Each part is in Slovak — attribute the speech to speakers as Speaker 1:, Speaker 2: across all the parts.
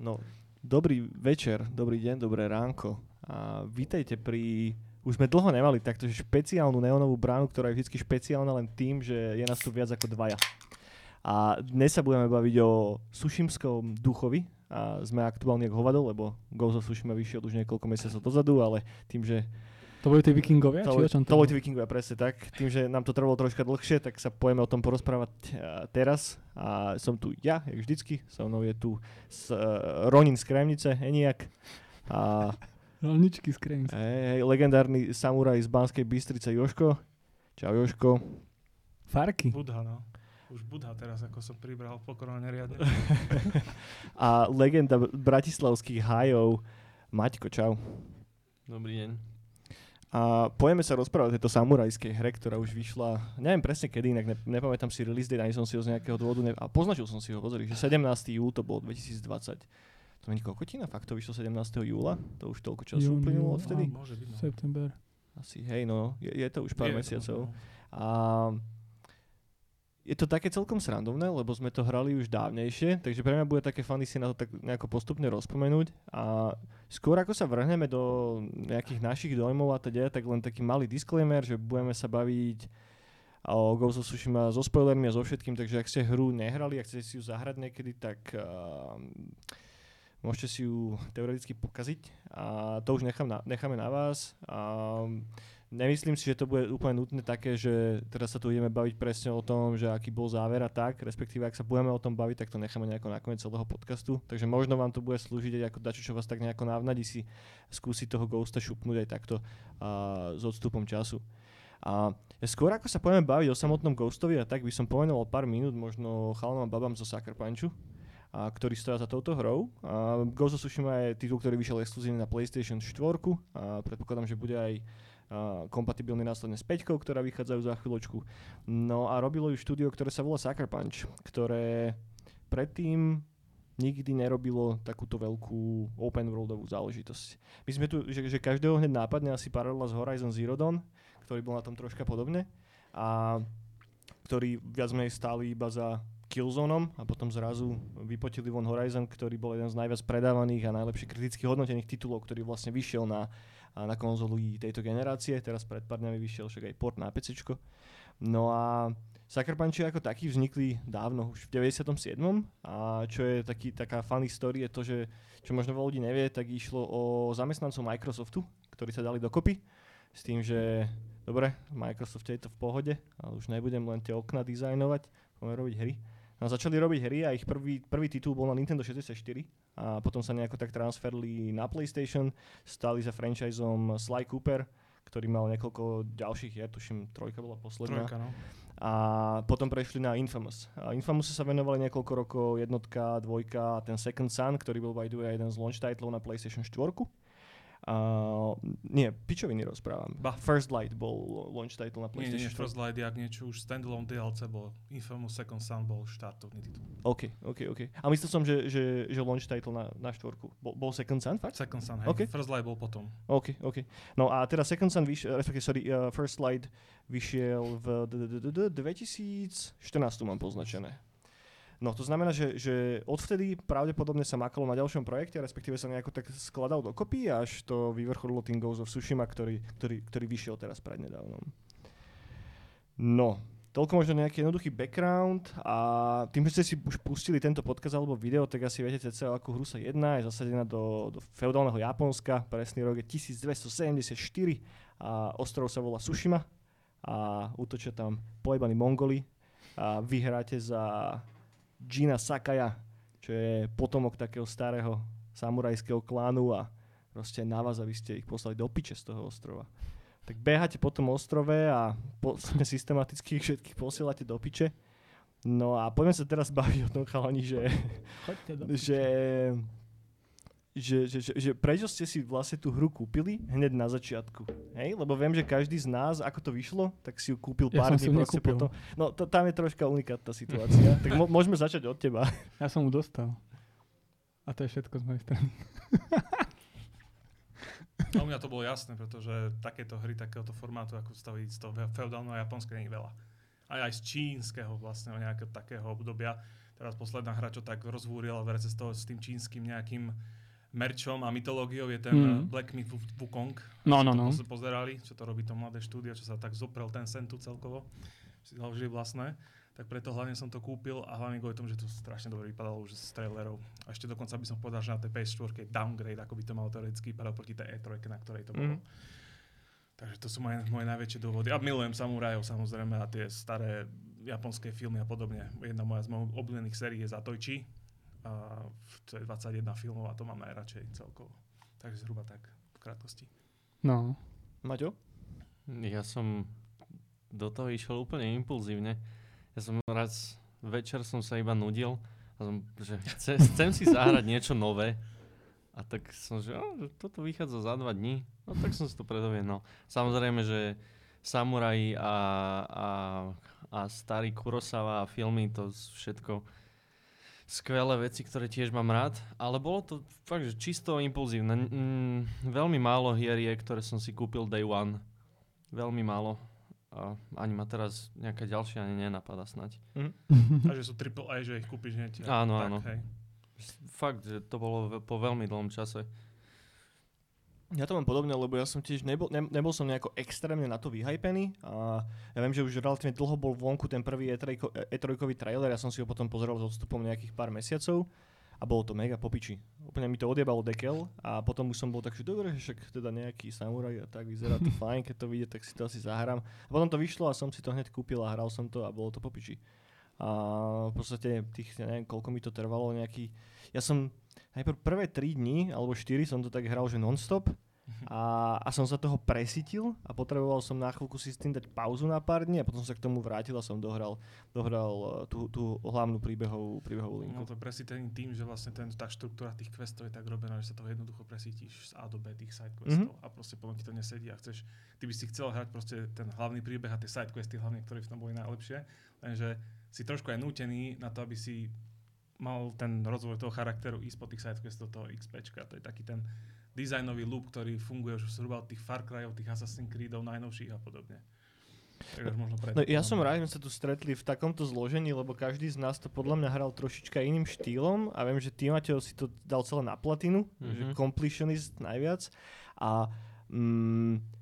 Speaker 1: No, dobrý večer, dobrý deň, dobré ránko. A vítajte pri... Už sme dlho nemali takto špeciálnu neonovú bránu, ktorá je vždy špeciálna len tým, že je nás tu viac ako dvaja. A dnes sa budeme baviť o sušimskom duchovi. A sme aktuálne ako hovado, lebo Ghost of Tsushima vyšiel už niekoľko mesiacov dozadu, ale tým, že
Speaker 2: to boli tí vikingovia?
Speaker 1: To,
Speaker 2: či
Speaker 1: to, to boli tí vikingovia, presne tak. Tým, že nám to trvalo troška dlhšie, tak sa pojeme o tom porozprávať uh, teraz. A som tu ja, jak vždycky. So mnou je tu s, uh, Ronin z Kremnice, Eniak. A,
Speaker 2: Rolničky z Kremnice.
Speaker 1: Hej, hej, legendárny samuraj z Banskej Bystrice Joško. Čau Joško.
Speaker 2: Farky.
Speaker 3: Budha, no. Už Budha teraz, ako som pribral pokorno neriadne.
Speaker 1: a legenda bratislavských hájov Maťko, čau.
Speaker 4: Dobrý deň.
Speaker 1: A pojeme sa rozprávať o tejto samurajskej hre, ktorá už vyšla, neviem presne kedy, inak ne, nepamätám si release date, ani som si ho z nejakého dôvodu, ne, a poznačil som si ho, pozri, že 17. júl to bolo 2020. To není koľkotina, fakt to vyšlo 17. júla? To už toľko času uplynulo odvtedy?
Speaker 3: Á, môže byť, no.
Speaker 2: September.
Speaker 1: Asi, hej, no, je, je to už pár
Speaker 3: Je to
Speaker 1: mesiacov.
Speaker 3: možno, no.
Speaker 1: A je to také celkom srandovné, lebo sme to hrali už dávnejšie, takže pre mňa bude také fany si na to tak nejako postupne rozpomenúť a skôr ako sa vrhneme do nejakých našich dojmov a teda, tak len taký malý disclaimer, že budeme sa baviť o Ghost of Tsushima so spoilermi a so všetkým, takže ak ste hru nehrali, ak chcete si ju zahrať niekedy, tak uh, môžete si ju teoreticky pokaziť a to už nechám na, necháme na vás. A, Nemyslím si, že to bude úplne nutné také, že teraz sa tu ideme baviť presne o tom, že aký bol záver a tak, respektíve ak sa budeme o tom baviť, tak to necháme nejako na koniec celého podcastu. Takže možno vám to bude slúžiť aj ako dačo, čo vás tak nejako navnadí si skúsiť toho ghosta šupnúť aj takto uh, s odstupom času. A skôr ako sa budeme baviť o samotnom Ghostovi a tak by som pomenoval pár minút možno chalanom a babám zo Sucker Punchu, a, ktorí stoja za touto hrou. A Ghost of Tsushima je titul, ktorý vyšiel exkluzívne na PlayStation 4 a predpokladám, že bude aj kompatibilný následne s 5, ktorá vychádzajú za chvíľočku. No a robilo ju štúdio, ktoré sa volá Sucker Punch, ktoré predtým nikdy nerobilo takúto veľkú open worldovú záležitosť. My sme tu, že, že každého hneď nápadne asi paralela s Horizon Zero Dawn, ktorý bol na tom troška podobne a ktorý viac menej stáli iba za Killzoneom a potom zrazu vypotili von Horizon, ktorý bol jeden z najviac predávaných a najlepšie kriticky hodnotených titulov, ktorý vlastne vyšiel na na konzolu tejto generácie. Teraz pred pár dňami vyšiel však aj port na PC. No a Sucker Punchy ako taký vznikli dávno, už v 97. A čo je taký, taká funny story je to, že čo možno veľa ľudí nevie, tak išlo o zamestnancov Microsoftu, ktorí sa dali dokopy s tým, že dobre, Microsoft je to v pohode, ale už nebudem len tie okna dizajnovať, poďme robiť hry. No, začali robiť hry a ich prvý, prvý titul bol na Nintendo 64 a potom sa nejako tak transferli na PlayStation, stali za franchiseom Sly Cooper, ktorý mal niekoľko ďalších, ja tuším, trojka bola posledná.
Speaker 3: Trojka, no.
Speaker 1: A potom prešli na Infamous. A Infamous sa venovali niekoľko rokov jednotka, dvojka a ten Second Sun, ktorý bol by the way jeden z launch titlov na PlayStation 4. Uh, nie, pičoviny rozprávam.
Speaker 3: Ba.
Speaker 1: First Light bol launch title na
Speaker 3: Nie, nie,
Speaker 1: PlayStation
Speaker 3: nie, First Light, jak niečo už standalone DLC bol. Infamous Second Son bol štartovný titul.
Speaker 1: OK, OK, OK. A myslel som, že, že, že launch title na, na štvorku. Bol, bol Second Sun, fakt?
Speaker 3: Second Son, hej.
Speaker 1: OK.
Speaker 3: First Light bol potom.
Speaker 1: OK, OK. No a teda Second Sun vyšiel, respektíve, sorry, uh, First Light vyšiel v d- d- d- d- 2014 mám poznačené. No to znamená, že, že odvtedy pravdepodobne sa makalo na ďalšom projekte, respektíve sa nejako tak skladal dokopy, až to vyvrcholilo tým Ghost of Tsushima, ktorý, ktorý, ktorý vyšiel teraz prednedávnom. No, toľko možno nejaký jednoduchý background a tým, že ste si už pustili tento podcast alebo video, tak asi viete cca, ako hru sa jedná. Je zasadená do, do feudálneho Japonska, presný rok je 1274 a ostrov sa volá Tsushima a útočia tam pojebaní Mongoli a vyhráte za Gina Sakaya, čo je potomok takého starého samurajského klánu a proste na vás, aby ste ich poslali do piče z toho ostrova. Tak behate po tom ostrove a po, systematicky ich všetkých posielate do piče. No a poďme sa teraz baviť o tom chalani, že, že že, že, že, že prečo ste si vlastne tú hru kúpili hneď na začiatku. Hej? Lebo viem, že každý z nás, ako to vyšlo, tak si ju kúpil
Speaker 2: Ja
Speaker 1: pár dní
Speaker 2: ju
Speaker 1: proste
Speaker 2: nekúpil.
Speaker 1: potom. No to, tam je troška unikátna situácia. tak mo- môžeme začať od teba.
Speaker 2: Ja som mu dostal. A to je všetko z mojej strany.
Speaker 3: No u mňa to bolo jasné, pretože takéto hry, takéhoto formátu, ako staviť z toho feudálneho Japonska, nie je veľa. Aj, aj z čínskeho vlastne, nejakého takého obdobia. teraz posledná hra, čo tak rozhúrila v s, toho, s tým čínskym nejakým merčom a mytológiou je ten
Speaker 2: Mm.
Speaker 3: mm. Black Myth Wu- Wukong.
Speaker 2: No, no, no.
Speaker 3: poz- pozerali, čo to robí to mladé štúdio, čo sa tak zoprel ten sen tu celkovo. Si založili vlastné. Tak preto hlavne som to kúpil a hlavne kvôli tomu, že to strašne dobre vypadalo už z trailerov. A ešte dokonca by som povedal, že na tej PS4 je downgrade, ako by to malo teoreticky vypadať proti tej E3, na ktorej to bolo.
Speaker 1: Mhm.
Speaker 3: Takže to sú moje, moje najväčšie dôvody. A milujem samurajov samozrejme a tie staré japonské filmy a podobne. Jedna moja z mojich obľúbených sérií je Zatoichi. A to je 21 filmov a to mám najradšej celkovo. Takže zhruba tak v krátkosti.
Speaker 2: No.
Speaker 1: Maťo?
Speaker 4: Ja som do toho išiel úplne impulzívne. Ja som raz večer som sa iba nudil a som, že chce, chcem si zahrať niečo nové. A tak som, že, "Á, že toto vychádza za dva dní. No tak som si to predoviedol. Samozrejme, že samuraji a, a, a starý Kurosawa a filmy, to všetko skvelé veci, ktoré tiež mám rád, ale bolo to fakt, že čisto impulzívne. Mm, veľmi málo hier je, ktoré som si kúpil day one. Veľmi málo. A ani ma teraz nejaká ďalšia ani nenapadá snať.
Speaker 3: A že sú triple A, že ich kúpiš hneď.
Speaker 4: Áno,
Speaker 3: tak,
Speaker 4: áno.
Speaker 3: Hej.
Speaker 4: Fakt, že to bolo po veľmi dlhom čase.
Speaker 1: Ja to mám podobne, lebo ja som tiež nebol, ne, nebol som nejako extrémne na to vyhypený a ja viem, že už relatívne dlho bol vonku ten prvý E3, E3 trailer, ja som si ho potom pozeral s odstupom nejakých pár mesiacov a bolo to mega popiči. Úplne mi to odjebalo dekel a potom už som bol tak, že dobre, že však teda nejaký samuraj a tak vyzerá to fajn, keď to vyjde, tak si to asi zahrám. A potom to vyšlo a som si to hneď kúpil a hral som to a bolo to popiči. A v podstate tých, neviem, koľko mi to trvalo, nejaký... Ja som najprv prvé 3 dní, alebo 4 som to tak hral, že non-stop a, a som sa toho presytil a potreboval som na chvíľku si s tým dať pauzu na pár dní a potom sa k tomu vrátil a som dohral, dohral eh, tú, tú hlavnú príbehovú, príbehovú linku.
Speaker 3: No to presítený tým, že vlastne ten, tá štruktúra tých questov je tak robená, že sa toho jednoducho presítiš z A do B tých side questov
Speaker 1: Mhm.
Speaker 3: a proste potom ti to nesedí a chceš, ty by si chcel hrať proste ten hlavný príbeh a tie side questy hlavne, ktoré v tom boli najlepšie, lenže si trošku aj nútený na to, aby si mal ten rozvoj toho charakteru ísť po tých side questov toho XPčka. To je taký ten dizajnový loop, ktorý funguje už zhruba od tých Far Cryov, tých Assassin's Creedov najnovších a podobne. Takže možno.
Speaker 1: No, ja som rád, že sme sa tu stretli v takomto zložení, lebo každý z nás to podľa mňa hral trošička iným štýlom a viem, že ty, Mateo, si to dal celé na platinu, mm-hmm. že
Speaker 4: Mhm.
Speaker 1: completionist najviac a mm,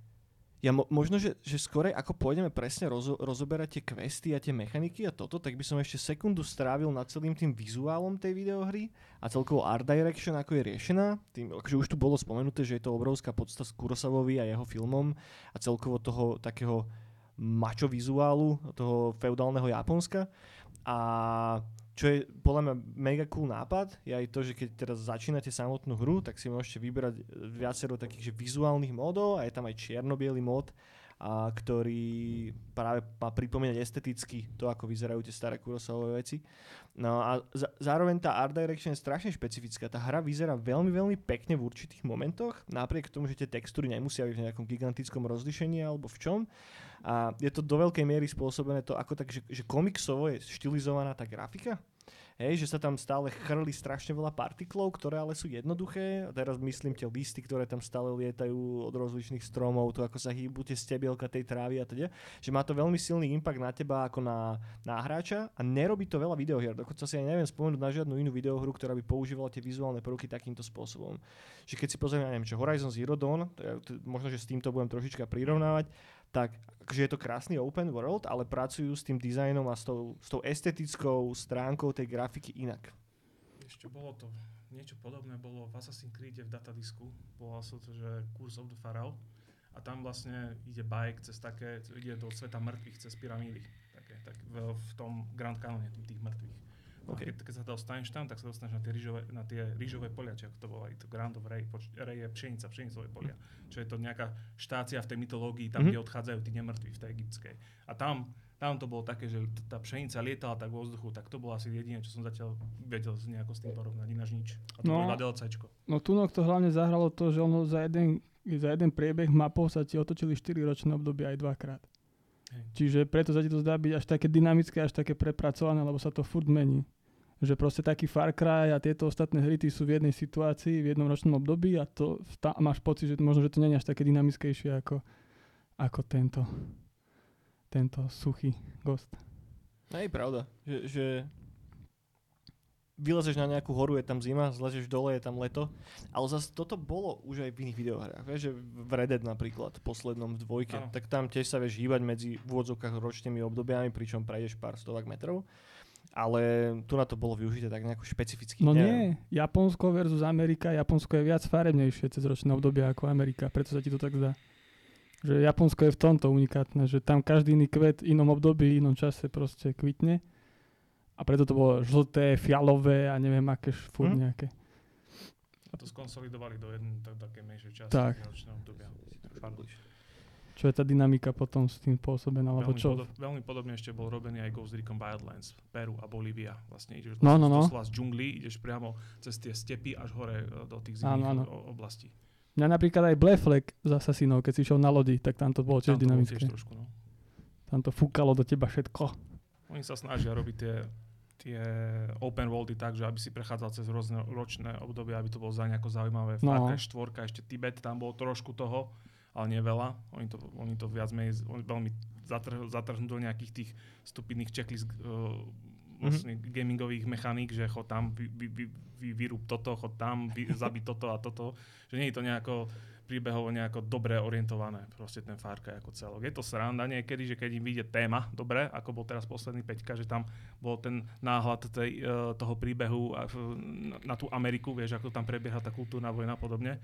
Speaker 1: ja mo- možno, že, že skorej ako pôjdeme presne rozo- rozoberať tie questy a tie mechaniky a toto, tak by som ešte sekundu strávil nad celým tým vizuálom tej videohry a celkovo art direction, ako je riešená. Tým, akože už tu bolo spomenuté, že je to obrovská podsta s Kurosavovi a jeho filmom a celkovo toho takého mačo vizuálu toho feudálneho Japonska. A čo je podľa mňa mega cool nápad, je aj to, že keď teraz začínate samotnú hru, tak si môžete vyberať viacero takých že vizuálnych módov a je tam aj čierno-biely mód, a ktorý práve má pripomínať esteticky to, ako vyzerajú tie staré Kurosawové veci. No a za, zároveň tá art direction je strašne špecifická. Tá hra vyzerá veľmi, veľmi pekne v určitých momentoch, napriek tomu, že tie textúry nemusia byť v nejakom gigantickom rozlišení alebo v čom. A je to do veľkej miery spôsobené to, ako tak, že, že komiksovo je štilizovaná tá grafika. Hej, že sa tam stále chrli strašne veľa partiklov, ktoré ale sú jednoduché. A teraz myslím tie listy, ktoré tam stále lietajú od rozličných stromov, to ako sa hýbu tie stebielka tej trávy a teda. Že má to veľmi silný impact na teba ako na, na hráča a nerobí to veľa videohier. Dokonca si aj neviem spomenúť na žiadnu inú videohru, ktorá by používala tie vizuálne prvky takýmto spôsobom. Že keď si pozrieme, ja neviem, čo Horizon Zero Dawn, to je, to, možno, že s týmto budem trošička prirovnávať, tak že je to krásny open world, ale pracujú s tým dizajnom a s tou, s tou estetickou stránkou tej grafiky inak.
Speaker 3: Ešte bolo to, niečo podobné bolo v Assassin's Creed v datadisku. Volalo sa to, že Curse of the Pharaoh. A tam vlastne ide bike cez také, ide do sveta mŕtvych cez pyramídy. Také, tak v, v tom Grand Canone tých mŕtvych. No,
Speaker 1: OK.
Speaker 3: keď, sa dostaneš tam, tak sa dostaneš na tie rýžové, na tie rýžové polia, či ako to bolo, to Grand of Ray, poč, Ray je pšenica, pšenicové polia. Čo je to nejaká štácia v tej mytológii, tam,
Speaker 1: Mhm.
Speaker 3: kde odchádzajú tí nemrtví v tej egyptskej. A tam, tam to bolo také, že tá pšenica lietala tak vo vzduchu, tak to bolo asi jediné, čo som zatiaľ vedel z nejako s tým porovnať, ináč nič. A to
Speaker 2: No.
Speaker 3: bolo DLCčko.
Speaker 2: No Tunok to hlavne zahralo to, že ono za jeden, za jeden priebeh mapou sa ti otočili 4 ročné obdobie aj dvakrát.
Speaker 3: Hej.
Speaker 2: Čiže preto sa ti to zdá byť až také dynamické, až také prepracované, lebo sa to furt mení. Že proste taký Far Cry a tieto ostatné hry ty sú v jednej situácii, v jednom ročnom období a to tá, máš pocit, že možno, že to nie je až také dynamickejšie ako, ako tento, tento suchý Ghost.
Speaker 1: No je pravda, že, že vylezeš na nejakú horu, je tam zima, zlezeš dole, je tam leto. Ale zase toto bolo už aj v iných videohrách. Vieš, že v Red Dead napríklad, v poslednom v dvojke,
Speaker 3: Áno.
Speaker 1: tak tam tiež sa vieš hýbať medzi v úvodzovkách ročnými obdobiami, pričom prejdeš pár stovák metrov. Ale tu na to bolo využité tak nejako špecificky.
Speaker 2: No
Speaker 1: neviem.
Speaker 2: nie, Japonsko versus Amerika, Japonsko je viac farebnejšie cez ročné obdobie ako Amerika, preto sa ti to tak zdá. Že Japonsko je v tomto unikátne, že tam každý iný kvet v inom období, inom čase proste kvitne. A preto to bolo žlté, fialové a neviem aké furt
Speaker 1: Hm.
Speaker 2: nejaké.
Speaker 3: A to skonsolidovali do jednej tak, také menšej časti
Speaker 2: Tak.
Speaker 3: ročného obdobia.
Speaker 2: Čo je tá dynamika potom s tým pôsobená, alebo
Speaker 3: Veľmi,
Speaker 2: čo?
Speaker 3: podo- veľmi podobne ešte bol robený aj Ghost Recon Wildlands, Peru a Bolívia. Vlastne ideš
Speaker 2: No, no, no.
Speaker 3: z džunglí, ideš priamo cez tie stepy až hore e, do tých
Speaker 2: Áno,
Speaker 3: zimných
Speaker 2: áno.
Speaker 3: o- oblastí.
Speaker 2: Mňa napríklad aj Flag z Assassinov, keď si išiel na lodi, tak tam to bolo tiež
Speaker 3: Tam to bolo
Speaker 2: dynamické.
Speaker 3: tiež trošku, no.
Speaker 2: Tam to fúkalo do teba všetko.
Speaker 3: Oni sa snažia robiť tie, tie open worldy tak, že aby si prechádzal cez rôzne ročné obdobie, aby to bolo za nejako zaujímavé.
Speaker 2: No.
Speaker 3: Far Cry 4, ešte Tibet, tam bolo trošku toho, ale nie veľa. Oni to, oni to viac menej veľmi zatrh, zatrhnú do nejakých tých stupidných checklist uh, vlastne gamingových mechaník, že chod tam, vy, vy, vy, vy, vyrúb toto, chod tam, vy, zabi toto a toto. Že nie je to nejako príbehovo nejako dobre orientované, proste ten Far Cry ako celok. Je to sranda niekedy, že keď im vyjde téma, dobre, ako bol teraz posledný peťka, že tam bol ten náhľad tej, e, toho príbehu v- na, na tú Ameriku, vieš, ako tam prebieha tá kultúrna vojna a podobne,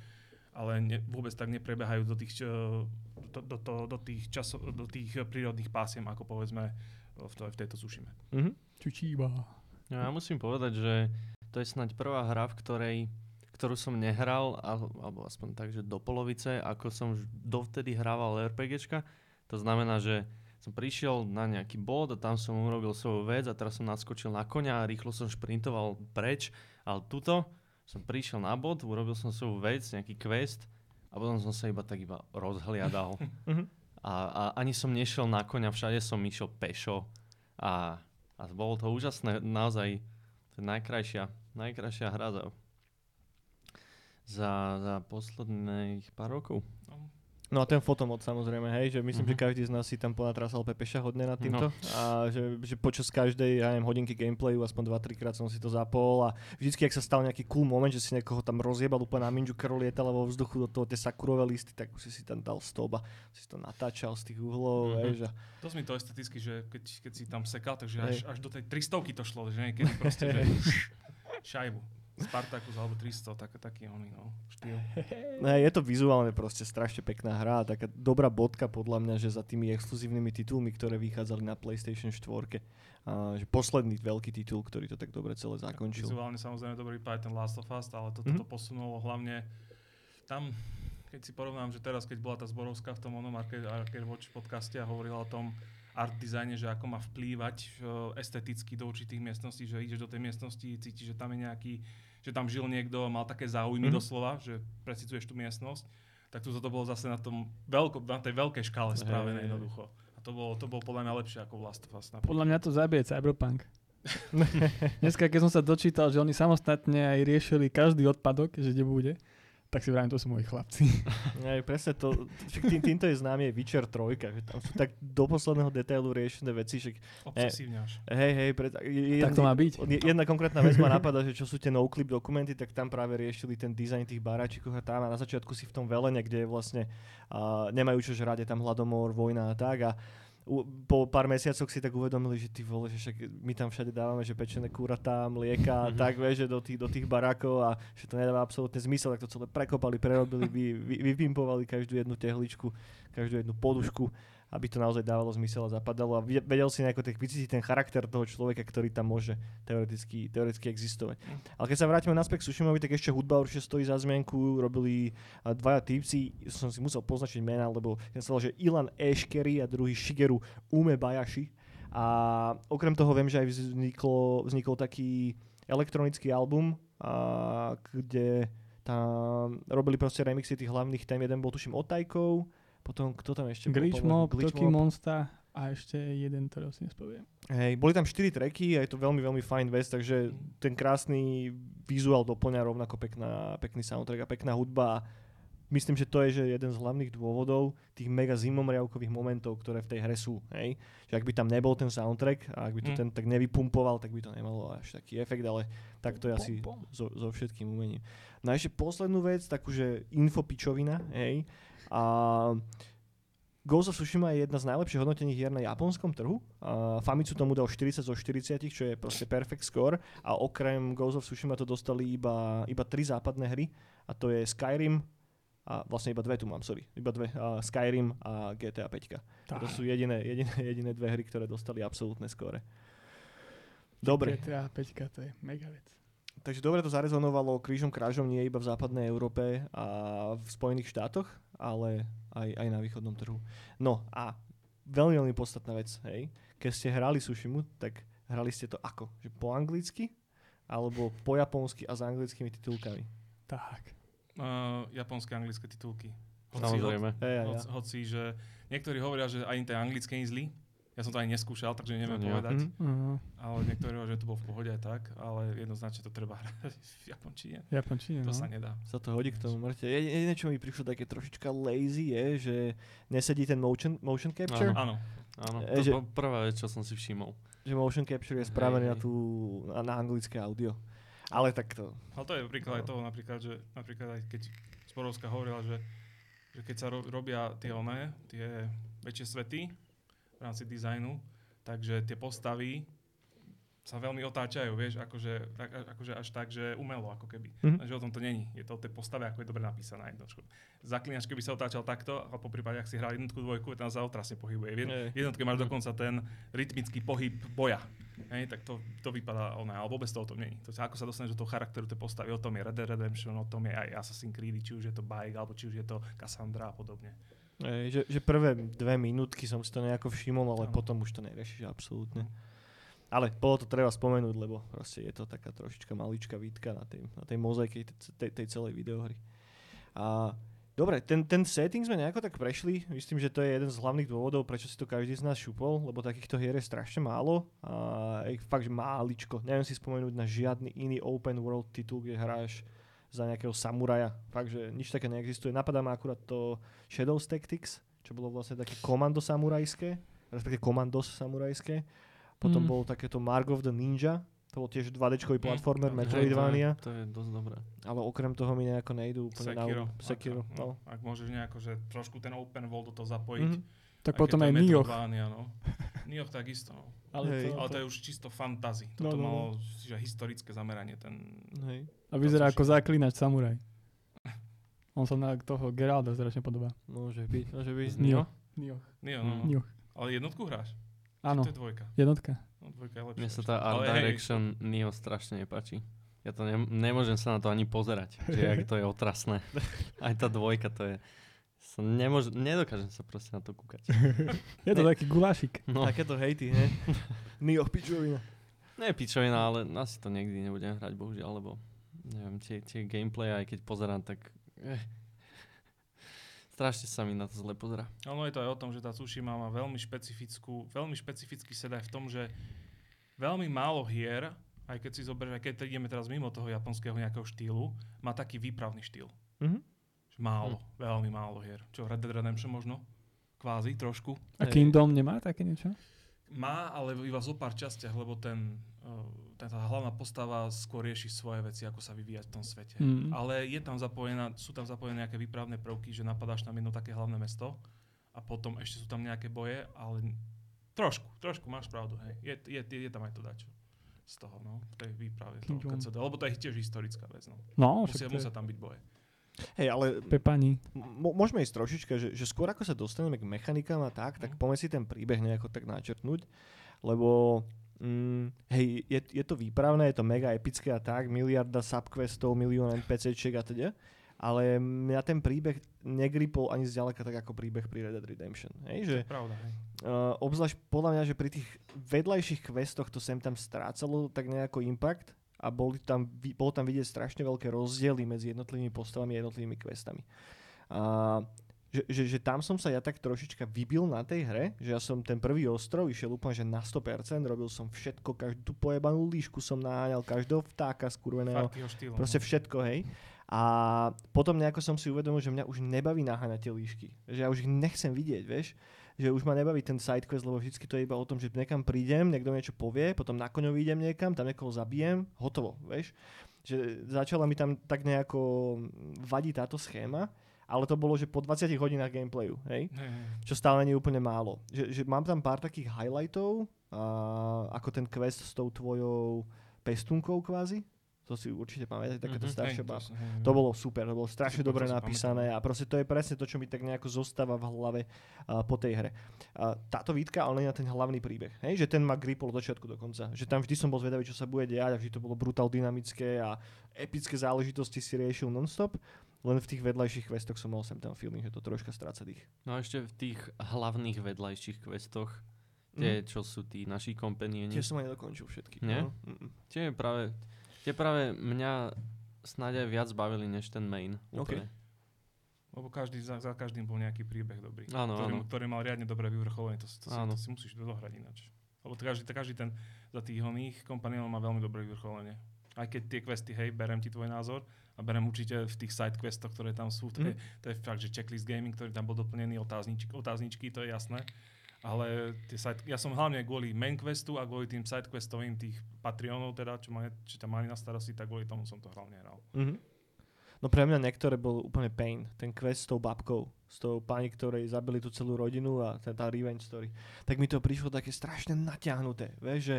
Speaker 3: ale ne, vôbec tak neprebiehajú do tých, do, do, do, do tých, časo, do tých prírodných pásiem, ako povedzme v, to, v tejto Sušime.
Speaker 1: Mhm.
Speaker 2: Čučíba.
Speaker 4: No, ja musím povedať, že to je snáď prvá hra, v ktorej ktorú som nehral, al- alebo aspoň tak, že do polovice, ako som už dovtedy hrával RPGčka. To znamená, že som prišiel na nejaký bod a tam som urobil svoju vec a teraz som naskočil na koňa a rýchlo som šprintoval preč, ale tuto som prišiel na bod, urobil som svoju vec, nejaký quest a potom som sa iba tak iba rozhliadal.
Speaker 1: Mhm.
Speaker 4: A, a ani som nešiel na koňa, všade som išiel pešo. A, a bolo to úžasné, naozaj to je najkrajšia, najkrajšia hra za, za, za posledných pár rokov.
Speaker 1: No a ten fotomod samozrejme, hej, že myslím,
Speaker 4: Mhm.
Speaker 1: že každý z nás si tam ponatrasal Pepeša hodne nad
Speaker 4: No.
Speaker 1: týmto a že, že počas každej, ja neviem, hodinky gameplayu, aspoň 2-3 krát som si to zapol a vždycky, ak sa stal nejaký cool moment, že si niekoho tam rozjebal úplne na minžu, krv lietala vo vzduchu do toho tie sakurové listy, tak už si si tam dal stop a si to natáčal z tých uhlov,
Speaker 4: Mhm.
Speaker 1: vieš, a
Speaker 3: Dosť mi to esteticky, že keď, keď si tam sekal, takže
Speaker 1: Hej.
Speaker 3: až, až do tej 300 to šlo, že niekedy proste, že šajbu. Spartacus alebo 300, tak, taký oný, no, štýl.
Speaker 1: Ne, je to vizuálne proste strašne pekná hra a taká dobrá bodka podľa mňa, že za tými exkluzívnymi titulmi, ktoré vychádzali na PlayStation 4, a že posledný veľký titul, ktorý to tak dobre celé zakončil.
Speaker 3: Vizuálne samozrejme dobrý ten Last of Us, ale toto
Speaker 1: Mhm.
Speaker 3: to posunulo hlavne tam, keď si porovnám, že teraz, keď bola tá Zborovská v tom onom Arcade Watch podcaste a hovorila o tom art dizajne, že ako má vplývať uh, esteticky do určitých miestností, že ideš do tej miestnosti, cítiš, že tam je nejaký, že tam žil niekto, mal také záujmy
Speaker 1: Mhm.
Speaker 3: doslova, že precituješ tú miestnosť, tak tu to bolo zase na tom veľko, na tej veľkej škále spravené jednoducho. A to bolo, to bolo podľa mňa lepšie ako Last of Us.
Speaker 2: Podľa mňa to zabije Cyberpunk. Dneska, keď som sa dočítal, že oni samostatne aj riešili každý odpadok, že kde bude, tak si vravím, to sú moji chlapci.
Speaker 1: Aj presne to, však tým, týmto je známy aj Witcher 3, že tam sú tak do posledného detailu riešené veci, že
Speaker 3: Obsesívne až.
Speaker 1: hej, hej, pre, je,
Speaker 2: Tak to má byť.
Speaker 1: Jedna konkrétna vec ma napadá, že čo sú tie no-clip dokumenty, tak tam práve riešili ten dizajn tých baráčikov a tam a na začiatku si v tom velene, kde je vlastne uh, nemajú čo žrať, je tam hladomor, vojna a tak a po pár mesiacoch si tak uvedomili, že ty vole, že však my tam všade dávame, že pečené kúratá, mlieka,
Speaker 4: Mhm.
Speaker 1: tak vieš, že do tých, do tých barákov a že to nedáva absolútne zmysel, tak to celé prekopali, prerobili, vy, vy, vypimpovali každú jednu tehličku, každú jednu podušku, aby to naozaj dávalo zmysel a zapadalo a vedel si nejako tak vycítiť ten charakter toho človeka, ktorý tam môže teoreticky, teoreticky existovať. Ale keď sa vrátime naspäť k Sushimovi, tak ešte hudba určite stojí za zmienku. Robili dvaja týpci, som si musel poznačiť mená, lebo ten sa že Ilan Eškery a druhý Shigeru Umebayashi. A okrem toho viem, že aj vzniklo, vznikol taký elektronický album, a, kde tam robili proste remixy tých hlavných tém. Jeden bol tuším Otajkov, potom kto tam ešte bol?
Speaker 2: Glitch
Speaker 1: Povedal,
Speaker 2: Mob,
Speaker 1: Glitch
Speaker 2: Toki
Speaker 1: Mob.
Speaker 2: Monster a ešte jeden, ktorý si nespoviem.
Speaker 1: Hej, boli tam 4 tracky a je to veľmi, veľmi fajn vec, takže ten krásny vizuál doplňa rovnako pekná, pekný soundtrack a pekná hudba. myslím, že to je že jeden z hlavných dôvodov tých mega zimomriavkových momentov, ktoré v tej hre sú. Hej? Že ak by tam nebol ten soundtrack a ak by to
Speaker 3: Mm.
Speaker 1: ten tak nevypumpoval, tak by to nemalo až taký efekt, ale tak to je asi so, so všetkým umením. No a ešte poslednú vec, takú, že infopičovina, hej. A Ghost of Tsushima je jedna z najlepších hodnotených hier na japonskom trhu. A Famitsu tomu dal 40 zo 40, čo je proste perfect score. A okrem Ghost of Tsushima to dostali iba, iba tri západné hry. A to je Skyrim, a vlastne iba dve tu mám, sorry. Iba dve. A Skyrim a GTA 5.
Speaker 2: Tá.
Speaker 1: To sú jediné, jediné, jediné dve hry, ktoré dostali absolútne skóre. Dobre.
Speaker 2: GTA 5 to je mega vec.
Speaker 1: Takže dobre to zarezonovalo krížom krážom nie iba v západnej Európe a v Spojených štátoch, ale aj, aj na východnom trhu. No a veľmi, veľmi podstatná vec, hej. Keď ste hrali Sushimu, tak hrali ste to ako? Že po anglicky? Alebo po japonsky a s anglickými titulkami?
Speaker 2: Tak.
Speaker 3: Uh, japonské, anglické titulky. Hoci,
Speaker 4: Samozrejme.
Speaker 3: Hoci, hoci, že niektorí hovoria, že aj ten anglické je zlý. Ja som to aj neskúšal, takže neviem
Speaker 4: No,
Speaker 3: povedať.
Speaker 1: Mhm.
Speaker 2: Uh,
Speaker 3: Ale niektorí hovoria, že to bolo v pohode aj tak, ale jednoznačne to treba hrať v japončine.
Speaker 2: Japončine,
Speaker 3: To
Speaker 2: no.
Speaker 3: sa nedá.
Speaker 1: Sa to hodí k tomu mŕte. Jediné, čo mi prišlo také trošička lazy je, že nesedí ten motion, motion capture.
Speaker 3: Áno.
Speaker 4: Áno,
Speaker 1: E,
Speaker 4: to
Speaker 1: že-
Speaker 4: prvá vec, čo som si všimol.
Speaker 1: Že motion capture je spravený na, tú, na, na anglické audio. Ale tak to...
Speaker 3: Ale to je príklad aj toho napríklad, že napríklad aj keď Sporovská hovorila, že, že keď sa ro- robia tie oné, tie väčšie svety v rámci dizajnu, takže tie postavy sa veľmi otáčajú, vieš, akože, tak, akože až tak, že umelo, ako keby.
Speaker 1: Mhm.
Speaker 3: Takže o tom to není. Je to o tej postave, ako je dobre napísaná jednotku. Zaklinač, keby sa otáčal takto, a po prípade, ak si hral jednotku, dvojku, tam sa otrasne pohybuje. V jedn-
Speaker 1: Hej.
Speaker 3: v jednotke máš dokonca ten rytmický pohyb boja. Hej, tak to, to vypadá ona, ale vôbec to o tom není. To, ako sa dostaneš do toho charakteru tej postavy, o tom je Red Dead Redemption, o tom je aj Assassin's Creed, či už je to Bike, alebo či už je to Cassandra a podobne.
Speaker 1: Ej, že, že prvé dve minútky som si to nejako všimol, ale
Speaker 3: Áno.
Speaker 1: potom už to neriešiš absolútne. Ale bolo to treba spomenúť, lebo proste je to taká trošička maličká výtka na tej, na tej mozaike tej, tej celej videohry. A dobre, ten, ten setting sme nejako tak prešli. Myslím, že to je jeden z hlavných dôvodov, prečo si to každý z nás šupol, lebo takýchto hier je strašne málo. A je fakt, že máličko. Neviem si spomenúť na žiadny iný open world titul, kde hráš za nejakého samuraja. Fakt, že nič také neexistuje. Napadá ma akurát to Shadows Tactics, čo bolo vlastne také komando samurajské, respektíve komandos samurajské. Potom
Speaker 2: Mm.
Speaker 1: bol takéto Mark of the Ninja, to bol tiež 2D-čkový
Speaker 3: Mm,
Speaker 1: platformer,
Speaker 3: to-
Speaker 1: Metroidvania,
Speaker 4: To je, to je dosť dobré.
Speaker 1: ale okrem toho mi nejako nejdú úplne na
Speaker 3: Sekiro.
Speaker 1: úm. Sekiro,
Speaker 3: Ak,
Speaker 1: no.
Speaker 3: Ak môžeš nejako, že trošku ten open world do toho zapojiť.
Speaker 1: Mhm.
Speaker 2: Tak potom aj
Speaker 3: je
Speaker 2: Nioh.
Speaker 3: Metroidvania, no. Nioh takisto, no.
Speaker 2: Ale,
Speaker 1: Hej.
Speaker 2: to,
Speaker 3: Ale to je už čisto fantasy.
Speaker 2: No,
Speaker 3: Toto
Speaker 2: no, no.
Speaker 3: malo že historické zameranie. Ten...
Speaker 1: Hej.
Speaker 2: a vyzerá
Speaker 3: to
Speaker 2: ako zaklinač samuraj. On sa na toho Geralda strašne podobá.
Speaker 1: Môže byť, môže byť.
Speaker 4: Z Nioh?
Speaker 2: Nioh.
Speaker 3: Nioh, no.
Speaker 2: Nioh.
Speaker 3: Ale jednotku hráš?
Speaker 2: Áno,
Speaker 3: To je dvojka.
Speaker 2: jednotka.
Speaker 3: No, dvojka je lepšia.
Speaker 4: Mne sa tá art
Speaker 3: Ale hej,
Speaker 4: direction Nio strašne nepáči. Ja to ne, nemôžem sa na to ani pozerať, že jak to je otrasné. Aj tá dvojka to je... Sa nemôž, nedokážem sa proste na to kúkať.
Speaker 2: Je to taký gulášik.
Speaker 4: No,
Speaker 1: Takéto hejty, ne? Nioh pičovina.
Speaker 4: je pičovina, ale asi to nikdy nebudem hrať, bohužiaľ, lebo neviem, tie, tie gameplay, aj keď pozerám, tak... Eh, strašne sa mi na to zle pozera.
Speaker 3: Ono je to aj o tom, že tá Tsushima má veľmi špecifickú, veľmi špecifický set aj v tom, že veľmi málo hier, aj keď si zoberieš, aj keď ideme teraz mimo toho japonského nejakého štýlu, má taký výpravný štýl.
Speaker 1: Mhm.
Speaker 3: Málo, veľmi málo hier. Čo, Red Dead Redemption možno? Kvázi, trošku.
Speaker 2: A. Kingdom nemá také niečo?
Speaker 3: Má, ale iba zo pár častiach, lebo ten, uh, ten, tá hlavná postava skôr rieši svoje veci, ako sa vyvíjať v tom svete.
Speaker 2: Mm.
Speaker 3: Ale je tam zapojená, sú tam zapojené nejaké výpravné prvky, že napadáš tam jedno také hlavné mesto a potom ešte sú tam nejaké boje, ale trošku, trošku máš pravdu, hej. Je, je, je, je tam aj to dačo z toho, no, v tej výprave toho lebo to je tiež historická vec, no.
Speaker 2: No,
Speaker 3: Musia, musia tam byť boje.
Speaker 1: Hej, ale
Speaker 2: Pepani.
Speaker 1: m- môžeme ísť trošička, že, že skôr ako sa dostaneme k mechanikám a tak, tak
Speaker 3: Mhm.
Speaker 1: poďme si ten príbeh nejako tak načrtnúť, lebo mm, hej, je, je to výpravné, je to mega epické a tak, miliarda subquestov, milión NPCčiek a teda, ale mňa ten príbeh negripol ani zďaleka tak ako príbeh pri Red Dead Redemption. Hej, že
Speaker 3: To pravda, hej.
Speaker 1: Uh, obzvlášť podľa mňa, že pri tých vedľajších questoch to sem tam strácalo tak nejako impact a boli tam, bolo tam vidieť strašne veľké rozdiely medzi jednotlivými postavami a jednotlivými questami. A že, že, že tam som sa ja tak trošička vybil na tej hre, že ja som ten prvý ostrov išiel úplne že na 100%, robil som všetko, každú pojebanú líšku som naháňal, každého vtáka skurveného,
Speaker 3: Farkyho štýlu.
Speaker 1: proste
Speaker 3: no.
Speaker 1: všetko, hej. A potom nejako som si uvedomil, že mňa už nebaví naháňať tie líšky. Že ja už ich nechcem vidieť, vieš. Že už ma nebaví ten sidequest, lebo vždy to je iba o tom, že niekam prídem, niekto niečo povie, potom na koňovi idem niekam, tam niekoho zabijem, hotovo, vieš. Že začala mi tam tak nejako vadiť táto schéma ale to bolo, že po 20 hodinách gameplayu, hej?
Speaker 3: Hej.
Speaker 1: Čo stále nie je úplne málo. Že, že mám tam pár takých highlightov, a, ako ten quest s tou tvojou pestunkou kvázi. To si určite pamätáte, takéto
Speaker 4: Mhm,
Speaker 1: staršie
Speaker 3: Hej,
Speaker 1: baba.
Speaker 3: to,
Speaker 1: To bolo super, to bolo strašne
Speaker 3: Super,
Speaker 1: dobre
Speaker 3: to si
Speaker 1: napísané a proste to je presne to, čo mi tak nejako zostáva v hlave uh, po tej hre. Uh, táto výtka ale nie na ten hlavný príbeh, hej? že ten ma gripol od začiatku do konca. Že tam vždy som bol zvedavý, čo sa bude diať a vždy to bolo brutál dynamické a epické záležitosti si riešil nonstop. Len v tých vedľajších questoch som mal sem tam feeling, že to troška stráca dých.
Speaker 4: No a ešte v tých hlavných vedľajších questoch, tie, čo sú tí naši kompanieni,
Speaker 1: Tie som aj nedokončil všetky.
Speaker 4: Nie?
Speaker 1: No. Mm-mm.
Speaker 4: tie práve, tie práve mňa snáď aj viac bavili než ten main.
Speaker 1: OK.
Speaker 4: Úplne.
Speaker 3: Lebo každý, za, za každým bol nejaký príbeh dobrý.
Speaker 4: Áno,
Speaker 3: ktorý,
Speaker 4: áno.
Speaker 3: ktorý mal riadne dobré vyvrcholenie. To, to, si, to si musíš dohrať ináč. Lebo každý, každý ten za tých oných kompaniónov má veľmi dobré vyvrcholenie. Aj keď tie questy, hej, berem ti tvoj názor a berem určite v tých side questoch, ktoré tam sú, to,
Speaker 1: Mhm.
Speaker 3: je, to je fakt, že checklist gaming, ktorý tam bol doplnený, otázničky, otázničky, to je jasné. Ale tie side, ja som hlavne kvôli main questu a kvôli tým side questovým tých Patreonov, teda, čo, ma, čo tam mali na starosti, tak kvôli tomu som to hlavne hral.
Speaker 1: Mhm. No pre mňa niektoré bol úplne pain. Ten quest s tou babkou, s tou pani, ktorej zabili tú celú rodinu a tá, tá revenge story. Tak mi to prišlo také strašne natiahnuté. Vieš, že,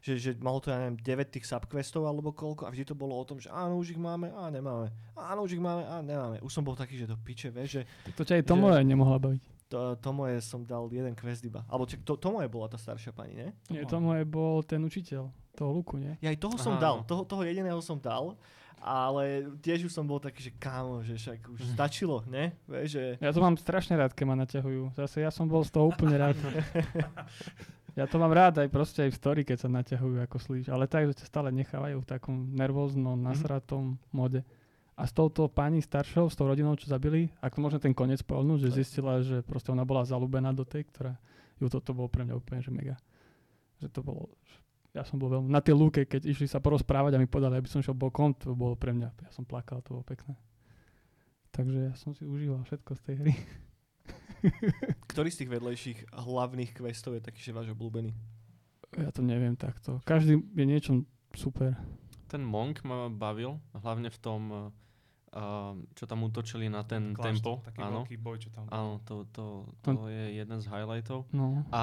Speaker 1: že, že malo to, ja neviem, 9 tých subquestov alebo koľko a vždy to bolo o tom, že áno, už ich máme, a nemáme. Áno, už ich máme, a nemáme. Už som bol taký, že to piče, vieš, že
Speaker 2: To ťa aj to moje nemohla baviť.
Speaker 1: To, to moje som dal jeden quest iba. Alebo čak, to, to moje bola tá staršia pani, nie?
Speaker 2: Nie, to moje bol ten učiteľ toho luku, nie?
Speaker 1: Ja aj toho som
Speaker 4: Aha,
Speaker 1: dal,
Speaker 4: no.
Speaker 1: toho, toho jediného som dal, ale tiež už som bol taký, že kámo, že však už stačilo, ne? Vieš, že...
Speaker 2: Ja to mám strašne rád, keď ma naťahujú. Zase ja som bol z toho úplne rád. Ja to mám rád aj proste aj v story, keď sa naťahujú ako slíš. Ale tak, že ťa stále nechávajú v takom nervóznom, nasratom mode. A s touto pani staršou, s tou rodinou, čo zabili, ako možno ten koniec poľnúť, že zistila, že proste ona bola zalúbená do tej, ktorá ju toto bolo pre mňa úplne, že mega. Že to bolo, ja som bol veľmi, na tej lúke, keď išli sa porozprávať a mi podali, aby som šiel bokom, to bolo pre mňa, ja som plakal, to bolo pekné. Takže ja som si užíval všetko z tej hry.
Speaker 1: Ktorý z tých vedlejších hlavných questov je taký, že váš obľúbený?
Speaker 2: Ja to neviem takto. Každý je niečom super.
Speaker 4: Ten Monk ma bavil, hlavne v tom, uh, čo tam útočili na ten
Speaker 3: Kláštor,
Speaker 4: tempo.
Speaker 3: Taký
Speaker 4: Áno,
Speaker 3: veľký boj, čo tam bol.
Speaker 4: áno to, to, to je jeden z highlightov.
Speaker 2: No.
Speaker 4: A,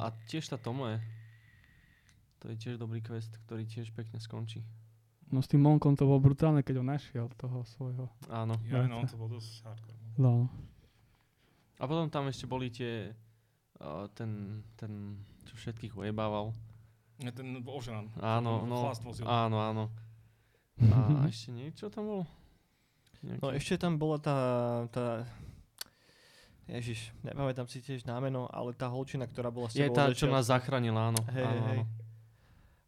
Speaker 4: a tiež tá Tomoe. To je tiež dobrý quest, ktorý tiež pekne skončí.
Speaker 2: no s tým Monkom to bolo brutálne, keď ho našiel, toho svojho.
Speaker 4: Áno.
Speaker 3: Ja, no, to bol dosť hardcore. no.
Speaker 2: No.
Speaker 4: A potom tam ešte boli tie, uh, ten, ten, čo všetkých ujebával.
Speaker 3: Ja, ten ožran.
Speaker 4: Áno,
Speaker 3: Ten
Speaker 4: no, áno, áno. A ešte niečo tam bolo? Nejaký...
Speaker 1: No ešte tam bola tá, tá Ježiš, nepamätám si tiež námeno, ale tá holčina, ktorá bola s
Speaker 4: Je
Speaker 1: tebou
Speaker 4: tá,
Speaker 1: od
Speaker 4: čo nás zachránila, áno.
Speaker 1: Hej,
Speaker 4: áno,
Speaker 1: hej,
Speaker 4: áno.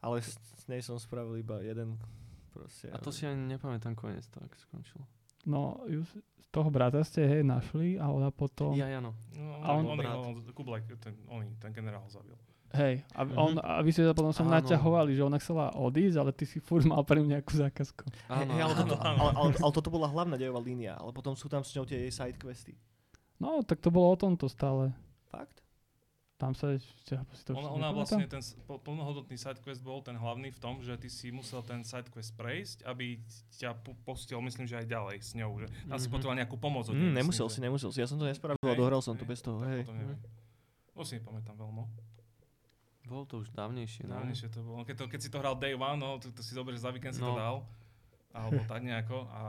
Speaker 1: Ale s, s nej som spravil iba jeden proste.
Speaker 4: A to si ani nepamätám koniec, to ako skončilo.
Speaker 2: No, ju toho brata ste hej našli a ona potom...
Speaker 4: Ja, ja, no.
Speaker 3: No,
Speaker 2: A
Speaker 3: on,
Speaker 2: on-
Speaker 3: on,
Speaker 1: brat.
Speaker 3: on, Kublaj, ten, on, ten generál zabil.
Speaker 2: Hej, a,
Speaker 4: Mhm.
Speaker 2: on, a vy ste sa potom som
Speaker 4: Áno.
Speaker 2: naťahovali, že ona chcela odísť, ale ty si furt mal pre mňa nejakú zákazku.
Speaker 4: Áno,
Speaker 1: hej, ale,
Speaker 4: áno.
Speaker 1: toto, ale, ale, ale toto bola hlavná dejová línia, ale potom sú tam s ňou tie jej side questy.
Speaker 2: No, tak to bolo o tomto stále.
Speaker 1: Fakt?
Speaker 2: Tam sa ešte... Si to
Speaker 3: Ona, ona vlastne, ten plnohodnotný sidequest bol ten hlavný v tom, že ty si musel ten sidequest prejsť, aby ťa pu- pustil, myslím, že aj ďalej s ňou. Že tam si
Speaker 4: Mhm.
Speaker 3: potreboval nejakú pomoc
Speaker 1: Mm,
Speaker 3: myslím,
Speaker 1: nemusel
Speaker 3: že-
Speaker 1: si, nemusel si. Ja som to nespravil a
Speaker 3: Hej,
Speaker 1: dohral som to
Speaker 3: hej,
Speaker 1: bez toho. Hej.
Speaker 3: neviem. To si nepamätám veľmi.
Speaker 4: Bolo to už dávnejšie, no.
Speaker 3: Dávnejšie to bolo. Keď, to, keď si to hral day one, no, to, to si dobre, že za víkend si to
Speaker 4: No.
Speaker 3: dal. Alebo tak nejako. A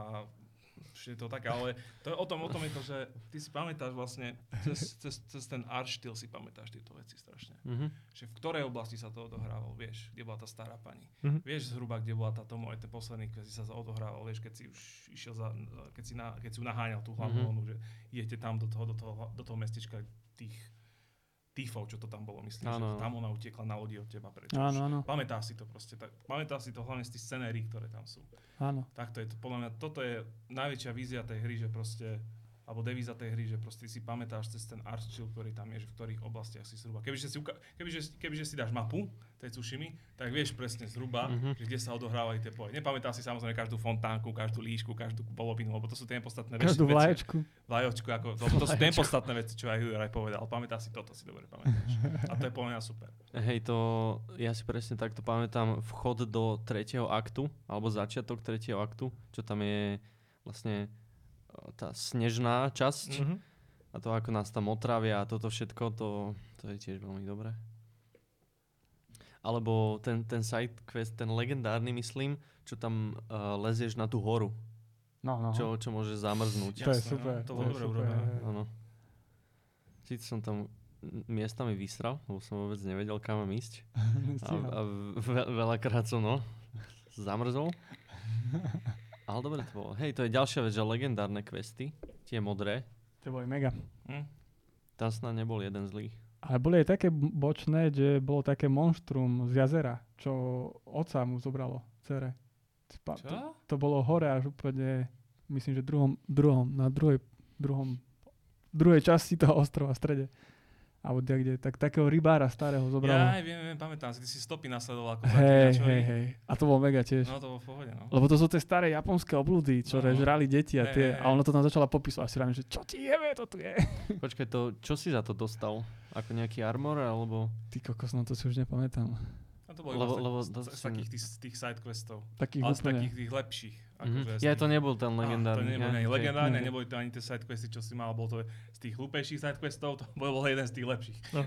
Speaker 3: je to tak, ale to je o tom, o tom je to, že ty si pamätáš vlastne, cez, cez, cez ten art štýl si pamätáš tieto veci strašne.
Speaker 4: Mhm.
Speaker 3: Že v ktorej oblasti sa to odohrávalo, vieš, kde bola tá stará pani.
Speaker 1: Mhm.
Speaker 3: Vieš zhruba, kde bola tá Tomo, aj ten posledný, keď si sa odohrával, vieš, keď si už išiel za, keď si, na, keď si naháňal tú
Speaker 4: Mhm.
Speaker 3: mm-hmm. že idete tam do toho, do toho, do toho mestečka tých týfov, čo to tam bolo, myslím,
Speaker 4: Áno.
Speaker 3: že tam ona utekla na lodi od teba preč.
Speaker 2: Áno, áno,
Speaker 3: Pamätáš si to proste, tak, pamätáš si to hlavne z tých scenérií, ktoré tam sú.
Speaker 2: áno.
Speaker 3: Takto je to, podľa mňa, toto je najväčšia vízia tej hry, že proste alebo devíza tej hry, že proste si pamätáš cez ten art skill, ktorý tam je, že v ktorých oblastiach si zhruba. Kebyže si, uka- kebyže, kebyže si dáš mapu tej Tsushimy, tak vieš presne zhruba,
Speaker 4: Mhm.
Speaker 3: že kde sa odohrávajú tie poje. Nepamätám si samozrejme každú fontánku, každú líšku, každú polovinu, lebo to sú tie podstatné veci.
Speaker 2: Každú vlaječku.
Speaker 3: Vlajočku, ako, to, to sú tie podstatné veci, čo aj Juraj povedal. Pamätá si toto, si dobre pamätáš. A to je podľa mňa super.
Speaker 4: Hej, to ja si presne takto pamätám vchod do tretieho aktu, alebo začiatok tretieho aktu, čo tam je vlastne tá snežná časť
Speaker 1: Mhm.
Speaker 4: a to ako nás tam otravia a toto všetko, to, to je tiež veľmi dobré. Alebo ten, ten side quest, ten legendárny myslím, čo tam uh, lezieš na tú horu,
Speaker 2: No, no.
Speaker 4: čo, čo môže zamrznúť.
Speaker 2: To je super.
Speaker 3: no, to
Speaker 2: to je
Speaker 3: dobre
Speaker 2: super.
Speaker 3: urobené.
Speaker 2: hej.
Speaker 4: Áno. Síce som tam miestami vysral, lebo som vôbec nevedel, kam mám ísť. A, a ve- veľakrát som, no, zamrzol. Ale dobre to bolo. Hej, to je ďalšia vec, že legendárne questy, tie modré,
Speaker 2: To boli mega.
Speaker 3: Hm?
Speaker 4: tam snad nebol jeden zlý.
Speaker 2: Ale boli aj také bočné, že bolo také monštrum z jazera, čo oca mu zobralo, cere.
Speaker 3: Čo?
Speaker 2: To, to bolo hore až úplne, myslím, že druhom, druhom, na druhej, druhom, druhej časti toho ostrova, v strede. Alebo kde, kde, tak takého rybára starého zobralo.
Speaker 3: Ja aj viem, viem, pamätám si, ty si stopy nasledoval ako
Speaker 2: hej, hej, hej. A to bolo mega tiež.
Speaker 3: No to bolo v pohode, no.
Speaker 2: Lebo to sú tie staré japonské oblúdy, čo
Speaker 3: No.
Speaker 2: žrali deti a
Speaker 3: Hej,
Speaker 2: tie.
Speaker 3: hej.
Speaker 2: A ono to tam začala popisovať. A si rám, že čo ti jeme, to tu je.
Speaker 4: Počkaj, to, čo si za to dostal? Ako nejaký armor, alebo...
Speaker 2: Ty kokos, no to si už nepamätám.
Speaker 3: A to bolo
Speaker 4: Lebo-
Speaker 3: z,
Speaker 4: lebo
Speaker 3: z, z, z takých tých, tých side questov.
Speaker 2: Takých
Speaker 3: Ale z
Speaker 2: úplne.
Speaker 3: takých tých lepších. Akože z
Speaker 4: Ja to nebol ten legendárny.
Speaker 3: to neboli
Speaker 4: ja,
Speaker 3: ani
Speaker 4: okej.
Speaker 3: legendárne,
Speaker 2: Mhm.
Speaker 3: neboli to ani tie sidequesty, čo si mal, bol to z tých hlúpejších sidequestov, to bol jeden z tých lepších.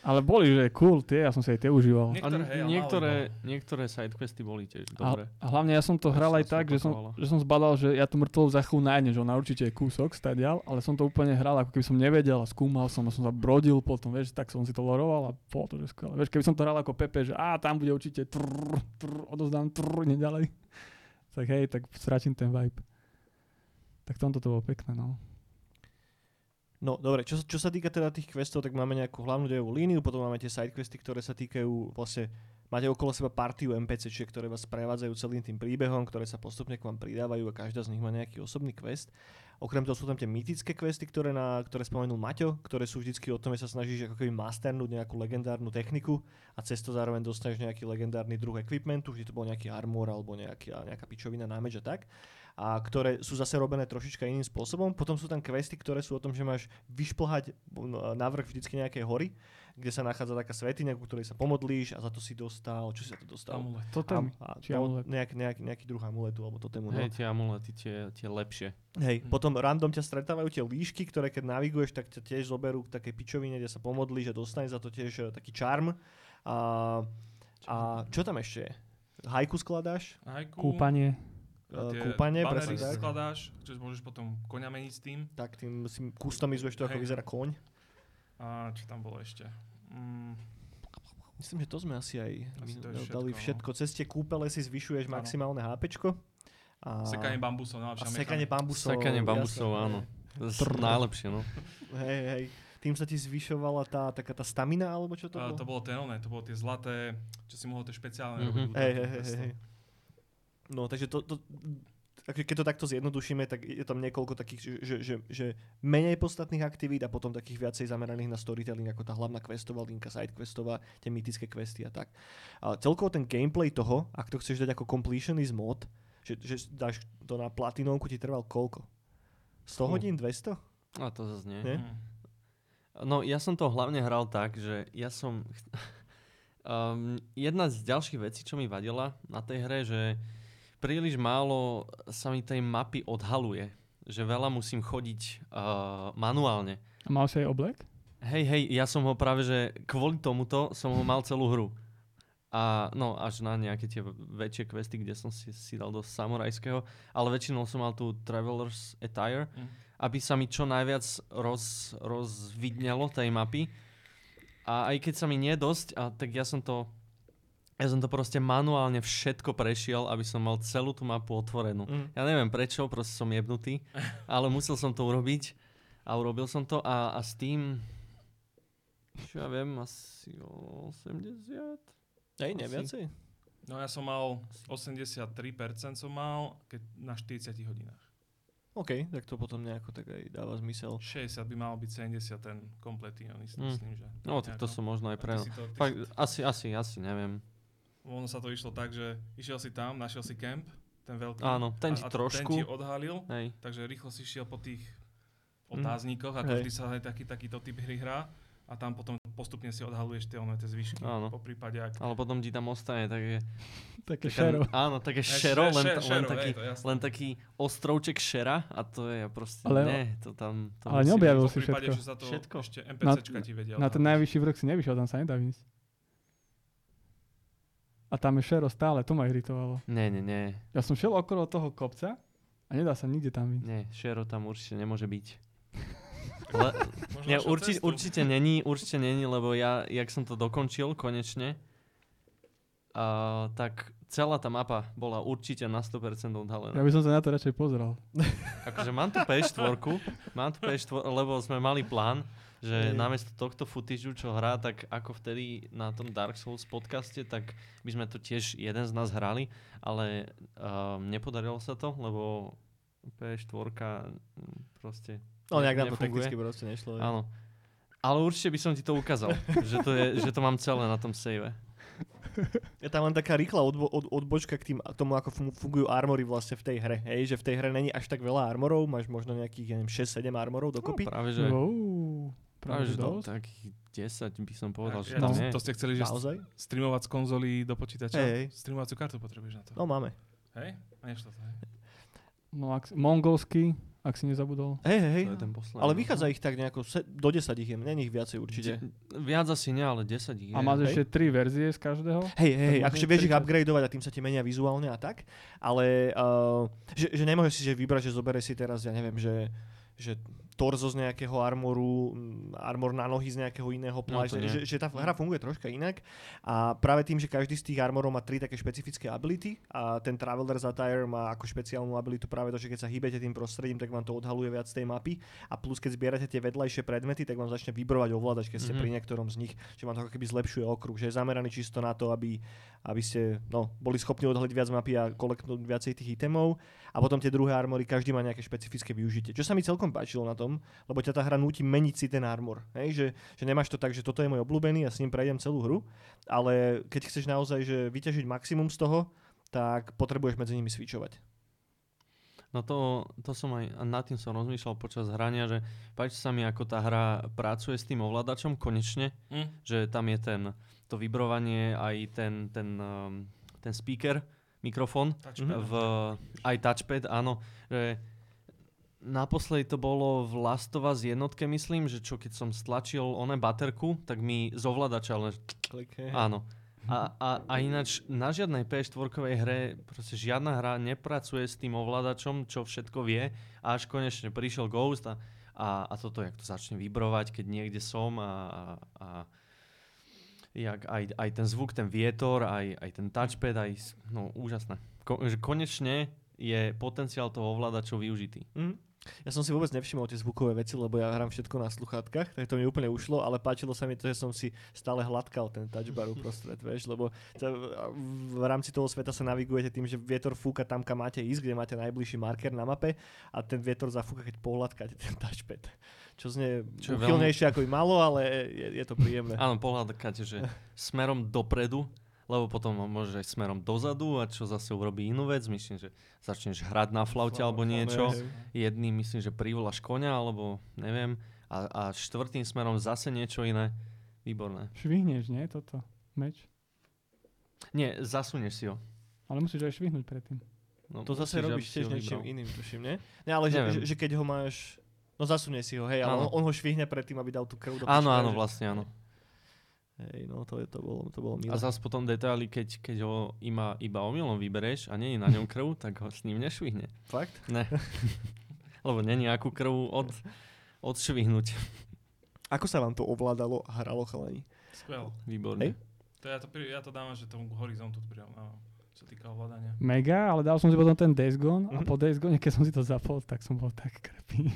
Speaker 2: Ale boli, že cool tie, ja som si aj tie užíval.
Speaker 3: Nie-
Speaker 4: A
Speaker 3: Niektoré, hej, ale
Speaker 4: niektoré,
Speaker 3: málo
Speaker 4: niektoré sidequesty boli tiež
Speaker 2: A,
Speaker 4: dobré.
Speaker 2: a hlavne ja som to
Speaker 4: To
Speaker 2: hral aj tak, že som, že som zbadal, že ja tú mŕtvolu za chvíľu nájdem, že ona určite je kúsok stadial, ale som to úplne hral, ako keby som nevedel a skúmal som a som sa brodil potom, vieš, tak som si to loroval a bolo to že skvelé. Vieš, keby som to hral ako Pepe, že á, tam bude určite trrr, trrr, odozdám trrr, ide ďalej. Tak hej, tak stratím ten vibe. Tak tomto to bolo pekné, no.
Speaker 1: No dobre, čo, čo sa týka teda tých questov, tak máme nejakú hlavnú dejovú líniu, potom máme tie sidequesty, ktoré sa týkajú vlastne Máte okolo seba partiu NPC, ktoré vás prevádzajú celým tým príbehom, ktoré sa postupne k vám pridávajú a každá z nich má nejaký osobný quest. Okrem toho sú tam tie mytické questy, ktoré, na, ktoré spomenul Maťo, ktoré sú vždycky o tom, že sa snažíš ako keby masternúť nejakú legendárnu techniku a cez to zároveň dostaneš nejaký legendárny druh equipmentu, vždy to bol nejaký armor alebo nejaký, nejaká pičovina, námeč a tak a ktoré sú zase robené trošička iným spôsobom. Potom sú tam questy, ktoré sú o tom, že máš vyšplhať navrh vždycky nejakej hory, kde sa nachádza taká svetiňa, ku ktorej sa pomodlíš a za to si dostal, čo si za to dostal?
Speaker 3: Amulet.
Speaker 2: Totem.
Speaker 1: A, a
Speaker 2: či
Speaker 1: to,
Speaker 2: amulet.
Speaker 1: nejaký, nejaký, nejaký druh amuletu alebo totému. No.
Speaker 4: Hej, tie amulety, tie, tie lepšie.
Speaker 1: Hej,
Speaker 3: Hm.
Speaker 1: potom random ťa stretávajú tie líšky, ktoré keď naviguješ, tak ťa tiež zoberú k takej pičovine, kde sa pomodlíš a dostaneš za to tiež e, taký charm. A, a čo tam ešte je? Hajku skladáš?
Speaker 3: Hajku,
Speaker 2: Kúpanie.
Speaker 3: A tie
Speaker 1: kúpanie, presne
Speaker 3: si
Speaker 1: tak.
Speaker 3: skladáš, čo môžeš potom koňa meniť s tým.
Speaker 1: Tak tým si customizuješ to, ako
Speaker 3: Hej.
Speaker 1: vyzerá koň.
Speaker 3: A čo tam bolo ešte? Mm,
Speaker 1: Myslím, že to sme asi aj
Speaker 3: Asi to všetko,
Speaker 1: dali
Speaker 3: no.
Speaker 1: všetko. Cez tie kúpele si zvyšuješ
Speaker 3: Áno.
Speaker 1: maximálne HPčko. A,
Speaker 3: sekanie bambusov,
Speaker 1: a
Speaker 3: najlepšia
Speaker 1: sekanie
Speaker 3: mechanika.
Speaker 1: bambusov.
Speaker 4: Sekanie bambusov,
Speaker 1: jasné,
Speaker 4: áno.
Speaker 2: Trrr.
Speaker 4: najlepšie, no.
Speaker 1: Hej, hej. Tým sa ti zvyšovala tá, taká tá stamina, alebo čo to
Speaker 3: A
Speaker 1: bolo?
Speaker 3: to bolo ten, to bolo tie zlaté, čo si mohol tie špeciálne
Speaker 4: Mhm.
Speaker 3: robiť.
Speaker 1: Hej, hej, hej, hej. No, takže to, to, ak- keď to takto zjednodušíme, tak je tam niekoľko takých, že, že, že, menej podstatných aktivít a potom takých viacej zameraných na storytelling, ako tá hlavná questová linka, sidequestová, tie mytické questy a tak. A celkovo ten gameplay toho, ak to chceš dať ako completionist mod, že, že dáš to na platinovku, ti trval koľko? 100
Speaker 4: Fú.
Speaker 1: hodín? 200?
Speaker 4: A to zase nie.
Speaker 1: Nie?
Speaker 3: Mhm.
Speaker 4: No ja som to hlavne hral tak, že ja som... um, jedna z ďalších vecí, čo mi vadila na tej hre, že príliš málo sa mi tej mapy odhaluje. Že veľa musím chodiť uh, manuálne.
Speaker 2: A mal si aj oblek?
Speaker 4: Hej, hej, ja som ho práve, že kvôli tomuto som ho mal celú hru. A no, až na nejaké tie väčšie questy, kde som si, si dal do samurajského, ale väčšinou som mal tu Traveler's Attire,
Speaker 3: Mm.
Speaker 4: aby sa mi čo najviac roz, rozvidnelo tej mapy. A aj keď sa mi nie dosť, a tak ja som to ja som to proste manuálne všetko prešiel, aby som mal celú tú mapu otvorenú.
Speaker 1: Mm.
Speaker 4: Ja neviem prečo, proste som jebnutý, ale musel som to urobiť a urobil som to a, a s tým, čo ja viem, asi 80.
Speaker 1: Hej, nie
Speaker 4: Asi.
Speaker 1: viacej?
Speaker 3: No ja som mal 83% som mal keď na 40 hodinách.
Speaker 1: OK, tak to potom nejako tak aj dáva zmysel.
Speaker 3: 60 by malo byť 70 ten kompletný, si
Speaker 4: Mm.
Speaker 3: myslím, že...
Speaker 4: No, tak to som možno aj pre...
Speaker 3: ty si to- ty
Speaker 4: Fakt,
Speaker 3: si-
Speaker 4: asi, asi, asi, neviem.
Speaker 3: Ono sa to išlo tak, že išiel si tam, našiel si kemp, ten veľký.
Speaker 4: Áno, ten ti
Speaker 3: a, a
Speaker 4: trošku-
Speaker 3: Ten ti odhalil,
Speaker 4: Hej.
Speaker 3: takže rýchlo si šiel po tých otáznikoch, ako
Speaker 1: Hej.
Speaker 3: vždy sa aj taký, takýto typ hry hrá. A tam potom postupne si odhaluješ tie, ono, tie zvyšky.
Speaker 4: Áno.
Speaker 3: Po prípade, ak...
Speaker 4: Ale potom ti tam ostane také...
Speaker 2: Také šero.
Speaker 4: Áno, také šero,
Speaker 3: še-
Speaker 4: len,
Speaker 3: še-
Speaker 4: len,
Speaker 3: šero,
Speaker 4: taký,
Speaker 3: hej,
Speaker 4: len taký ostrovček šera a to je proste...
Speaker 2: Ale-
Speaker 4: ne, to tam... To
Speaker 2: ale neobjavil
Speaker 3: po
Speaker 2: si
Speaker 3: prípade,
Speaker 2: všetko.
Speaker 3: že sa to
Speaker 4: Všetko.
Speaker 3: ešte NPCčka ti vedia.
Speaker 2: Na ten
Speaker 3: odhaliť.
Speaker 2: najvyšší vrch si nevyšiel, tam sa nedá ísť. A tam je šero stále, to ma iritovalo.
Speaker 4: Nie, nie, nie.
Speaker 2: Ja som šiel okolo toho kopca a nedá sa nikde tam ísť.
Speaker 4: Nie, šero tam určite nemôže byť. Le, nie, urči,
Speaker 3: cestu.
Speaker 4: určite není, určite není, lebo ja, jak som to dokončil konečne, a, tak celá tá mapa bola určite na 100% odhalená.
Speaker 2: Ja by som sa na to radšej pozrel.
Speaker 4: Akože mám tu PS4, mám tu PS4, lebo sme mali plán, že
Speaker 1: Hej.
Speaker 4: namiesto tohto footage, čo hrá, tak ako vtedy na tom Dark Souls podcaste, tak by sme to tiež jeden z nás hrali, ale um, nepodarilo sa to, lebo PS4 mm, proste
Speaker 1: No nejak nám to technicky proste nešlo. hej.
Speaker 4: Áno. Ale určite by som ti to ukázal, že, to je, že to mám celé na tom save.
Speaker 1: Je tam len taká rýchla odbo- od- odbočka k tým, tomu, ako fun- fungujú armory vlastne v tej hre. Hej, že v tej hre není až tak veľa armorov, máš možno nejakých, ja neviem, 6-7 armorov dokopy.
Speaker 4: No, práve že,
Speaker 2: Wow,
Speaker 4: práve, že do, takých 10 by som povedal, že
Speaker 3: Ja,
Speaker 4: tam
Speaker 3: to,
Speaker 4: je.
Speaker 3: to ste chceli, že
Speaker 1: Naozaj?
Speaker 3: streamovať z konzolí do počítača?
Speaker 1: Hej, hej.
Speaker 3: Streamovaciu kartu potrebuješ na to.
Speaker 1: No máme.
Speaker 3: Hej? A nešlo to, hej?
Speaker 2: No, ak, mongolský, ak si nezabudol.
Speaker 1: Hej, hej, hej. Ale vychádza ich tak nejako, se- do 10 ich je, není ich viacej určite.
Speaker 4: De- Viac asi nie, ale 10 ich je.
Speaker 2: A máš ešte tri verzie z každého?
Speaker 1: Hej, hej, hej, akože vieš ich
Speaker 2: 30.
Speaker 1: upgradeovať a tým sa ti menia vizuálne a tak, ale uh, že, že nemôžeš si že vybrať, že zobere si teraz, ja neviem, že, že torzo z nejakého armoru, mm, armor na nohy z nejakého iného pláže,
Speaker 4: No,
Speaker 1: že, že tá hra funguje troška inak. A práve tým, že každý z tých armorov má tri také špecifické ability a ten Traveler's Attire má ako špeciálnu abilitu práve to, že keď sa hýbete tým prostredím, tak vám to odhaluje viac z tej mapy. A plus keď zbierate tie vedľajšie predmety, tak vám začne vybrovať ovládač, keď ste
Speaker 4: Mhm.
Speaker 1: pri niektorom z nich, že vám to ako keby zlepšuje okruh, že je zameraný čisto na to, aby, aby ste no, boli schopní odhaliť viac mapy a kolektnúť viacej tých itemov a potom tie druhé armory, každý má nejaké špecifické využitie. Čo sa mi celkom páčilo na tom, lebo ťa tá hra núti meniť si ten armor. Hej? Že, že nemáš to tak, že toto je môj obľúbený a s ním prejdem celú hru, ale keď chceš naozaj že vyťažiť maximum z toho, tak potrebuješ medzi nimi switchovať.
Speaker 4: No to, to som aj, nad tým som rozmýšľal počas hrania, že páči sa mi, ako tá hra pracuje s tým ovládačom konečne,
Speaker 3: Hm?
Speaker 4: že tam je ten, to vibrovanie, aj ten, ten, um, ten speaker, mikrofón,
Speaker 3: Touchpad.
Speaker 4: v, aj touchpad, áno, že naposledy to bolo v Last of Us jednotke, myslím, že čo keď som stlačil oné baterku, tak mi z ovládača len
Speaker 1: Klik, hej.
Speaker 4: Áno. A, a, a ináč na žiadnej PS4 hre proste žiadna hra nepracuje s tým ovládačom, čo všetko vie a až konečne prišiel Ghost a, a, a toto, jak to začne vibrovať, keď niekde som a, a, a jak aj, aj ten zvuk, ten vietor, aj, aj ten touchpad, aj, no úžasné. Ko, že konečne je potenciál toho ovládača využitý.
Speaker 1: Mm. Ja som si vôbec nevšimol tie zvukové veci, lebo ja hrám všetko na sluchátkach, tak to mi úplne ušlo, ale páčilo sa mi to, že som si stále hladkal ten touchbar uprostred, vieš, lebo to, v rámci toho sveta sa navigujete tým, že vietor fúka tam, kam máte ísť, kde máte najbližší marker na mape a ten vietor zafúka, keď pohľadkáte ten touchpad. Čo znie
Speaker 4: Čo
Speaker 1: uchylnejšie ako i malo, ale je, je to príjemné.
Speaker 4: Áno, pohľadáte, že smerom dopredu, lebo potom môžeš aj smerom dozadu a čo zase urobí inú vec, myslím, že začneš hrať na flaute alebo niečo. Jedný myslím, že privoláš konia alebo neviem a, a štvrtým smerom zase niečo iné. Výborné.
Speaker 2: Švihneš, nie? Toto. Meč.
Speaker 4: Nie, zasunieš si ho.
Speaker 2: Ale musíš aj švihnúť predtým.
Speaker 4: No,
Speaker 1: To zase robíš tiež niečím iným, tuším, nie? Ne, ale že, že, že keď ho máš... No zasunie si ho, hej, ale on, on ho švihne predtým, aby dal tú krv do
Speaker 4: Áno,
Speaker 1: pička,
Speaker 4: áno, vlastne áno.
Speaker 1: Hej, no to, je, to bolo, to bolo milé.
Speaker 4: A zase potom detaily, keď, keď ho iba, iba omylom vybereš a nie je na ňom krv, tak ho s ním nešvihne.
Speaker 1: Fakt?
Speaker 4: Ne. Lebo není nejakú krv od, odšvihnúť.
Speaker 1: Ako sa vám to ovládalo a hralo chalani?
Speaker 3: Skvel.
Speaker 4: Výborne.
Speaker 1: Hej.
Speaker 3: To ja, to, ja to dávam, že tomu horizontu priam, áno, čo týka ovládania.
Speaker 2: Mega, ale dal som si potom ten Days Gone a
Speaker 1: Mhm.
Speaker 2: po Days Gone, keď som si to zapol, tak som bol tak krepý.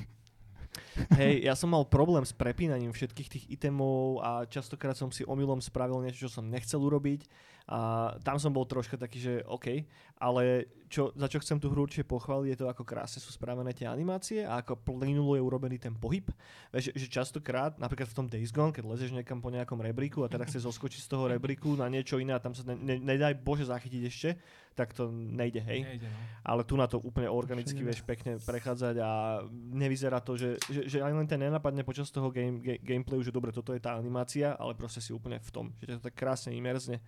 Speaker 1: Hej, ja som mal problém s prepínaním všetkých tých itemov a častokrát som si omylom spravil niečo, čo som nechcel urobiť a tam som bol troška taký, že OK, ale čo, za čo chcem tú hru určite pochváliť je to, ako krásne sú spravené tie animácie a ako plynulo je urobený ten pohyb. Vieš, že, že častokrát, napríklad v tom Days Gone, keď lezeš niekam po nejakom rebríku a teda chceš zoskočiť z toho rebríku na niečo iné a tam sa ne, ne, nedaj Bože zachytiť ešte, tak to nejde, hej.
Speaker 3: Nejde, no.
Speaker 1: Ale tu na to úplne organicky vieš pekne prechádzať a nevyzerá to, že, že, že ani len ten nenapadne počas toho game, game, gameplayu, že dobre, toto je tá animácia, ale proste si úplne v tom, že to tak krásne imerzne.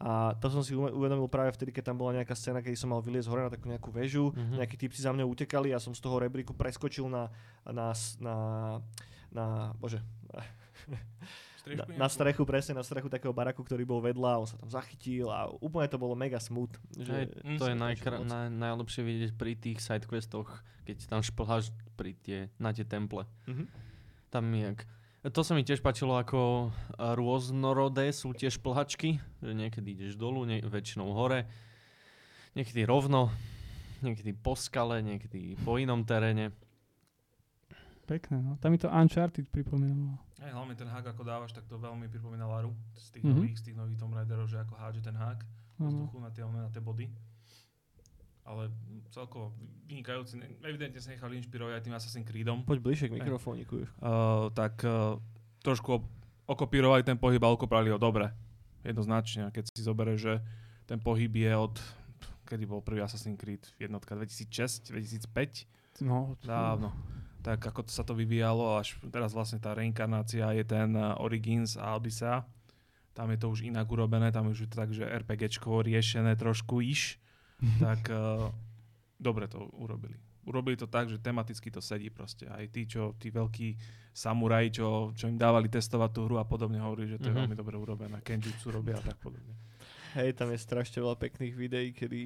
Speaker 1: A to som si uvedomil práve vtedy, keď tam bola nejaká scéna, keď som mal vyliezť hore na takú nejakú väžu,
Speaker 4: Mhm.
Speaker 1: nejakí typci za mňou utekali a som z toho rebríku preskočil na, na, na, na, bože, na, na strechu, presne na strechu takého baraku, ktorý bol vedľa, on sa tam zachytil a úplne to bolo mega smooth. Že
Speaker 4: Hej,
Speaker 3: Mm,
Speaker 4: to je najkra- naj- najlepšie vidieť pri tých sidequestoch, keď tam šplháš pri tie, na tie temple.
Speaker 1: Mhm.
Speaker 4: Tam jak... To sa mi tiež páčilo, ako a, rôznorodé sú tie šplhačky, že niekedy ideš dolu, nie, väčšinou hore, niekedy rovno, niekedy po skale, niekedy po inom teréne.
Speaker 2: Pekné, no. Tam mi to Uncharted pripomínalo.
Speaker 3: Aj hlavne ten hák, ako dávaš, tak to veľmi pripomína Laru z tých
Speaker 2: Mhm.
Speaker 3: nových, z tých nových Tomb Raiderov, že ako hádže ten hák
Speaker 2: Áno.
Speaker 3: vzduchu na tie, na tie body. Ale celkovo vynikajúci, ne- evidentne sa nechali inšpirovať aj tým Assassin's Creedom.
Speaker 1: Poď bližšie k mikrofóniku.
Speaker 3: Uh, tak uh, trošku op- okopírovali ten pohyb a okoprali ho dobre. Jednoznačne. Keď si zoberieš, že ten pohyb je od kedy bol prvý Assassin's Creed jednotka 2006, 2005,
Speaker 2: No,
Speaker 3: dávno. Tak ako to sa to vyvíjalo, až teraz vlastne tá reinkarnácia je ten Origins a Odyssey. Tam je to už inak urobené, tam už je to tak, že RPGčko riešené trošku iš, tak uh, dobre to urobili. Urobili to tak, že tematicky to sedí proste. Aj tí, čo, tí veľkí samuraji, čo, čo im dávali testovať tú hru a podobne, hovorí, že to je
Speaker 4: Mhm.
Speaker 3: veľmi dobre urobené. Kenjutsu robia a tak podobne.
Speaker 1: Hej, tam je strašne veľa pekných videí, kedy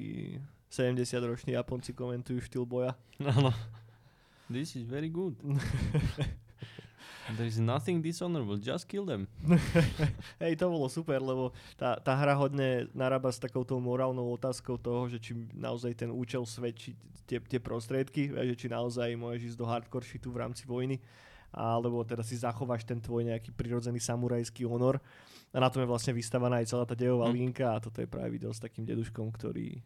Speaker 1: 70-roční Japonci komentujú štýl boja.
Speaker 4: Áno. This is very good. There is nothing dishonorable, just kill them.
Speaker 1: Hej, to bolo super, lebo tá, tá hra hodne narába s takouto morálnou otázkou toho, že či naozaj ten účel svedčí tie, tie prostriedky, že či naozaj môžeš ísť do hardcore shitu v rámci vojny, alebo teda si zachováš ten tvoj nejaký prirodzený samurajský honor. A na tom je vlastne vystavaná aj celá tá dejová
Speaker 4: Hm.
Speaker 1: linka a toto je práve video s takým deduškom, ktorý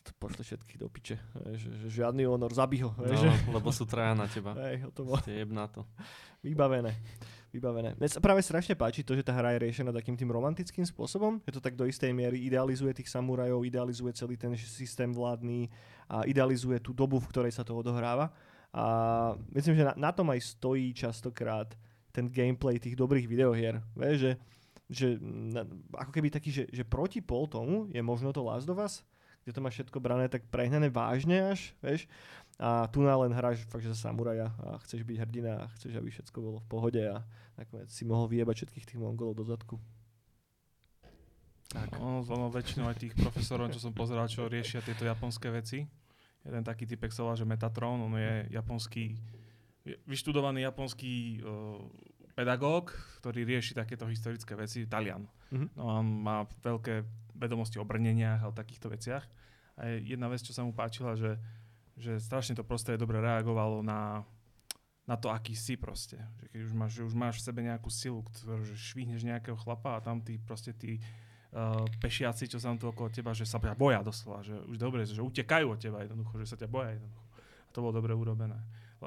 Speaker 1: to pošle všetkých do piče. Že, že žiadny honor, zabí ho. Vieš, že-
Speaker 4: No, lebo sú traja na teba.
Speaker 1: Hej, o tom bolo.
Speaker 4: Ste jeb na to.
Speaker 1: Vybavené. Vybavené. Mne sa práve strašne páči to, že tá hra je riešená takým tým romantickým spôsobom, že to tak do istej miery idealizuje tých samurajov, idealizuje celý ten systém vládny a idealizuje tú dobu, v ktorej sa to odohráva. A myslím, že na, na tom aj stojí častokrát ten gameplay tých dobrých videohier. Vieš, že, že ako keby taký, že, že protipol tomu je možno to Last of Us, kde to má všetko brané tak prehnané vážne až, vieš, a tu na len hráš fakt, že za samuraja a chceš byť hrdina a chceš, aby všetko bolo v pohode a nakoniec si mohol vyjebať všetkých tých mongolov do zadku.
Speaker 3: Tak. Ono, ono väčšinou aj tých profesorov, čo som pozeral, čo riešia tieto japonské veci. Jeden taký typek sa volá, že Metatron, on je japonský, vyštudovaný japonský uh, pedagóg, ktorý rieši takéto historické veci, Talian.
Speaker 1: Mhm.
Speaker 3: No, on má veľké vedomosti o brneniach a o takýchto veciach. A je jedna vec, čo sa mu páčila, že, že strašne to prostredie dobre reagovalo na, na to, aký si proste. Že keď už máš, že už máš v sebe nejakú silu, ktorú že švihneš nejakého chlapa a tam tí proste tí uh, pešiaci, čo sa tam tu okolo teba, že sa ťa boja doslova, že už dobre, že utekajú od teba jednoducho, že sa ťa boja jednoducho. A to bolo dobre urobené.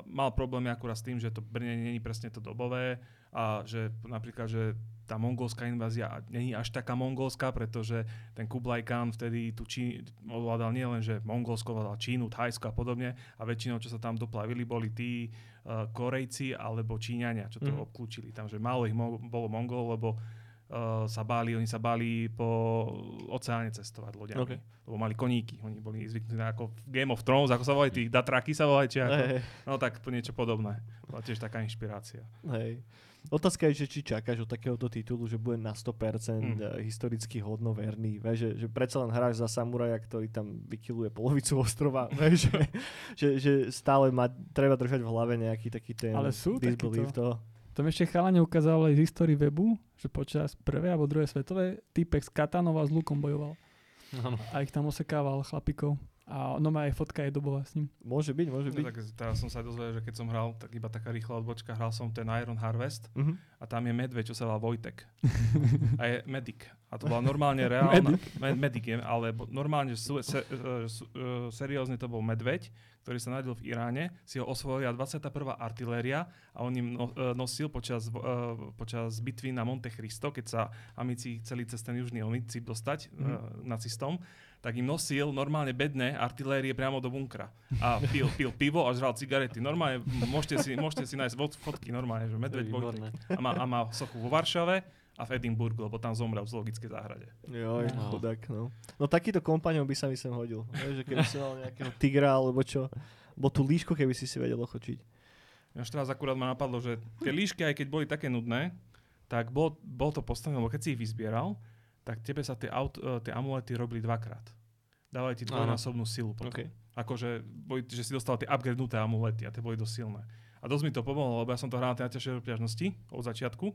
Speaker 3: Mal problémy akurát s tým, že to brnenie není presne to dobové a že napríklad, že tá mongolská invázia není až taká mongolská, pretože ten Kublai Khan vtedy tu Čí, ovládal nielen, že Mongolsko, ovládal Čínu, Thajsko a podobne a väčšinou, čo sa tam doplavili, boli tí uh, Korejci alebo Číňania, čo to mm. obklúčili. Tam, že málo ich mo- bolo Mongol, lebo uh, sa báli, oni sa báli po oceáne cestovať loďami.
Speaker 1: Okay.
Speaker 3: Lebo mali koníky, oni boli zvyknutí na ako Game of Thrones, ako sa volajú, tí Datraky sa volajú, či ako,
Speaker 1: Hej,
Speaker 3: no tak niečo podobné. Bola tiež taká inšpirácia.
Speaker 1: hej. Otázka je, že či čakáš od takéhoto titulu, že bude na 100%
Speaker 3: Mm.
Speaker 1: mm. historicky hodnoverný. Vieš, že, že predsa len hráš za samuraja, ktorý tam vykiluje polovicu ostrova. Vieš, že, že, že stále má, treba držať v hlave nejaký taký ten
Speaker 2: Ale sú
Speaker 1: disbelief toho.
Speaker 2: Tam ešte chalane ukázali z histórii webu, že počas prvej alebo druhej svetovej týpek s katanov a s lukom bojoval.
Speaker 4: Áno.
Speaker 2: A ich tam osekával chlapikov. A no má aj fotka je dobová s ním.
Speaker 1: Môže byť, môže
Speaker 3: No,
Speaker 1: byť.
Speaker 3: tak teraz som sa dozvedel, že keď som hral, tak iba taká rýchla odbočka, hral som ten Iron Harvest
Speaker 1: Mhm.
Speaker 3: a tam je medveď, čo sa volá Vojtek. A je medic. A to bola normálne reálna... Med, medic je, ale normálne su, se, uh, su, uh, seriózne to bol medveď, ktorý sa narodil v Iráne, si ho osvojila 21. artiléria a on im no, uh, nosil počas, uh, počas bitvy na Monte Cristo, keď sa amici chceli cez ten južný Onicip dostať
Speaker 1: Mhm.
Speaker 3: uh, nacistom, tak im nosil normálne bedné artilérie priamo do bunkra. A pil, pil pivo a žral cigarety. Normálne, môžete si, môžete si nájsť fot- fotky normálne, že medveď
Speaker 4: výborné.
Speaker 3: A má, a má sochu vo Varšave a v Edinburgu, lebo tam zomrel v zoologickej záhrade.
Speaker 1: Joj,
Speaker 4: No.
Speaker 1: chudák, no. No takýto kompaňom by sa mi sem hodil. Vieš, že keby si mal nejakého tigra alebo čo. Bo tú líšku, keby si si vedel ochočiť.
Speaker 3: Až teraz akurát ma napadlo, že tie líšky, aj keď boli také nudné, tak bol, bol to postavené, lebo keď si ich vyzbieral, tak tebe sa tie, aut, e, tie amulety robili dvakrát. Dávali ti dvojnásobnú silu potom.
Speaker 1: Okay.
Speaker 3: Akože, boli, že si dostal tie upgradenuté amulety a tie boli dosť silné. A dosť mi to pomohlo, lebo ja som to hral na tej najťažšej obťažnosti od začiatku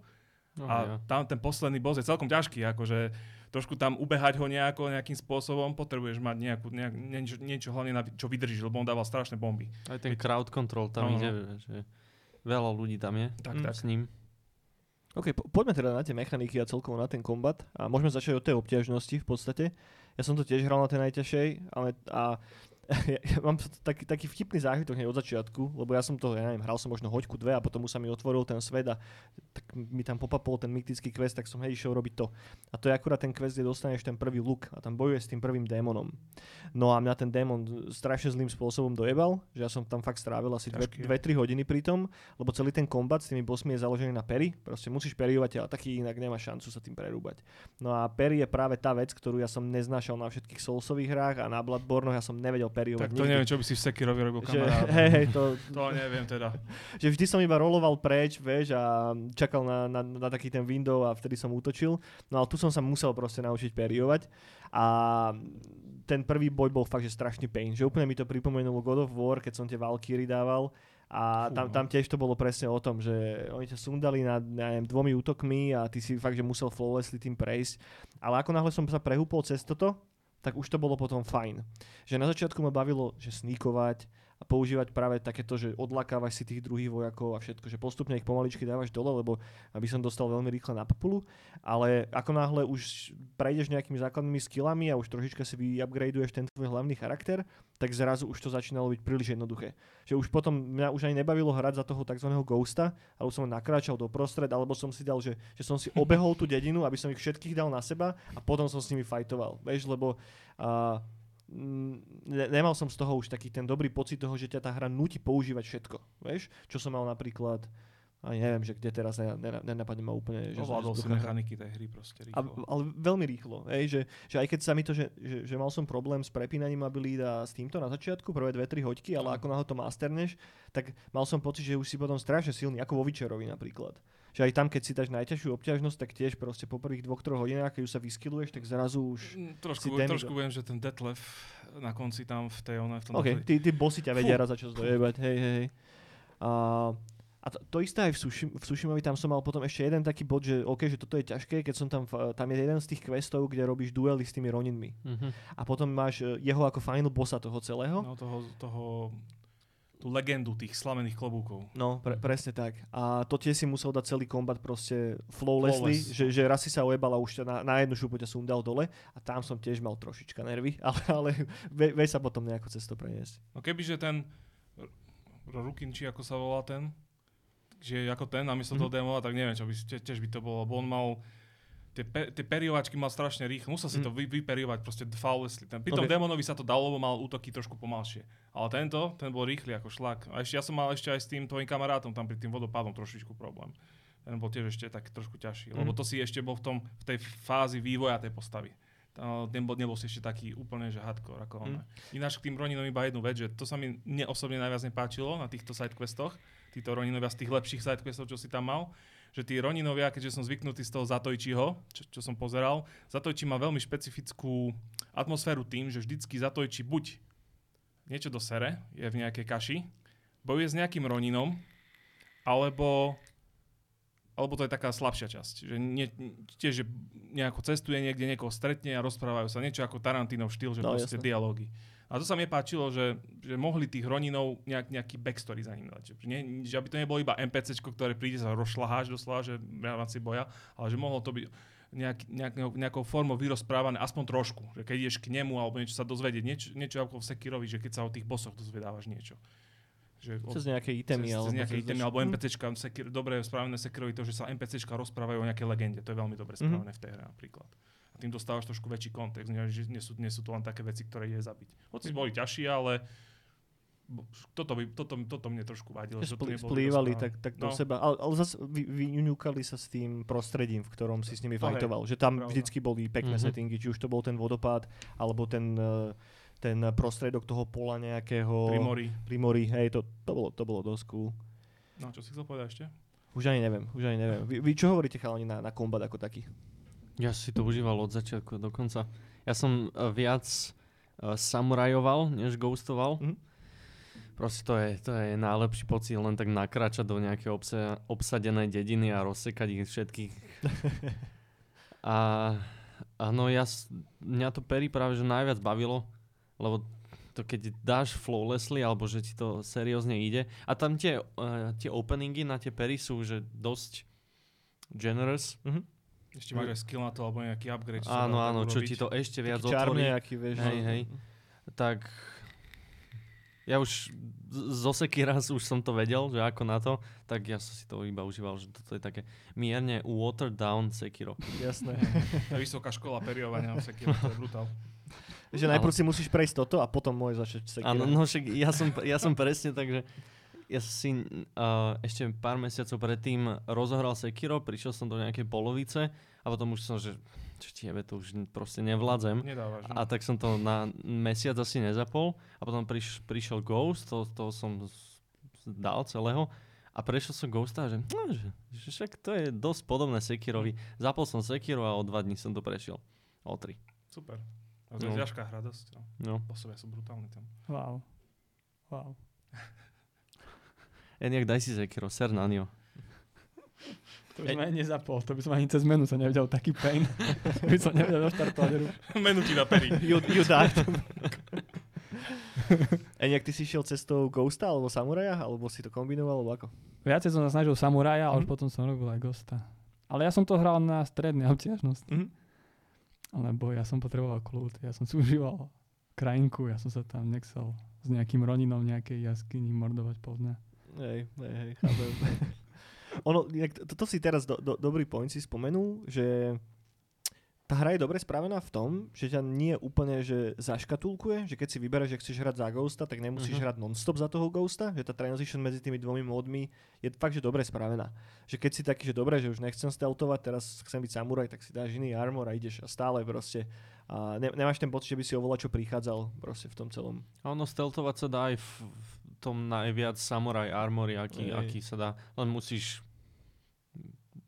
Speaker 4: No,
Speaker 3: a
Speaker 4: ja.
Speaker 3: tam ten posledný boss je celkom ťažký, akože trošku tam ubehať ho nejako, nejakým spôsobom, potrebuješ mať nejakú, nejak, niečo, niečo hlavne na, čo vydržíš, lebo on dával strašné bomby.
Speaker 4: Aj ten crowd control tam
Speaker 3: no.
Speaker 4: ide, že veľa ľudí tam je
Speaker 3: Tak,
Speaker 1: Mm.
Speaker 3: tak.
Speaker 4: s ním.
Speaker 1: OK, po- poďme teda na tie mechaniky a celkovo na ten kombat a môžeme začať od tej obťažnosti v podstate. Ja som to tiež hral na tej najťažšej, ale a ja, ja mám taký, taký vtipný zážitok hneď od začiatku, lebo ja som to, ja neviem, hral som možno hoďku dve a potom už sa mi otvoril ten svet a tak mi tam popapol ten mytický quest, tak som hej išiel robiť to. A to je akurát ten quest, kde dostaneš ten prvý luk a tam bojuješ s tým prvým démonom. No a mňa ten démon strašne zlým spôsobom dojebal, že ja som tam fakt strávil asi
Speaker 3: Ťažký je.
Speaker 1: 2-3 hodiny pri tom, lebo celý ten kombat s tými bossmi je založený na pery, proste musíš periovať a taký inak nemá šancu sa tým prerúbať. No a pery je práve tá vec, ktorú ja som neznášal na všetkých Soulsových hrách a na Bloodborne ja som nevedel periovať
Speaker 3: Tak to
Speaker 1: nikdy.
Speaker 3: neviem, čo by si v Sekirovi robil kamarát.
Speaker 1: hej, hej, to,
Speaker 3: To neviem teda.
Speaker 1: že vždy som iba roloval preč, vieš, a čakal na, na, na taký ten window a vtedy som útočil. No ale tu som sa musel proste naučiť periovať a ten prvý boj bol fakt, že strašný pain. Že úplne mi to pripomenulo God of War, keď som tie Valkyrie dával a
Speaker 3: Fú,
Speaker 1: tam,
Speaker 3: no.
Speaker 1: tam tiež to bolo presne o tom, že oni ťa sundali ja neviem, dvomi útokmi a ty si fakt, že musel flawlessly tým prejsť. Ale ako náhle som sa prehúpol cez toto, tak už to bolo potom fajn. Že na začiatku ma bavilo, že sníkovať a používať práve takéto, že odlakávaš si tých druhých vojakov a všetko, že postupne ich pomaličky dávaš dole, lebo aby som dostal veľmi rýchle na populu, ale ako náhle už prejdeš nejakými základnými skillami a už trošička si vyupgradeuješ ten tvoj hlavný charakter, tak zrazu už to začínalo byť príliš jednoduché. Že už potom mňa už ani nebavilo hrať za toho tzv. ghosta, ale už som nakráčal do prostred, alebo som si dal, že, že som si obehol tú dedinu, aby som ich všetkých dal na seba a potom som s nimi fajtoval. Vieš, lebo uh, ne, nemal som z toho už taký ten dobrý pocit toho, že ťa tá hra nutí používať všetko. Vieš, čo som mal napríklad, ani neviem, že kde teraz, ne, ne, nenapadne ma úplne. Že
Speaker 3: Ovládol si mechaniky tej hry proste
Speaker 1: a,
Speaker 3: rýchlo.
Speaker 1: ale veľmi rýchlo, hej, že, že aj keď sa mi to, že, že, že mal som problém s prepínaním abilit a s týmto na začiatku, prvé dve, tri hoďky, ale
Speaker 3: No.
Speaker 1: ako náhle to masterneš, tak mal som pocit, že už si potom strašne silný, ako vo Witcherovi napríklad. Že aj tam, keď si dáš najťažšiu obťažnosť, tak tiež proste po prvých dvoch, troch hodinách, keď už sa vyskiluješ, tak zrazu už...
Speaker 3: Mm,
Speaker 1: si
Speaker 3: Trošku,
Speaker 1: demigod.
Speaker 3: trošku viem, že ten Detlef na konci tam v tej one, v tom
Speaker 1: OK,
Speaker 3: Detlef-
Speaker 1: tí, tí bossy ťa vedia raz za čas dojebať, hej, hej. A, a to, to isté aj v, Sushi, v Sushimovi, tam som mal potom ešte jeden taký bod, že OK, že toto je ťažké, keď som tam, v- tam je jeden z tých questov, kde robíš duely s tými roninmi.
Speaker 4: Mhm.
Speaker 1: A potom máš e, jeho ako final bossa toho celého.
Speaker 3: No toho, toho, tú legendu tých slavených klobúkov.
Speaker 1: No, pre, presne tak. A to tiež si musel dať celý kombat proste flawlessly,
Speaker 3: Flawless.
Speaker 1: že, že raz si sa ojebal a už ťa na, na jednu šupu ťa sundal dole a tam som tiež mal trošička nervy, ale, ale vie, vie sa potom nejako cez to preniesť.
Speaker 3: No kebyže ten Rukin, či ako sa volá ten, že ako ten namiesto
Speaker 1: Mhm.
Speaker 3: toho démona, tak neviem, čo by, tie- tiež by to bolo, lebo on mal tie, pe, tie periovačky mal strašne rýchlo, musel si
Speaker 1: Mhm.
Speaker 3: to vy, vyperiovať proste flawlessly. Ten, pri tom
Speaker 1: Ok.
Speaker 3: démonovi sa to dalo, lebo mal útoky trošku pomalšie. Ale tento, ten bol rýchly ako šlak. A ešte ja som mal ešte aj s tým tvojim kamarátom tam pri tým vodopádom trošičku problém. Ten bol tiež ešte tak trošku ťažší, lebo
Speaker 1: Mhm.
Speaker 3: to si ešte bol v, tom, v tej fázi vývoja tej postavy. Tam nebol, nebol si ešte taký úplne, že hardcore ako on.
Speaker 1: Mhm.
Speaker 3: Ináč k tým Roninom iba jednu vec, že to sa mi mne osobne najviac nepáčilo na týchto sidequestoch, títo Roninovia z tých lepších sidequestov, čo si tam mal, že tí Roninovia, keďže som zvyknutý z toho Zatojčiho, čo, čo som pozeral, Zatojči má veľmi špecifickú atmosféru tým, že vždycky Zatojči buď niečo do sere, je v nejakej kaši, bojuje s nejakým Roninom, alebo alebo to je taká slabšia časť. Že nie, tiež, že nejako cestuje niekde, niekoho stretne a rozprávajú sa. Niečo ako Tarantinov štýl, že
Speaker 1: No,
Speaker 3: proste
Speaker 1: jasné.
Speaker 3: dialógy. A to sa mi páčilo, že, že mohli tých Roninov nejak, nejaký backstory za ním dať. Že, nie, že aby to nebolo iba NPC, ktoré príde sa rozšlaháš doslova, že v rámci boja, ale že mohlo to byť nejak, nejak, nejakou formou vyrozprávané aspoň trošku. Že keď ideš k nemu alebo niečo sa dozvedieť, niečo, niečo ako v Sekirovi, že keď sa o tých bosoch dozvedávaš niečo. Že
Speaker 1: Cez nejaké itemy.
Speaker 3: cez,
Speaker 1: alebo
Speaker 3: cez nejaké
Speaker 1: cez-
Speaker 3: itemy, alebo
Speaker 1: Hm.
Speaker 3: NPCčka, sekir, dobre spravené Sekirovi to, že sa NPCčka rozprávajú o nejakej legende. To je veľmi dobre
Speaker 1: Mhm.
Speaker 3: spravené v tej hre napríklad. Tým dostávaš trošku väčší kontext, nie, že nie sú, nie sú to len také veci, ktoré ide zabiť. Hoci boli ťažšie, ale toto, by, toto, toto mne trošku vadilo.
Speaker 1: Že
Speaker 3: to
Speaker 1: splývali tak, tak do
Speaker 3: No.
Speaker 1: seba, ale, ale zase vy, vyňukali sa s tým prostredím, v ktorom si s nimi
Speaker 3: hej,
Speaker 1: fajtoval. Že tam
Speaker 3: pravda.
Speaker 1: vždycky boli pekné
Speaker 4: Mhm.
Speaker 1: settingy, či už to bol ten vodopád, alebo ten, eh, ten prostredok toho pola nejakého.
Speaker 3: Pri mori.
Speaker 1: Pri mori, hej, to, to, bolo, to bolo dosť cool.
Speaker 3: No, čo si chcel povedať ešte?
Speaker 1: Už ani neviem, už ani neviem. Vy, vy čo hovoríte chalani na, na kombat ako taký?
Speaker 4: Ja si to užíval od začiatku do konca. Ja som uh, viac uh, samurajoval, než ghostoval.
Speaker 1: Mhm.
Speaker 4: Proste to je, to je najlepší pocit len tak nakráčať do nejakej obsa- obsadenej dediny a rozsekať ich všetkých. a, a no ja, mňa to Perry práve že najviac bavilo, lebo to keď dáš flawlessly, alebo že ti to seriózne ide. A tam tie, uh, tie openingy na tie Perry sú že dosť generous.
Speaker 3: Ešte máš aj skill na to, alebo nejaký upgrade. čo
Speaker 4: Áno, áno, čo ti to ešte viac
Speaker 1: Taký
Speaker 4: otvorí.
Speaker 1: nejaký, vieš.
Speaker 4: Hej,
Speaker 1: no.
Speaker 4: hej. Tak ja už z- zo raz už som to vedel, že ako na to, tak ja som si to iba užíval, že toto je také mierne watered down Sekiro.
Speaker 1: Jasné.
Speaker 3: To je vysoká škola periovania v Sekiro, to je brutál.
Speaker 1: že najprv si musíš prejsť toto a potom môžeš začať sekira.
Speaker 4: Áno, no však ja som, ja som presne tak, že ja si uh, ešte pár mesiacov predtým rozohral Sekiro, prišiel som do nejakej polovice a potom už som, že čo tiebe, to už proste nevládzem.
Speaker 3: Nedávaš.
Speaker 4: A tak som to na mesiac asi nezapol a potom priš, prišiel Ghost, to, to som dal celého a prešiel som Ghosta a že, no, že, že však to je dosť podobné Sekirovi. Zapol som Sekiro a o dva dní som to prešiel. O tri.
Speaker 3: Super. A to je
Speaker 4: No.
Speaker 3: ťažká hra dosť. No.
Speaker 4: No.
Speaker 3: Posovia sú brutálni tam.
Speaker 2: Wow. Wow.
Speaker 4: Eniak, daj si Sekiro, ser na ňo.
Speaker 2: To by som ani nezapol, to by som ani cez menu sa nevedel taký pain. by som nevedel doštartovať hru.
Speaker 3: Menu ti na.
Speaker 1: You, you died. A nejak ty si šiel cestou Ghosta alebo Samuraja? Alebo si to kombinoval? Alebo ako?
Speaker 2: Viacej som sa snažil samuraja, ale už
Speaker 1: Mhm.
Speaker 2: potom som robil aj Ghosta. Ale ja som to hral na strednej obťažnosti.
Speaker 1: Mhm.
Speaker 2: Lebo ja som potreboval kľud, ja som si užíval krajinku, ja som sa tam nechcel s nejakým roninom nejakej jaskyni mordovať po dne.
Speaker 1: Hej, hej, hej, chápem. ono, to, toto si teraz do, do, dobrý point si spomenul, že tá hra je dobre spravená v tom, že ťa nie úplne že zaškatulkuje, že keď si vybereš, že chceš hrať za Ghosta, tak nemusíš
Speaker 4: Mhm.
Speaker 1: hrať non-stop za toho Ghosta, že tá transition medzi tými dvomi módmi je fakt, že dobre spravená. Že keď si taký, že dobre, že už nechcem stealtovať, teraz chcem byť samuraj, tak si dáš iný armor a ideš a stále proste. A ne, nemáš ten pocit, že by si oveľa čo prichádzal proste v tom celom.
Speaker 4: A ono stealthovať sa dá aj v, v tom najviac samurai armory, aký,
Speaker 1: Hej.
Speaker 4: aký sa dá. Len musíš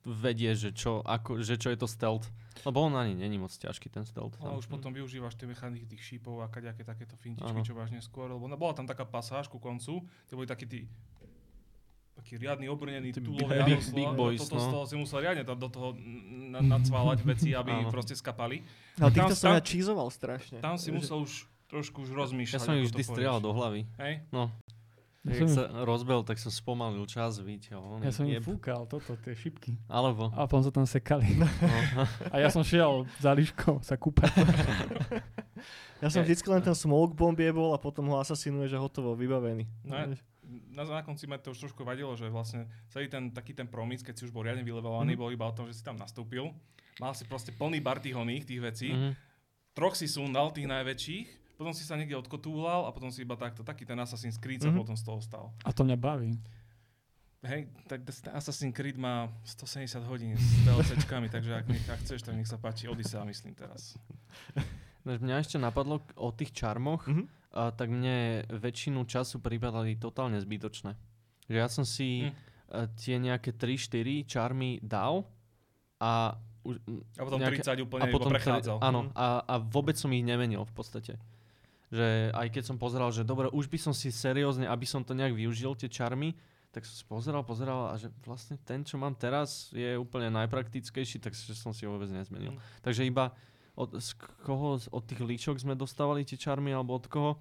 Speaker 4: vedieť, že čo, ako, že čo je to stealth. Lebo on ani není moc ťažký ten stealth.
Speaker 3: Ale už potom využívaš tie mechaniky tých šípov a kaďaké takéto fintičky,
Speaker 4: Áno.
Speaker 3: čo máš neskôr. Lebo no, bola tam taká pasáž ku koncu, kde boli takí tí taký riadny obrnený
Speaker 4: Tí
Speaker 3: túlový
Speaker 4: big-
Speaker 3: áno,
Speaker 4: big
Speaker 3: slova,
Speaker 4: boys,
Speaker 3: toto
Speaker 4: no.
Speaker 3: z toho si musel riadne tam do toho na, nacválať veci, aby proste skapali.
Speaker 1: Ale
Speaker 3: Tam-
Speaker 1: týchto som ja čízoval strašne.
Speaker 3: Tam si
Speaker 1: Že-
Speaker 3: musel už trošku už rozmýšľať.
Speaker 4: Ja som
Speaker 3: to
Speaker 4: vždy strieľal do hlavy.
Speaker 3: Hej?
Speaker 4: No.
Speaker 2: Ja
Speaker 4: Keď
Speaker 2: som,
Speaker 4: sa rozbel, tak som spomalil čas, vidíte. On
Speaker 2: ja som im
Speaker 4: jeb.
Speaker 2: fúkal toto, tie šipky.
Speaker 4: Alebo.
Speaker 2: A potom sa tam sekali.
Speaker 4: No.
Speaker 2: A ja som šiel za líškou sa kúpať.
Speaker 1: Ja som vždycky len ten smoke bomb jebol a potom ho asasinuješ a hotovo, vybavený.
Speaker 3: No ja- na, na konci ma to už trošku vadilo, že vlastne celý ten taký ten promis, keď si už bol riadne vylevelovaný,
Speaker 1: Mhm.
Speaker 3: bol iba o tom, že si tam nastúpil. Mal si proste plný bar tých oných, tých vecí.
Speaker 4: Mhm.
Speaker 3: Troch si sundal, tých najväčších, potom si sa niekde odkotúval a potom si iba takto, taký ten Assassin's Creed sa
Speaker 1: Mhm.
Speaker 3: potom z toho stal.
Speaker 2: A to mňa baví.
Speaker 3: Hej, tak Assassin's Creed má 170 hodín s DLCčkami, takže ak, nech, ak chceš, tak nech sa páči Odyssea, myslím teraz.
Speaker 4: Ináč Mňa ešte napadlo o tých čarmoch,
Speaker 1: Mhm.
Speaker 4: a tak mne väčšinu času pripadali totálne zbytočné. Že ja som si uh, tie nejaké 3-4 čarmy dal a už,
Speaker 3: A potom
Speaker 4: Nejaké-
Speaker 3: 30 úplne
Speaker 4: a
Speaker 3: iba
Speaker 4: potom
Speaker 3: prechádzal.
Speaker 4: Tri, áno, a, a vôbec som ich nemenil v podstate. Že aj keď som pozeral, že dobre, už by som si seriózne, aby som to nejak využil, tie čarmy, tak som si pozeral, pozeral a že vlastne ten, čo mám teraz, je úplne najpraktickejší, takže som si ho vôbec nezmenil.
Speaker 3: Mm.
Speaker 4: Takže iba od, z koho, od tých líčok sme dostávali tie čarmy, alebo od koho?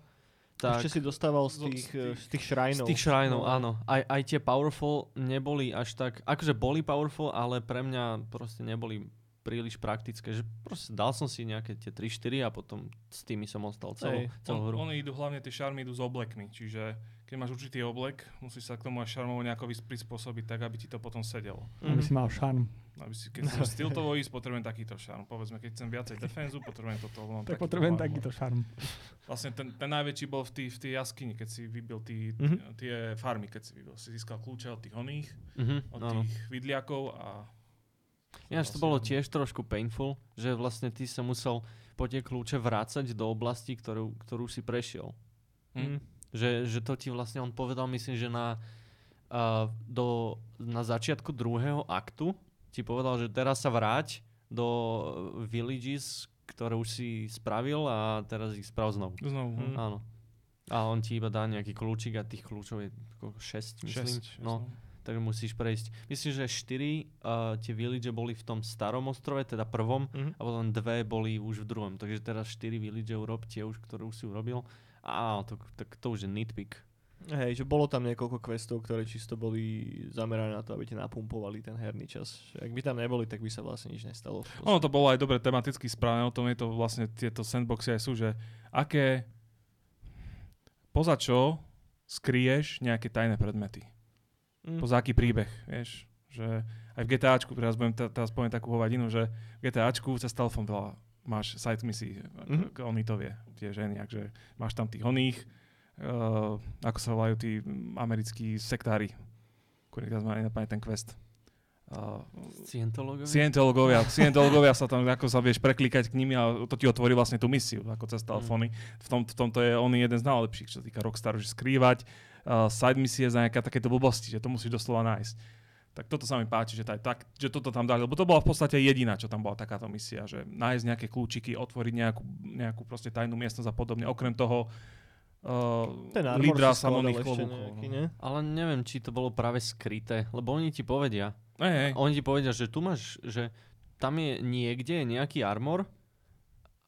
Speaker 4: tak
Speaker 1: Ešte si dostával z
Speaker 3: z tých-
Speaker 1: z tých šrajnov.
Speaker 4: z tých šrajnov,
Speaker 1: No.
Speaker 4: áno. Aj, aj tie powerful neboli až tak, akože boli powerful, ale pre mňa proste neboli príliš praktické, že proste dal som si nejaké tie 3-4 a potom s tými som ostal celú,
Speaker 1: Hej.
Speaker 4: celú hru.
Speaker 3: On, oni idú hlavne, tie šarmy idú s oblekmi, čiže keď máš určitý oblek, musíš sa k tomu aj šarmovo nejako prispôsobiť tak, aby ti to potom sedelo.
Speaker 2: Aby si mal šarm.
Speaker 3: Aby si, keď chcem stiltovo ísť, potrebujem takýto šarm. Povedzme, keď chcem viacej defenzu, potrebujem toto. Mám
Speaker 2: Tak
Speaker 3: takýto
Speaker 2: potrebujem
Speaker 3: armor.
Speaker 2: takýto šarm.
Speaker 3: Vlastne ten, ten najväčší bol v, tý, v tej jaskyni, keď si vybil tý,
Speaker 1: Mhm.
Speaker 3: tie farmy, keď si vybil. Si získal kľúče od tých oných,
Speaker 4: Mhm,
Speaker 3: od
Speaker 4: áno.
Speaker 3: tých vidliakov a...
Speaker 4: Ináč to
Speaker 3: vlastne
Speaker 4: bolo tiež trošku painful, že vlastne ty sa musel po tie kľúče vrácať do oblasti, ktorú, ktorú si prešiel.
Speaker 3: Hm?
Speaker 4: Že, že to ti vlastne on povedal, myslím, že na, uh, do, na začiatku druhého aktu ti povedal, že teraz sa vráť do villages, ktoré už si spravil a teraz ich sprav znovu.
Speaker 3: Znovu.
Speaker 1: Hm.
Speaker 4: Áno. A on ti iba dá nejaký kľúčik a tých kľúčov je 6, myslím.
Speaker 3: Šesť,
Speaker 4: no, takže musíš prejsť. Myslím, že 4 uh, tie village boli v tom starom ostrove, teda prvom,
Speaker 1: Mhm.
Speaker 4: a potom dve boli už v druhom. Takže teraz 4 village urob tie už, ktoré už si urobil. A to, tak to už je nitpick.
Speaker 1: Hej, že bolo tam niekoľko questov, ktoré čisto boli zamerané na to, aby ti napumpovali ten herný čas. Ak by tam neboli, tak by sa vlastne nič nestalo.
Speaker 3: Ono to bolo aj dobre tematicky správne, o tom je to vlastne tieto sandboxy aj sú, že aké poza čo skryješ nejaké tajné predmety.
Speaker 1: Mm.
Speaker 3: Poza aký príbeh, vieš. Že aj v GTAčku, teraz, budem, te- teraz poviem takú hovadinu, že v GTAčku cez telefón veľa máš side missy,
Speaker 1: Mhm.
Speaker 3: mm-hmm. oni to vie, tie ženy, že máš tam tých oných, uh, ako sa volajú tí mm, americkí sektári, ktorý teraz ma nenapadne ten quest. Uh? Scientologovia, Scientologovia sa tam, ako sa vieš preklikať k nimi a to ti otvorí vlastne tú misiu, ako cez telefóny. V, tom, v tomto je on je jeden z najlepších, čo sa týka Rockstaru, že skrývať uh, side misie za nejaké takéto blbosti, že to musíš doslova nájsť. Tak toto sa mi páči, že, taj, tak, že toto tam dali, lebo to bola v podstate jediná, čo tam bola takáto misia, že nájsť nejaké kľúčiky, otvoriť nejakú, nejakú proste tajnú miestnosť a podobne. Okrem toho uh,
Speaker 1: Ten
Speaker 3: lídra samotných
Speaker 1: ešte
Speaker 3: klobúkov.
Speaker 1: nejaký,
Speaker 3: no.
Speaker 1: nie?
Speaker 4: Ale neviem, či to bolo práve skryté, lebo oni ti povedia.
Speaker 3: Hej, hej.
Speaker 4: Oni ti povedia, že tu máš, že tam je niekde nejaký armor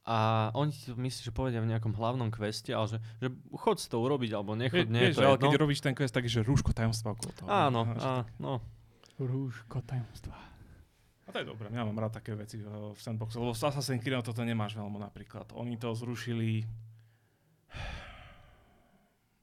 Speaker 4: a oni ti to myslím, že povedia v nejakom hlavnom queste, ale že, že chod si to urobiť, alebo nechod, nie
Speaker 3: vieš,
Speaker 4: to
Speaker 3: ale
Speaker 4: jedno.
Speaker 3: keď robíš ten quest, tak je, že rúško tajomstva okolo toho.
Speaker 4: Áno, á, no.
Speaker 2: Rúško tajomstva.
Speaker 3: A to je dobré, ja mám rád také veci v sandboxe, lebo v Assassin's Creed toto nemáš veľmi napríklad. Oni to zrušili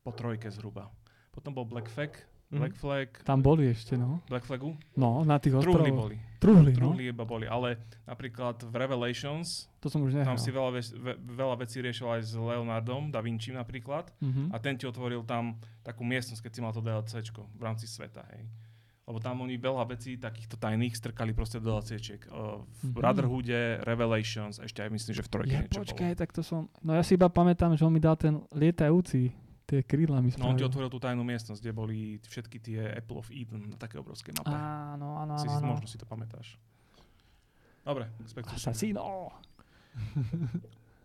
Speaker 3: po trojke zhruba. Potom bol Black Flag. Black Flag,
Speaker 2: Tam boli ešte, no.
Speaker 3: Black Flagu,
Speaker 2: No, na tých
Speaker 3: truhly
Speaker 2: ostrovoch.
Speaker 3: boli,
Speaker 2: Truhly, no.
Speaker 3: truhly iba boli, ale napríklad v Revelations,
Speaker 2: To som už nehral.
Speaker 3: tam si veľa, ve, veľa vecí riešil aj s Leonardom, Da Vinci napríklad,
Speaker 2: Mhm.
Speaker 3: a ten ti otvoril tam takú miestnosť, keď si mal to DLCčko v rámci sveta, hej. Lebo tam oni veľa vecí takýchto tajných strkali proste do DLCčiek. Uh, v
Speaker 2: Mhm.
Speaker 3: Brotherhoode, Revelations, ešte aj myslím, že v trojke
Speaker 2: Ja,
Speaker 3: niečo
Speaker 2: počkaj, tak to som... No ja si iba pamätám, že on mi dal ten lietajúci, tie krídla mi
Speaker 3: bolo. No on ti
Speaker 2: spravil.
Speaker 3: otvoril tú tajnú miestnosť, kde boli všetky tie Apple of Eden na také obrovskej mape.
Speaker 2: Áno, áno,
Speaker 3: si,
Speaker 2: áno. áno.
Speaker 3: možno si to pamätáš. Dobre, Spectre.
Speaker 2: Assassino.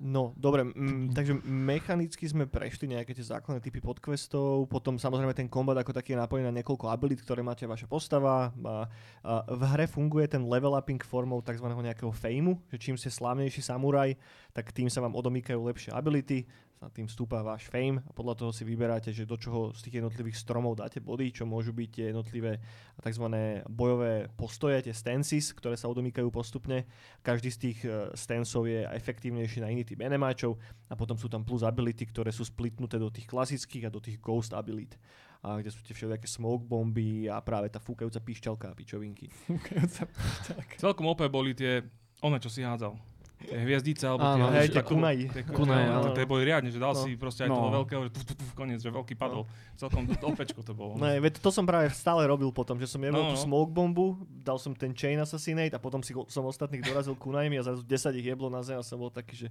Speaker 1: No, dobre, mm, takže mechanicky sme prešli nejaké tie základné typy podquestov, potom samozrejme ten kombat ako taký je napojený na niekoľko abilit, ktoré máte vaša postava. A, a v hre funguje ten level upping formou tzv. nejakého fejmu, že čím ste slávnejší samuraj, tak tým sa vám odomýkajú lepšie ability, sa tým stúpa váš fame a podľa toho si vyberáte, že do čoho z tých jednotlivých stromov dáte body, čo môžu byť tie jednotlivé tzv. bojové postoje, tie stances, ktoré sa odomýkajú postupne. Každý z tých eh, stansov je efektívnejší na iný typ enemáčov a potom sú tam plus ability, ktoré sú splitnuté do tých klasických a do tých ghost abilit. A kde sú tie všelijaké smoke bomby a práve tá fúkajúca píšťalka a pičovinky.
Speaker 3: Celkom OP boli tie, one, čo si hádzal. Tie hviezdice, alebo
Speaker 4: Áno,
Speaker 3: tie,
Speaker 1: hej, tie Kunai,
Speaker 3: áno,
Speaker 1: áno.
Speaker 3: Tie boli riadne, že dal
Speaker 1: No.
Speaker 3: si proste aj
Speaker 2: No.
Speaker 3: toho veľkého, že tuf, tuf, tuf, koniec, že veľký padol. Celkom opečko to bolo.
Speaker 1: No, veď to som práve stále robil potom, že som jebol
Speaker 3: No,
Speaker 1: tú
Speaker 3: no.
Speaker 1: smoke bombu, dal som ten chain assassinate a potom si som ostatných dorazil kunajmi a zrazu 10 ich jeblo na zem a som bol taký, že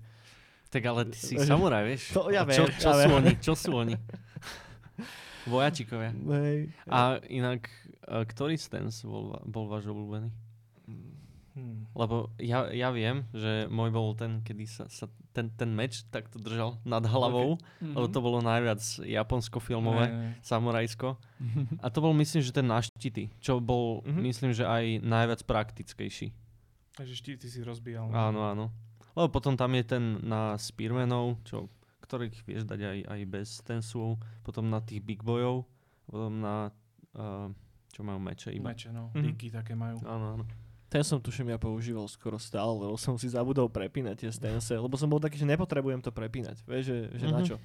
Speaker 4: Tak ale ty si samuraj, vieš?
Speaker 1: To ja
Speaker 4: čo,
Speaker 1: viem,
Speaker 4: čo
Speaker 1: ja
Speaker 4: sú oni? Čo sú oni? Vojačikovia.
Speaker 1: hej.
Speaker 4: A inak, e, ktorý stance bol, bol váš obľúbený?
Speaker 3: Hmm.
Speaker 4: Lebo ja, ja viem, že môj bol ten, kedy sa, sa ten, ten meč takto držal nad hlavou, okay. lebo to bolo najviac japonsko-filmové,
Speaker 3: Ne, ne.
Speaker 4: samurajsko. A to bol myslím, že ten na štity, čo bol
Speaker 1: Mhm.
Speaker 4: myslím, že aj najviac praktickejší.
Speaker 3: Takže štíty si rozbíjal. no.
Speaker 4: Áno, áno. Lebo potom tam je ten na Spearmanov, čo, ktorých vieš dať aj, aj bez stensu, potom na tých big bojov, potom na, uh, čo majú meče iba.
Speaker 3: Meče, no.
Speaker 1: Mhm.
Speaker 3: Díky také majú.
Speaker 4: Áno, áno.
Speaker 1: Ten som tuším ja používal skoro stále, lebo som si zabudol prepínať tie stance, lebo som bol taký, že nepotrebujem to prepínať, vieš, že, že na
Speaker 4: Mhm.
Speaker 1: čo.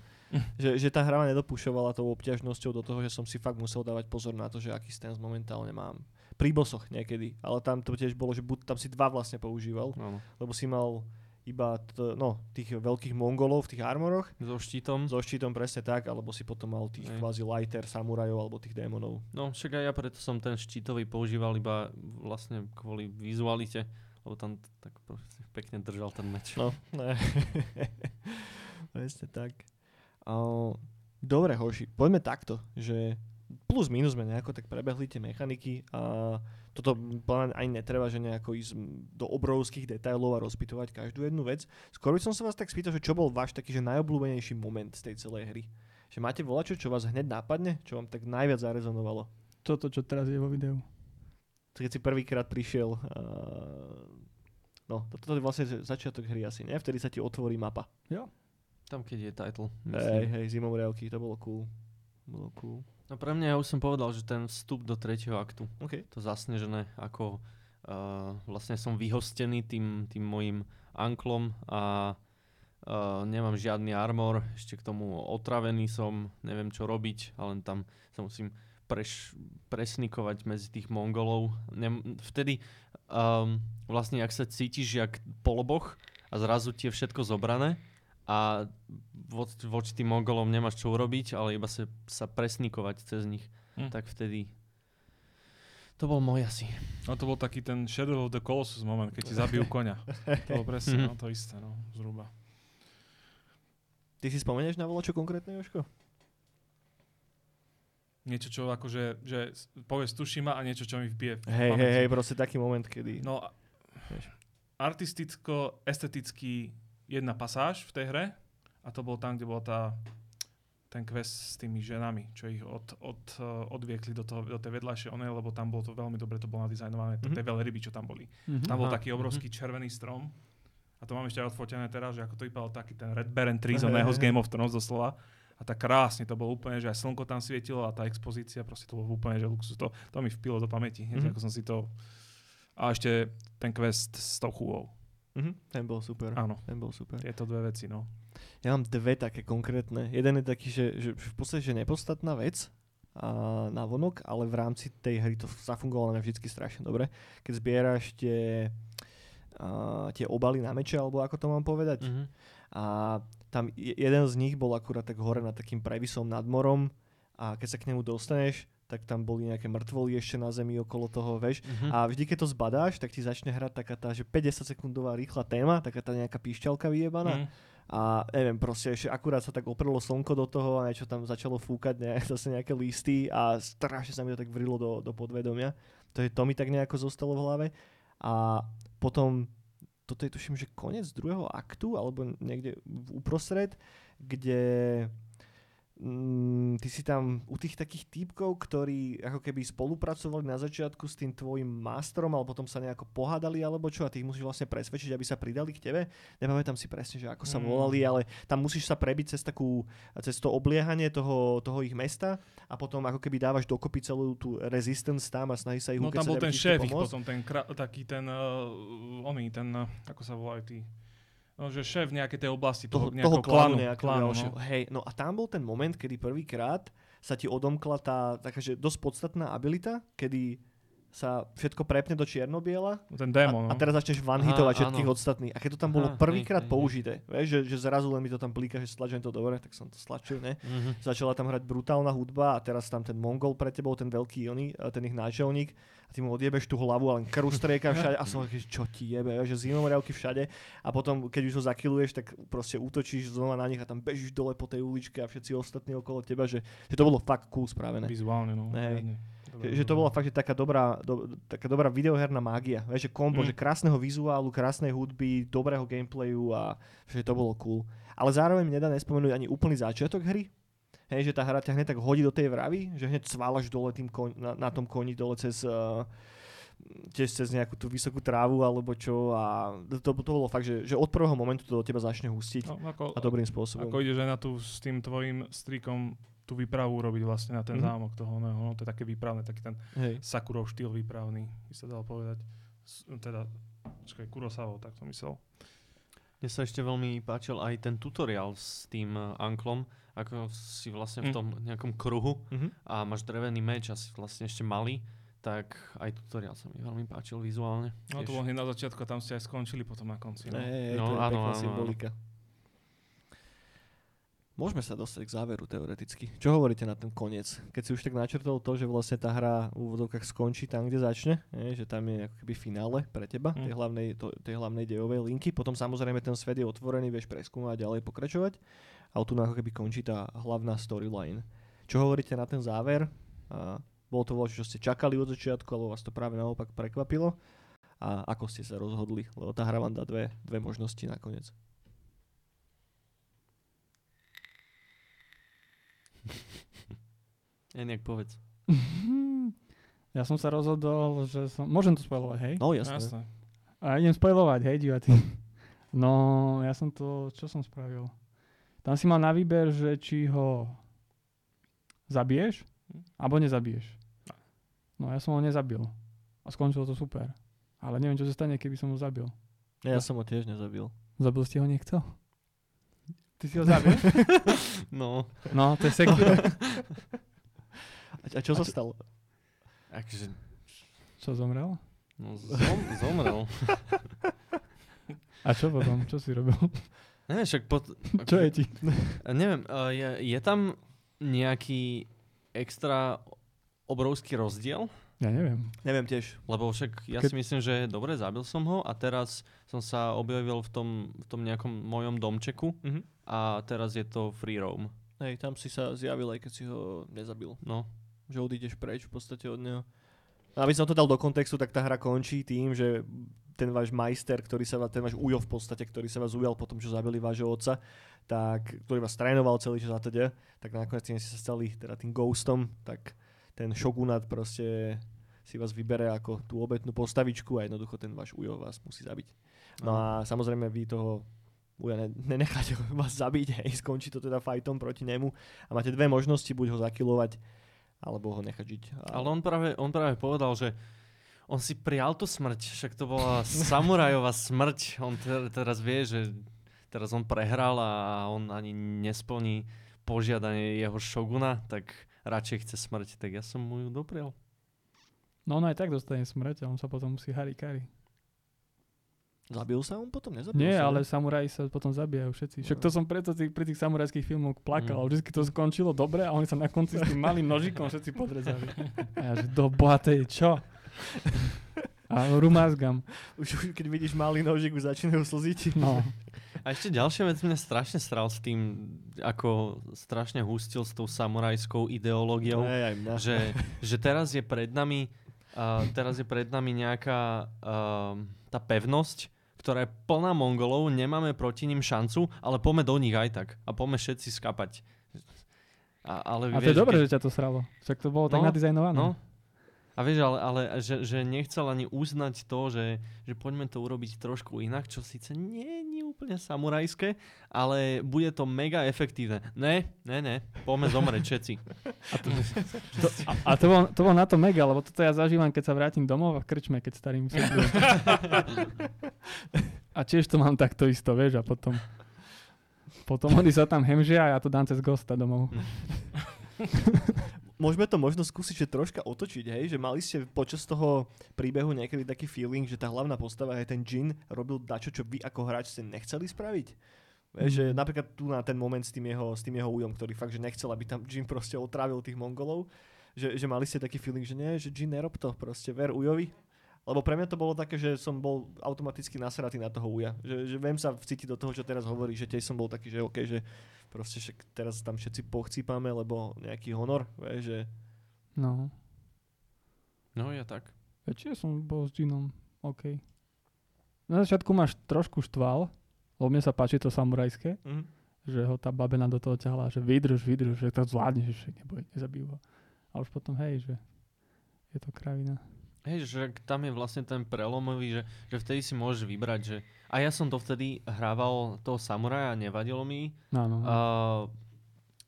Speaker 1: že, že tá hra ma nedopúšovala tou obťažnosťou do toho, že som si fakt musel dávať pozor na to, že aký stance momentálne mám. Pri bosoch niekedy, ale tam to tiež bolo, že buď tam si dva vlastne používal,
Speaker 4: áno.
Speaker 1: lebo si mal iba t- no, tých veľkých mongolov v tých armoroch,
Speaker 4: So štítom.
Speaker 1: so štítom presne tak, alebo si potom mal tých
Speaker 4: Hej.
Speaker 1: kvázi lighter, samurajov alebo tých démonov.
Speaker 4: No však aj ja preto som ten štítový používal iba vlastne kvôli vizualite, lebo tam t- tak pekne držal ten meč.
Speaker 1: No, ne. presne tak. Uh, dobre, hoši, poďme takto, že plus minus sme nejako tak prebehli tie mechaniky a toto mňa ani netreba, že nejako ísť do obrovských detailov a rozpitovať každú jednu vec. Skôr by som sa vás tak spýtal, že čo bol váš taký že najobľúbenejší moment z tej celej hry? Že máte volačo, čo vás hneď nápadne? Čo vám tak najviac zarezonovalo?
Speaker 2: Toto, čo teraz je vo videu.
Speaker 1: Keď si prvýkrát prišiel... Uh, no, toto je vlastne začiatok hry asi, nie? Vtedy sa ti otvorí mapa.
Speaker 4: Tam keď je title.
Speaker 1: Hej, hej, zimomriavky, to bolo cool. Bolo cool.
Speaker 4: No pre mňa, ja už som povedal, že ten vstup do tretieho aktu,
Speaker 1: OK.
Speaker 4: to zasnežené, ako uh, vlastne som vyhostený tým, tým mojim anklom a uh, nemám žiadny armor, ešte k tomu otravený som, neviem čo robiť, ale len tam sa musím preš, presnikovať medzi tých mongolov. Nem, vtedy um, vlastne, ak sa cítiš jak poloboch a zrazu ti je všetko zobrané a voč, voči tým mongolom nemáš čo urobiť, ale iba sa, sa presnikovať cez nich,
Speaker 3: Hm.
Speaker 4: tak vtedy to bol môj asi.
Speaker 3: No to bol taký ten Shadow of the Colossus moment, keď ti zabijú koňa. To bolo presne no, to isté, no, zhruba.
Speaker 1: Ty si spomenieš na volačo konkrétne, Joško?
Speaker 3: Niečo, čo akože, že povieš tuším a niečo, čo mi vbije
Speaker 1: Hej, hej, hej, proste taký moment, kedy...
Speaker 3: No, a-
Speaker 1: Vieš.
Speaker 3: artisticko, esteticky jedna pasáž v tej hre a to bol tam, kde bola tá ten quest s tými ženami, čo ich od, od, eh, odviekli do, toho, do tej vedľajšej onej, lebo tam bolo to veľmi dobre, to bolo nadizajnované, mm-hmm.
Speaker 1: Mhm.
Speaker 3: tie veľryby, čo tam boli.
Speaker 2: Mhm.
Speaker 3: Tam bol taký obrovský červený strom a to mám ešte aj odfotené teraz, že ako to vypadal taký ten Red Baron tree z oného z Game of Thrones doslova. A tak krásne to bolo úplne, že aj slnko tam svietilo a tá expozícia, proste to bolo úplne, že luxus. To, to mi vpilo do pamäti,
Speaker 1: Mhm.
Speaker 3: ako som si to... A ešte ten quest s tou chúvou.
Speaker 1: Mhm, ten bol super.
Speaker 3: Áno,
Speaker 1: Ten bol super.
Speaker 3: tieto dve veci, no.
Speaker 1: Ja mám dve také konkrétne. Jeden je taký, že, že v podstate že nepodstatná vec a na vonok, ale v rámci tej hry to zafungovalo na vždy strašne dobre. Keď zbieraš tie, a, tie obaly na meče, alebo ako to mám povedať.
Speaker 4: Mhm.
Speaker 1: A tam je- jeden z nich bol akurát tak hore nad takým previsom nad morom a keď sa k nemu dostaneš, tak tam boli nejaké mŕtvoly ešte na zemi okolo toho, vieš.
Speaker 4: Mhm.
Speaker 1: A vždy, keď to zbadáš, tak ti začne hrať taká tá, že 50 sekundová rýchla téma, taká tá nejaká píšťalka vyjebaná.
Speaker 3: Mm.
Speaker 1: A neviem, proste ešte akurát sa tak oprelo slnko do toho a niečo tam začalo fúkať, ne, zase nejaké listy a strašne sa mi to tak vrilo do, do podvedomia. To, je, to mi tak nejako zostalo v hlave. A potom, toto je tuším, že koniec druhého aktu, alebo niekde uprostred, kde mm, ty si tam u tých takých týpkov, ktorí ako keby spolupracovali na začiatku s tým tvojim masterom, ale potom sa nejako pohádali alebo čo a ty ich musíš vlastne presvedčiť, aby sa pridali k tebe. Nepamätám si presne, že ako sa
Speaker 3: Mm.
Speaker 1: volali, ale tam musíš sa prebiť cez takú, cez to obliehanie toho, toho ich mesta a potom ako keby dávaš dokopy celú tú resistance tam a snaží sa ich
Speaker 3: No tam bol ten šéf potom, ten kra- taký ten, uh, oný, ten, uh, ako sa volajú tí, no že šéf nejakej tej oblasti,
Speaker 1: toho,
Speaker 3: toho,
Speaker 1: toho klanu,
Speaker 3: klanu, klanu
Speaker 1: ďalšieho.
Speaker 3: no.
Speaker 1: Hej, no a tam bol ten moment, kedy prvýkrát sa ti odomkla tá taká, že dosť podstatná abilita, kedy sa všetko prepne do čierno-biela
Speaker 3: No ten démon,
Speaker 1: a, a
Speaker 3: no.
Speaker 1: teraz začneš one-hitovať
Speaker 4: Aha,
Speaker 1: všetkých
Speaker 4: áno.
Speaker 1: ostatných. A keď to tam bolo prvýkrát použité, vieš, že, že zrazu len mi to tam blíka, že stlačujem to dobre, tak som to stlačil, ne?
Speaker 4: Mhm.
Speaker 1: Začala tam hrať brutálna hudba a teraz tam ten Mongol pre tebou, ten veľký oný, a ten ich náčelník a ty mu odjebeš tú hlavu a len krv strieka všade a som taký, čo ti jebe, že zimomriavky všade a potom keď už ho zakiluješ, tak proste útočíš znova na nich a tam bežíš dole po tej uličke a všetci ostatní okolo teba, že, že to bolo fakt cool spravené.
Speaker 3: Vizuálne, no.
Speaker 1: Hej.
Speaker 3: Dobre,
Speaker 1: Že, to bola fakt že taká dobrá, do, taká dobrá videoherná mágia. Vieš, že kombo,
Speaker 3: Mm.
Speaker 1: že krásneho vizuálu, krásnej hudby, dobrého gameplayu a že to bolo cool. Ale zároveň mi nedá nespomenúť ani úplný začiatok hry. Hej, že tá hra ťa hneď tak hodí do tej vravy, že hneď cválaš dole tým koň, na, na tom koni dole cez, uh, tiež cez nejakú tú vysokú trávu alebo čo a to, to bolo fakt, že, že od prvého momentu to do teba začne hustiť
Speaker 3: No, ako,
Speaker 1: a dobrým spôsobom.
Speaker 3: ako ideš aj na tú s tým tvojim strikom tú výpravu urobiť vlastne na ten
Speaker 1: Mhm.
Speaker 3: zámok toho, no, no, to je také výpravné, taký ten
Speaker 1: Hej.
Speaker 3: Sakurov štýl výpravný, by sa dal povedať. S, teda, počkaj, Kurosavou, tak som myslel.
Speaker 4: Mne sa ešte veľmi páčil aj ten tutoriál s tým uh, anklom, ako si vlastne v
Speaker 3: Mm.
Speaker 4: tom nejakom kruhu
Speaker 1: Mhm.
Speaker 4: a máš drevený meč a si vlastne ešte malý, tak aj tutoriál sa mi veľmi páčil vizuálne.
Speaker 3: No to bolo hneď na začiatku a tam ste aj skončili potom na konci. No.
Speaker 1: Hej,
Speaker 4: No,
Speaker 1: to je
Speaker 4: áno,
Speaker 1: pekná
Speaker 4: áno, áno.
Speaker 1: symbolika. Môžeme sa dostať k záveru teoreticky. Čo hovoríte na ten koniec? Keď si už tak načrtol to, že vlastne tá hra v úvodovkách skončí tam, kde začne, je, že tam je ako keby finále pre teba,
Speaker 3: Mm.
Speaker 1: tej, hlavnej, to, tej hlavnej dejovej linky. Potom samozrejme ten svet je otvorený, vieš preskúmať a ďalej pokračovať. A tu ako keby končí tá hlavná storyline. Čo hovoríte na ten záver? A bolo to voľa, čo ste čakali od začiatku, alebo vás to práve naopak prekvapilo? A ako ste sa rozhodli? Lebo tá hra vám dá dve, dve možnosti nakoniec.
Speaker 4: Ja nejak povedz.
Speaker 2: Ja som sa rozhodol, že som... Môžem to spojovať, hej?
Speaker 1: No jasné.
Speaker 3: Jasné.
Speaker 2: A idem spojovať, hej, diváci. No, ja som to... Čo som spravil? Tam si mal na výber, že či ho zabiješ, alebo nezabiješ. No, ja som ho nezabil. A skončilo to super. Ale neviem, čo sa stane, keby som ho zabil.
Speaker 1: Ja som ho tiež nezabil.
Speaker 2: Zabil ste ho niekto? Ty si ho zabil?
Speaker 4: No,
Speaker 2: No, to je Sekiro.
Speaker 1: A, a čo sa stalo?
Speaker 4: akože,
Speaker 2: Čo zomrel?
Speaker 4: no zom, zomrel.
Speaker 2: A čo potom? Čo si robil?
Speaker 4: Neviem, však pot,
Speaker 2: Čo je ti?
Speaker 4: Neviem, uh, je, je tam nejaký extra obrovský rozdiel?
Speaker 2: Ja neviem.
Speaker 1: Neviem tiež.
Speaker 4: Lebo však ja
Speaker 2: Keď-
Speaker 4: si myslím, že dobre, zabil som ho a teraz som sa objavil v tom, v tom nejakom mojom domčeku
Speaker 1: Mhm.
Speaker 4: a teraz je to free roam.
Speaker 1: Hej, tam si sa zjavil, aj keď si ho nezabil.
Speaker 4: No,
Speaker 1: Že odídeš preč v podstate od neho. Aby som to dal do kontextu, tak tá hra končí tým, že ten váš majster, ktorý sa vás, ten váš ujo v podstate, ktorý sa vás ujal po tom, čo zabili vášho otca, tak, ktorý vás trénoval celý čas a teda, tak nakoniec tým ste sa stali teda tým ghostom, tak ten šogunát proste si vás vybere ako tú obetnú postavičku a jednoducho ten váš ujo vás musí zabiť. No a samozrejme vy toho uja ne- nenecháte vás zabiť, hej, skončí to teda fightom proti nemu a máte dve možnosti, buď ho zakilovať, alebo ho nechať žiť. A...
Speaker 4: ale on práve, on práve povedal, že on si prial tú smrť, však to bola samurajová smrť. On te- teraz vie, že teraz on prehral a on ani nesplní požiadanie jeho šoguna, tak radšej chce smrť, tak ja som mu ju doprial.
Speaker 2: No on aj tak dostane smrť a on sa potom musí harikari.
Speaker 1: Zabil sa on potom? Nezabil
Speaker 2: Nie,
Speaker 1: sa,
Speaker 2: ale samuraji sa potom zabijajú všetci. Však to som preto tých, pri tých samurajských filmoch plakal. Mm. Vždy to skončilo dobre a oni sa na konci s tým malým nožikom všetci podrezali. A ja, že do bohatej, čo? A rumázgam.
Speaker 1: Už, už keď vidíš malý nožik, už začínajú slziť.
Speaker 2: No.
Speaker 4: A ešte ďalšia vec mňa strašne sral s tým, ako strašne hustil s tou samurajskou ideológiou,
Speaker 1: aj mňa.
Speaker 4: že, že teraz je pred nami uh, teraz je pred nami nejaká uh, tá pevnosť, ktorá je plná Mongolov, nemáme proti ním šancu, ale poďme do nich aj tak a poďme všetci skapať. A, ale
Speaker 2: A to je dobré,
Speaker 4: keď-
Speaker 2: že ťa to sralo. Však to bolo tak
Speaker 4: No,
Speaker 2: nadizajnované.
Speaker 4: No. A vieš, ale, ale že, že nechcel ani uznať to, že, že poďme to urobiť trošku inak, čo síce nie je úplne samurajské, ale bude to mega efektívne. Ne, ne, ne, poďme zomrieť všetci.
Speaker 2: To, a, a to, bolo, to bolo na to mega, lebo toto ja zažívam, keď sa vrátim domov a v krčme, keď starým sedím. A tiež to mám takto isto, vieš, a potom potom oni sa tam hemžia a ja to dám cez gosta domov.
Speaker 1: Môžeme to možno skúsiť že troška otočiť, hej? Že mali ste počas toho príbehu niekedy taký feeling, že tá hlavná postava, aj ten Jin, robil dačo, čo vy ako hráč ste nechceli spraviť? Vieš, že napríklad tu na ten moment s tým jeho, s tým jeho ujom, ktorý fakt, že nechcel, aby tam Jin proste otrávil tých Mongolov, že, že mali ste taký feeling, že nie, že Jin nerob to, proste ver ujovi. Lebo pre mňa to bolo také, že som bol automaticky nasratý na toho uja. Že, že viem sa vcítiť do toho, čo teraz hovorí, že tiež som bol taký, že OK, že proste však teraz tam všetci pochcípame, lebo nejaký honor, vieš, že
Speaker 2: No.
Speaker 4: No ja tak.
Speaker 2: Ja tiež som bol s Ginom, OK. Na začiatku máš trošku štval, lebo mne sa páči to samurajské,
Speaker 1: Mhm.
Speaker 2: že ho tá babena do toho ťahla, že vydrž, vydrž, že to zvládneš, že neboj, nezabijú ho. A už potom hej, že je to kravina.
Speaker 4: Hej, že tam je vlastne ten prelomový, že, že vtedy si môžeš vybrať, že a ja som to vtedy hrával toho samuraja, nevadilo mi.
Speaker 2: Áno.
Speaker 4: A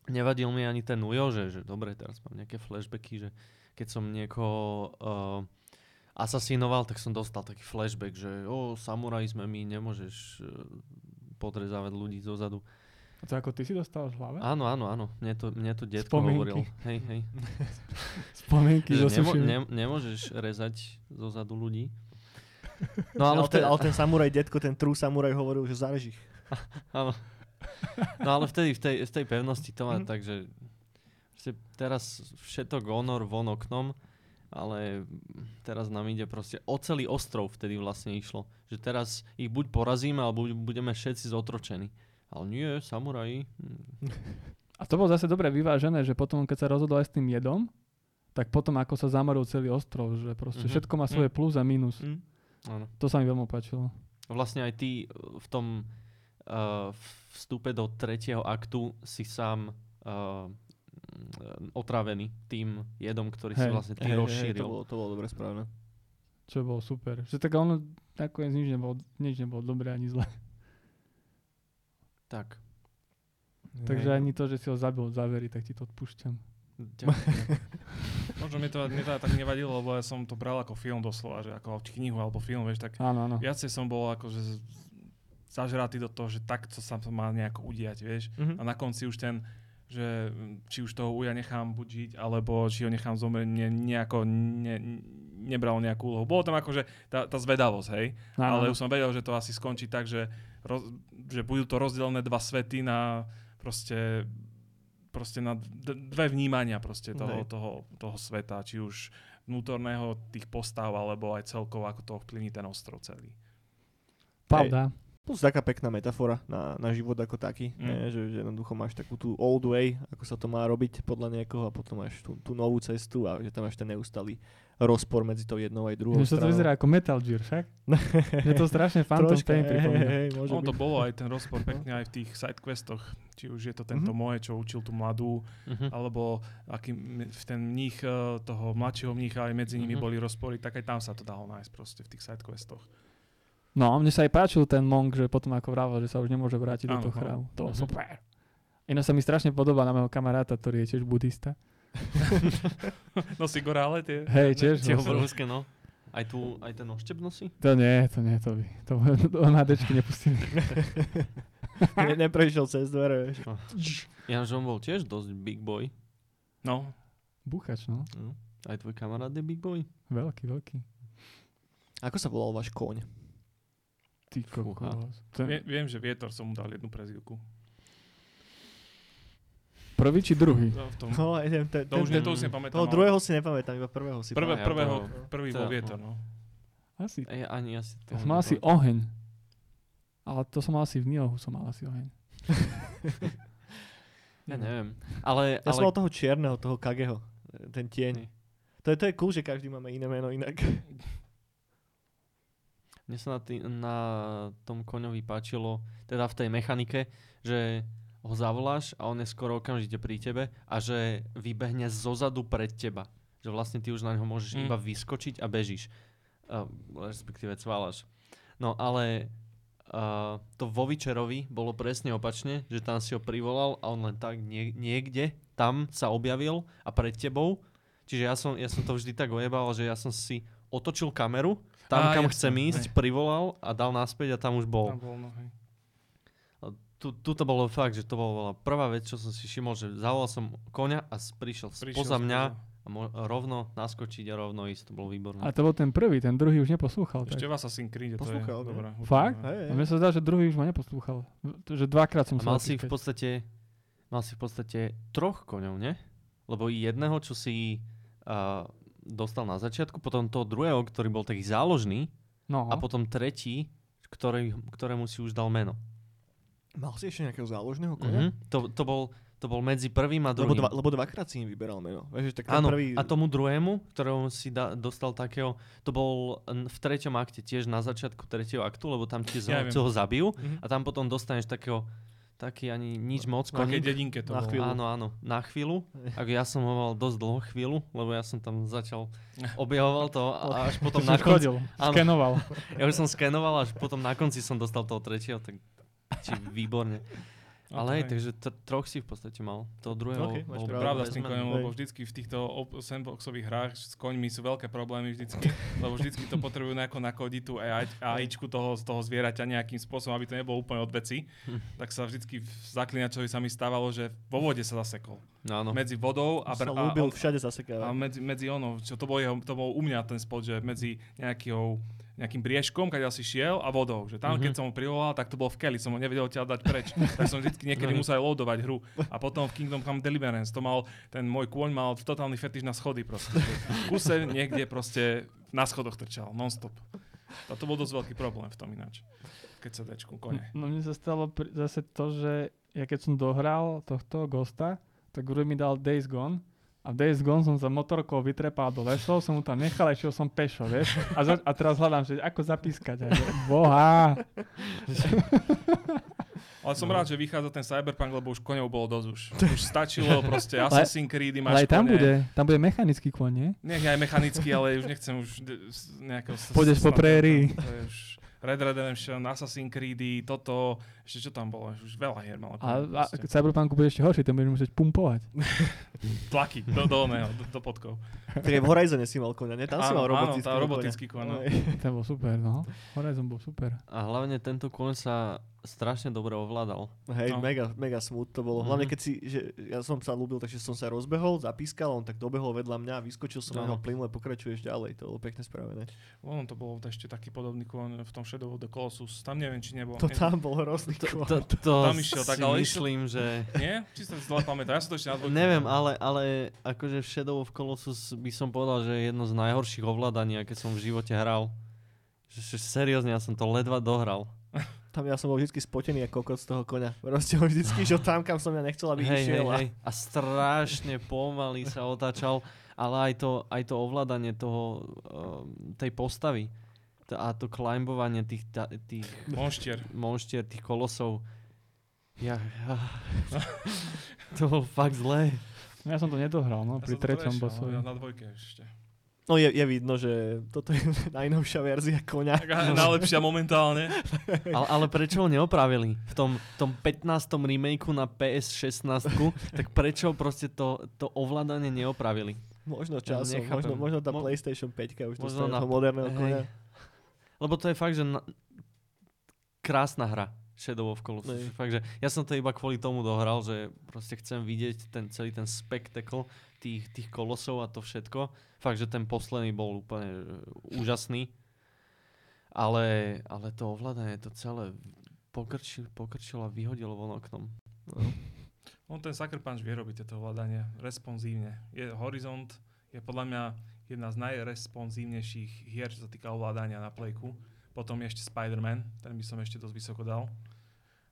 Speaker 4: nevadil mi ani ten Ujo, že, že dobre, teraz mám nejaké flashbacky, že keď som niekoho uh, asasinoval, tak som dostal taký flashback, že o, samuraj sme my, nemôžeš uh, podrezávať ľudí zozadu.
Speaker 2: A to ako ty si dostal v hlave?
Speaker 4: Áno, áno, áno, mne to, mne to detko
Speaker 2: Spomienky.
Speaker 4: hovoril. Hej, hej.
Speaker 2: Spomienky zo
Speaker 4: nemo, ne, nemôžeš rezať zozadu ľudí. No
Speaker 1: ale,
Speaker 4: vtedy,
Speaker 1: ale ten samuraj detko, ten true samuraj hovoril, že zarež ich.
Speaker 4: áno. No ale vtedy v tej, v tej pevnosti to má
Speaker 1: Mhm.
Speaker 4: tak, že teraz všetok honor von oknom, ale teraz nám ide proste o celý ostrov vtedy vlastne išlo. Že teraz ich buď porazíme, alebo buď- budeme všetci zotročení. Ale nie, samuraji.
Speaker 2: A to bolo zase dobre vyvážené, že potom, keď sa rozhodol aj s tým jedom, tak potom ako sa zamoril celý ostrov, že proste
Speaker 4: Mhm.
Speaker 2: všetko má svoje plus a minus.
Speaker 1: Hm?
Speaker 4: Áno.
Speaker 2: To sa mi veľmi páčilo.
Speaker 4: Vlastne aj ty uh, v tom uh, vstupe do tretieho aktu si sám uh, mm, otrávený tým jedom, ktorý si
Speaker 2: Hej.
Speaker 4: vlastne ty
Speaker 1: hej,
Speaker 4: rozšíril.
Speaker 1: to, bolo, to bolo dobre správne.
Speaker 2: Čo bolo super. Že tak ono nakoniec nič nebolo, nič nebolo dobré ani zlé.
Speaker 4: Tak.
Speaker 2: Takže ani to, že si ho zabil v záveri, tak ti to odpúšťam.
Speaker 4: Ďakujem.
Speaker 3: Možno mi to, mi to tak nevadilo, lebo ja som to bral ako film doslova, že ako knihu alebo film, vieš, tak
Speaker 2: Áno, áno.
Speaker 3: viacej som bol akože z- zažratý do toho, že takto sa to má nejako udiať, vieš.
Speaker 1: Mhm.
Speaker 3: A na konci už ten, že či už toho uja nechám buď žiť, alebo či ho nechám zomrieť, ne, nejako ne, nebral nejakú úlohu. Bolo tam akože tá, tá zvedavosť, hej.
Speaker 2: áno,
Speaker 3: Ale už som vedel, že to asi skončí tak, že, roz, že budú to rozdelené dva svety na proste, proste na dve vnímania proste toho,
Speaker 1: Hej.
Speaker 3: toho, toho sveta, či už vnútorného tých postav, alebo aj celkovo, ako to ovplyvní ten ostrov celý.
Speaker 2: Pravda.
Speaker 1: Plus taká pekná metafora na, na život ako taký,
Speaker 3: Mm.
Speaker 1: mm. že, že jednoducho máš takú tú old way, ako sa to má robiť podľa niekoho a potom máš tú, tú novú cestu a že tam máš ten neustalý rozpor medzi tou jednou aj druhou
Speaker 2: to
Speaker 1: stranou.
Speaker 2: vyzerá ako Metal Gear, však? Je to strašne Phantom Pain pripomína.
Speaker 3: Ono to
Speaker 1: byť.
Speaker 3: bolo aj ten rozpor pekne aj v tých sidequestoch. Či už je to tento
Speaker 1: Mhm.
Speaker 3: moje, čo učil tú mladú,
Speaker 4: Mhm.
Speaker 3: alebo aký v ten mních eh, toho mladšieho mnícha, aj medzi nimi
Speaker 4: Mhm.
Speaker 3: boli rozpory, tak aj tam sa to dalo nájsť proste v tých sidequestoch.
Speaker 2: No, mne sa aj páčil ten monk, že potom ako vravel, že sa už nemôže vrátiť do
Speaker 3: Áno,
Speaker 2: toho
Speaker 3: áno.
Speaker 2: chrámu. To bolo
Speaker 4: Mhm.
Speaker 2: super. Iná sa mi strašne podobá na môjho kamaráta, ktorý je tiež budista.
Speaker 3: Nosí gorále tie?
Speaker 2: Hej, tiež.
Speaker 4: Tie obrovské, no. Aj tu, aj ten oštep nosí?
Speaker 2: To nie, to nie, to by. To by to MHDčky nepustili.
Speaker 1: Ne, neprešiel cez dvere. vieš.
Speaker 4: Ja, že on bol tiež dosť big boy.
Speaker 3: No,
Speaker 2: Búchač, no.
Speaker 4: No. Aj tvoj kamarát je big boy?
Speaker 2: Veľký, veľký.
Speaker 1: Ako sa volal váš kóň?
Speaker 2: Ty kokos. To je
Speaker 3: Vie, viem, že Vietor som mu dal jednu prezivku.
Speaker 2: prvý či druhý?
Speaker 3: No, v tom,
Speaker 1: No, ten, ten,
Speaker 3: to, už,
Speaker 1: ten,
Speaker 3: to už si nepamätám.
Speaker 1: toho
Speaker 3: ale
Speaker 1: druhého si nepamätám, iba prvého si
Speaker 3: Prvé,
Speaker 4: Ja
Speaker 3: prvého,
Speaker 4: to-
Speaker 3: prvý
Speaker 4: to-
Speaker 3: bol Vietor, no.
Speaker 2: Asi.
Speaker 4: Ej, ani asi...
Speaker 2: Ja som mal asi oheň. Ale to som mal asi v Niohu, som mal asi oheň.
Speaker 4: Ja neviem. Ale,
Speaker 1: Ja som mal
Speaker 4: ale
Speaker 1: toho čierneho, toho Kageho. Ten tieň. To je, to je cool, že každý máme iné meno inak.
Speaker 4: mne sa na, tý, na tom koňovi páčilo, teda v tej mechanike, že ho zavoláš a on je skoro okamžite pri tebe a že vybehne zozadu pred teba. Že vlastne ty už na neho môžeš
Speaker 3: Mm.
Speaker 4: iba vyskočiť a bežíš. Uh, respektíve cválaš. No ale uh, to vo Witcherovi bolo presne opačne, že tam si ho privolal a on len tak nie, niekde tam sa objavil a pred tebou. Čiže ja som, ja som to vždy tak ojebal, že ja som si otočil kameru, tam
Speaker 3: Á,
Speaker 4: kam
Speaker 3: jasné,
Speaker 4: chcem ísť,
Speaker 3: hej.
Speaker 4: privolal a dal naspäť a tam už bol.
Speaker 3: Tam bol, no, hej.
Speaker 4: Tu, tu to bolo fakt, že to bola prvá vec, čo som si všimol, že zavolal som koňa a prišiel,
Speaker 3: Prišiel
Speaker 4: spoza mňa a mo- rovno naskočiť a rovno ísť, to bolo výborné.
Speaker 2: A to bol ten prvý, ten druhý už neposlúchal.
Speaker 3: Ešte
Speaker 2: Tak.
Speaker 3: v Assassin's Creed to je dobré.
Speaker 2: Fakt?
Speaker 3: no.
Speaker 1: Hej,
Speaker 2: A mne sa zdá, že druhý už ma neposlúchal. Že dvakrát som
Speaker 4: A mal si v podstate, mal si v podstate troch koňov, ne? Lebo i jedného, čo si uh, dostal na začiatku, potom toho druhého, ktorý bol taký záložný
Speaker 2: No,
Speaker 4: a potom tretí, ktorý, ktorému si už dal meno.
Speaker 1: Mal si ešte nejakého záložného koňa?
Speaker 4: Mhm. To, to, bol, to bol medzi prvým a
Speaker 1: Lebo,
Speaker 4: druhým.
Speaker 1: dva, lebo dvakrát si im vyberal meno. Vieš, tak
Speaker 4: Áno,
Speaker 1: prvý...
Speaker 4: a tomu druhému, ktorého si da, dostal takého, to bol v treťom akte, tiež na začiatku tretieho aktu, lebo tam ti
Speaker 3: Ja
Speaker 4: toho zabijú
Speaker 1: Mhm.
Speaker 4: a tam potom dostaneš takého, taký ani nič moc.
Speaker 3: Akej
Speaker 4: koník.
Speaker 3: dedinke to
Speaker 1: Na
Speaker 3: bolo.
Speaker 4: Áno, áno, na chvíľu. Ako ja som ho mal dosť dlho chvíľu, lebo ja som tam začal, objavoval to a až potom na konci,
Speaker 2: chodil,
Speaker 4: áno.
Speaker 2: skenoval.
Speaker 4: ja už som skenoval, až potom na konci som dostal toho tretieho, tak či výborne. Ale hej,
Speaker 3: Ok.
Speaker 4: takže t- troch si v podstate mal. To druhého
Speaker 1: Ok, máš
Speaker 4: bol
Speaker 3: pravda s tým koňom, lebo vždycky v týchto op- sandboxových hrách s koňmi sú veľké problémy vždycky, lebo vždycky to potrebujú nejako nakodiť tú AI, AIčku toho, toho zvieraťa nejakým spôsobom, aby to nebolo úplne od veci.
Speaker 4: Hm.
Speaker 3: Tak sa vždycky v zaklinačovi sa mi stávalo, že vo vode sa zasekol.
Speaker 4: No, áno.
Speaker 3: Medzi vodou a,
Speaker 1: sa
Speaker 3: br- a, on-
Speaker 1: všade
Speaker 3: a
Speaker 1: zasekávať.
Speaker 3: medzi, medzi ono, čo to bol, jeho, to bol u mňa ten spot, že medzi nejakou nejakým briežkom, keď si šiel a vodou. Že tam,
Speaker 4: Mhm.
Speaker 3: keď som ho privolal, tak to bol v keli, som ho nevedel odtiaľ dať preč. tak som vždy niekedy
Speaker 4: Mhm.
Speaker 3: musel loadovať hru. A potom v Kingdom Come Deliverance, to mal, ten môj kôň mal totálny fetiš na schody proste. V kuse niekde proste na schodoch trčal, non-stop. A to bol dosť veľký problém v tom ináč. Keď sa dečku kone.
Speaker 2: No mne sa stalo pri, zase to, že ja keď som dohral tohto Ghosta, tak Guru mi dal Days Gone a v Days Gone som za motorkou vytrepal do lesov, som mu tam nechal a išiel som pešo, vieš? A, za, a teraz hľadám, že ako zapískať. A že, boha!
Speaker 3: Ale som
Speaker 4: No.
Speaker 3: rád, že vychádza ten Cyberpunk, lebo už koňov bolo dosť už. Už stačilo proste Assassin's Creed, máš
Speaker 2: Ale aj tam
Speaker 3: kone.
Speaker 2: bude, tam bude mechanický kôň, nie?
Speaker 3: Nech aj mechanicky, ale už nechcem už nejakého...
Speaker 2: Pôjdeš po prérii.
Speaker 3: Red Red Redemption, Assassin's Creed, toto, ešte čo tam bolo, už veľa hier malo.
Speaker 2: A, a. Cyberpunku bude ešte horšie, tam budeš musieť pumpovať.
Speaker 3: Tlaky do, do, oného, do, do podkov.
Speaker 1: Aj v Horizone si mal koňa, nie? Tam si mal
Speaker 3: Áno, áno,
Speaker 1: robotický
Speaker 3: robotický no.
Speaker 2: Ten bol super, no. Horizon bol super.
Speaker 4: A hlavne tento kôň sa strašne dobre ovládal.
Speaker 1: Hej,
Speaker 3: No.
Speaker 1: mega, mega smooth to bolo. Hlavne
Speaker 4: Mhm.
Speaker 1: keď si, že ja som sa ľúbil, takže som sa rozbehol, zapískal, on tak dobehol vedľa mňa, vyskočil som na
Speaker 4: No.
Speaker 1: neho plynule, pokračuješ ďalej, to bolo pekne spravené.
Speaker 3: Ono to bolo ešte taký podobný kôň v tom Shadow of the Colossus. Tam neviem, či nebol.
Speaker 1: To tam bol hrozný
Speaker 4: To, to, to
Speaker 3: Tam išiel tak,
Speaker 4: si
Speaker 3: ale išiel-
Speaker 4: myslím, že...
Speaker 3: Nie? Či sa zle pamätá? Ja som to ešte na.
Speaker 4: Neviem, ale, ale akože v Shadow of Colossus by som povedal, že je jedno z najhorších ovládaní, aké som v živote hral. Že, že seriózne, ja som to ledva dohral.
Speaker 1: Tam ja som bol vždy spotený ako kokot z toho koňa. Proste ho vždycky išiel tam, kam som ja nechcel, aby
Speaker 4: Hej, hej,
Speaker 1: išiel. a-
Speaker 4: hej. A strašne pomaly sa otáčal, ale aj to, aj to ovládanie toho, um, tej postavy a to climbovanie tých, ta, tých
Speaker 3: Monštier.
Speaker 4: monštier, tých kolosov. Ja, ja. to bolo fakt zlé.
Speaker 2: Ja som to nedohral, no,
Speaker 3: Ja
Speaker 2: pri
Speaker 3: to
Speaker 2: treťom
Speaker 3: prešiel,
Speaker 2: bossovi.
Speaker 3: ja na dvojke ešte.
Speaker 1: No je, je vidno, že toto je najnovšia verzia koňa.
Speaker 3: Taká najlepšia momentálne.
Speaker 4: Ale, ale prečo ho neopravili? V tom, tom 15. remakeu na PS16, tak prečo proste to, to ovládanie neopravili?
Speaker 1: Možno
Speaker 4: Ja
Speaker 1: časom,
Speaker 4: nechápem.
Speaker 1: možno, možno tá
Speaker 4: Mo-
Speaker 1: PlayStation 5 už
Speaker 4: možno na-
Speaker 1: toho moderného
Speaker 4: hej. Lebo to je fakt, že na... krásna hra. Shadow of Colossus.
Speaker 1: Nej.
Speaker 4: Fakt, že ja som to iba kvôli tomu dohral, že proste chcem vidieť ten celý ten spektakl tých, tých kolosov a to všetko. Fakt, že ten posledný bol úplne že, úžasný. Ale, ale to ovládanie to celé pokrčil, pokrčil a vyhodilo von oknom.
Speaker 3: On ten Sucker Punch vie robiť tieto ovládanie responsívne. Je Horizont je podľa mňa jedna z najresponsívnejších hier, čo sa týka ovládania na plejku. Potom ešte Spider-Man, ten by som ešte dosť vysoko dal.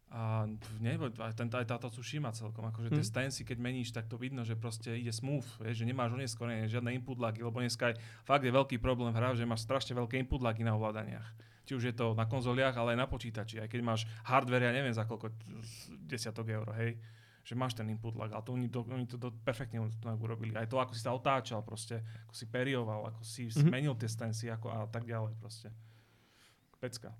Speaker 3: A nebo, aj, ten, aj táto Tsushima celkom, akože tie
Speaker 1: Hm.
Speaker 3: stancy, keď meníš, tak to vidno, že proste ide smooth, vieš, že nemáš oneskorenie, žiadne input lagy, lebo dneska aj fakt je veľký problém v hrách, že máš strašne veľké input lagy na ovládaniach. Či už je to na konzoliach, ale aj na počítači, aj keď máš hardware, ja neviem za koľko, desiatok eur, hej, že máš ten input lag, ale to oni to, oni to do, perfektne to urobili. Aj to, ako si sa otáčal proste, ako si perioval, ako si
Speaker 1: Mhm.
Speaker 3: zmenil tie stancy ako, a tak ďalej proste. Pecka.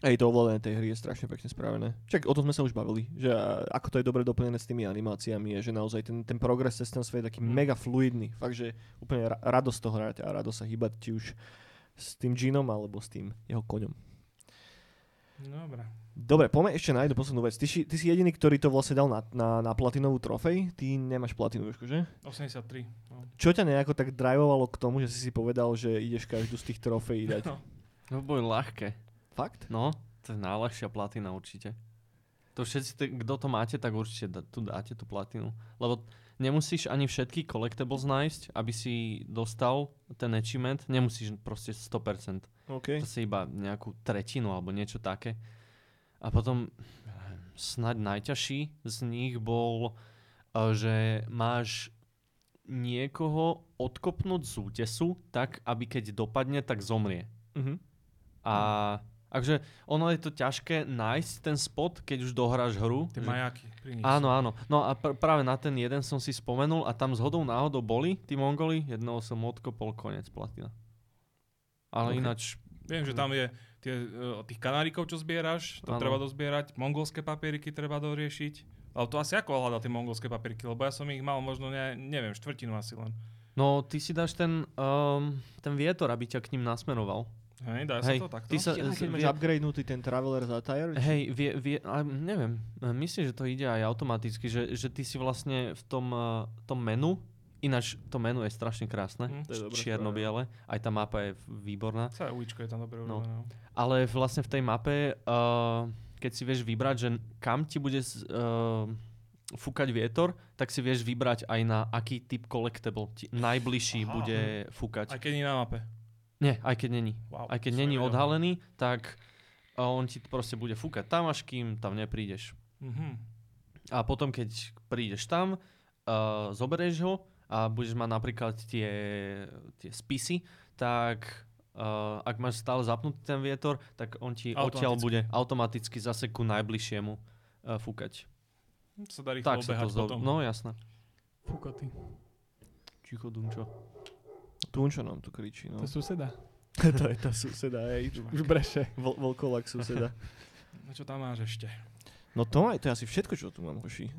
Speaker 1: Hej, to ovládanie tej hry je strašne pekne spravené. Čak, o tom sme sa už bavili, že ako to je dobre doplnené s tými animáciami, je, že naozaj ten, ten progres cez ten svet je taký
Speaker 3: Mm.
Speaker 1: mega fluidný. Fakt, že úplne ra- radosť toho hrať a radosť sa hýbať, či už s tým Ginom alebo s tým jeho koňom.
Speaker 3: Dobre.
Speaker 1: Dobre, poďme ešte na jednu poslednú vec. Ty, si- ty si jediný, ktorý to vlastne dal na, na, na platinovú trofej. Ty nemáš platinu, že?
Speaker 3: 83. No.
Speaker 1: Čo ťa nejako tak drivovalo k tomu, že si si povedal, že ideš každú z tých trofejí dať?
Speaker 3: No.
Speaker 4: To bolo ľahké.
Speaker 1: Fakt?
Speaker 4: No, to je najľahšia platina určite. To všetci, kto to máte, tak určite da, tu dáte tú platinu. Lebo nemusíš ani všetky collectibles nájsť, aby si dostal ten achievement. Nemusíš proste 100%.
Speaker 1: OK.
Speaker 4: To si iba nejakú tretinu alebo niečo také. A potom snaď najťažší z nich bol, eh, že máš niekoho odkopnúť z útesu tak, aby keď dopadne, tak zomrie.
Speaker 1: Mhm.
Speaker 4: A Akože ono je to ťažké nájsť ten spot, keď už dohráš hru.
Speaker 3: Tie
Speaker 4: že-
Speaker 3: majáky. Pri nich
Speaker 4: Áno, áno. No a pr- práve na ten jeden som si spomenul a tam z hodou náhodou boli tí Mongoli, jedného som odkopol, konec platina. Ale
Speaker 3: Ok.
Speaker 4: ináč,
Speaker 3: Viem, že tam je tie, uh, tých kanárikov, čo zbieraš, to
Speaker 4: Áno.
Speaker 3: treba dozbierať, mongolské papieriky treba doriešiť. Ale to asi ako hľadal tie mongolské papieriky, lebo ja som ich mal možno, ne, neviem, štvrtinu asi len.
Speaker 4: no ty si dáš ten, um, ten vietor, aby ťa k ním nasmeroval.
Speaker 3: Hej, dá
Speaker 4: Hej,
Speaker 3: sa to takto?
Speaker 4: ty sa-
Speaker 1: Ja, keď máš
Speaker 4: vie-
Speaker 1: upgradenutý ten Traveler's Attire, či-
Speaker 4: Hej, vie, vie, ale neviem, myslím, že to ide aj automaticky, že, že ty si vlastne v tom, uh, tom menu, ináč to menu je strašne krásne.
Speaker 1: To je dobré.
Speaker 4: čierno-biele, aj tá mapa je výborná.
Speaker 3: Celé uličko je tam dobre
Speaker 4: No.
Speaker 3: urobené. No.
Speaker 4: Ale vlastne v tej mape, uh, keď si vieš vybrať, že kam ti bude uh, fúkať vietor, tak si vieš vybrať aj na aký typ collectible ti najbližší
Speaker 3: Aha.
Speaker 4: bude fúkať.
Speaker 3: Aj keď nie na mape.
Speaker 4: Nie, aj keď není.
Speaker 3: Wow,
Speaker 4: Aj keď není odhalený, tak uh, on ti proste bude fúkať tam, až kým tam neprídeš.
Speaker 3: Mhm.
Speaker 4: A potom, keď prídeš tam, uh, zoberieš ho a budeš mať napríklad tie, tie spisy, tak uh, ak máš stále zapnutý ten vietor, tak on ti odtiaľ bude automaticky zase ku najbližšiemu uh, fúkať.
Speaker 3: To sa dá rýchlo
Speaker 4: Tak sa to zo...
Speaker 3: potom.
Speaker 4: No jasné.
Speaker 2: Fukoty.
Speaker 4: Ticho, Dunčo.
Speaker 1: Tunčo nám tu kričí, no.
Speaker 2: To je suseda.
Speaker 1: to je tá suseda, hej.
Speaker 2: Už breše.
Speaker 1: Vol- Volkolak suseda.
Speaker 3: No čo tam máš ešte?
Speaker 1: No to, aj, to je asi všetko, čo tu mám, hoši.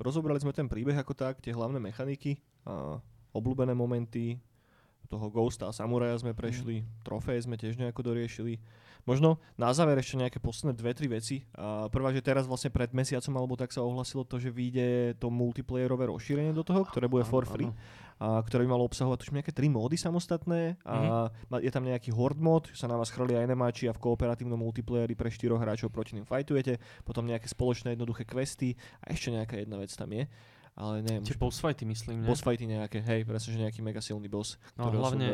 Speaker 1: Rozobrali sme ten príbeh ako tak, tie hlavné mechaniky, a obľúbené momenty, toho Ghosta a Samuraja sme prešli, trofeje sme tiež nejako doriešili. Možno na záver ešte nejaké posledné dve, tri veci. A prvá, že teraz vlastne pred mesiacom alebo tak sa ohlasilo to, že vyjde to multiplayerové rozšírenie do toho, ktoré bude for free. A ktoré by malo obsahovať tuším nejaké tri módy samostatné a ma- je tam nejaký horde mod, že sa na vás chrlia aj nemáči a v kooperatívnom multiplayeri pre štyroch hráčov proti ním fajtujete, potom nejaké spoločné jednoduché questy a ešte nejaká jedna vec tam je. Ale neviem,
Speaker 4: Tie boss fighty myslím, ne?
Speaker 1: boss fighty nejaké, hej, presne, že nejaký mega silný boss,
Speaker 4: No,
Speaker 1: ktorého
Speaker 4: hlavne-.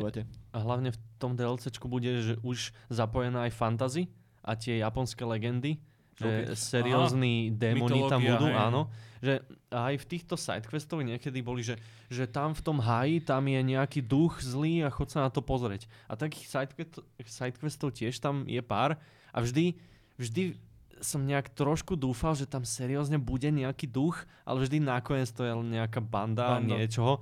Speaker 4: A hlavne v tom DLCčku bude že už zapojená aj fantasy a tie japonské legendy. Že
Speaker 1: Ok.
Speaker 4: seriózni démoni tam budú,
Speaker 3: hej.
Speaker 4: áno. Že aj v týchto sidequestoch niekedy boli, že, že tam v tom háji, tam je nejaký duch zlý a chod sa na to pozrieť. A takých sidequest, sidequestov tiež tam je pár a vždy, vždy som nejak trošku dúfal, že tam seriózne bude nejaký duch, ale vždy nakoniec to je len nejaká banda,
Speaker 3: Banda.
Speaker 4: niečoho.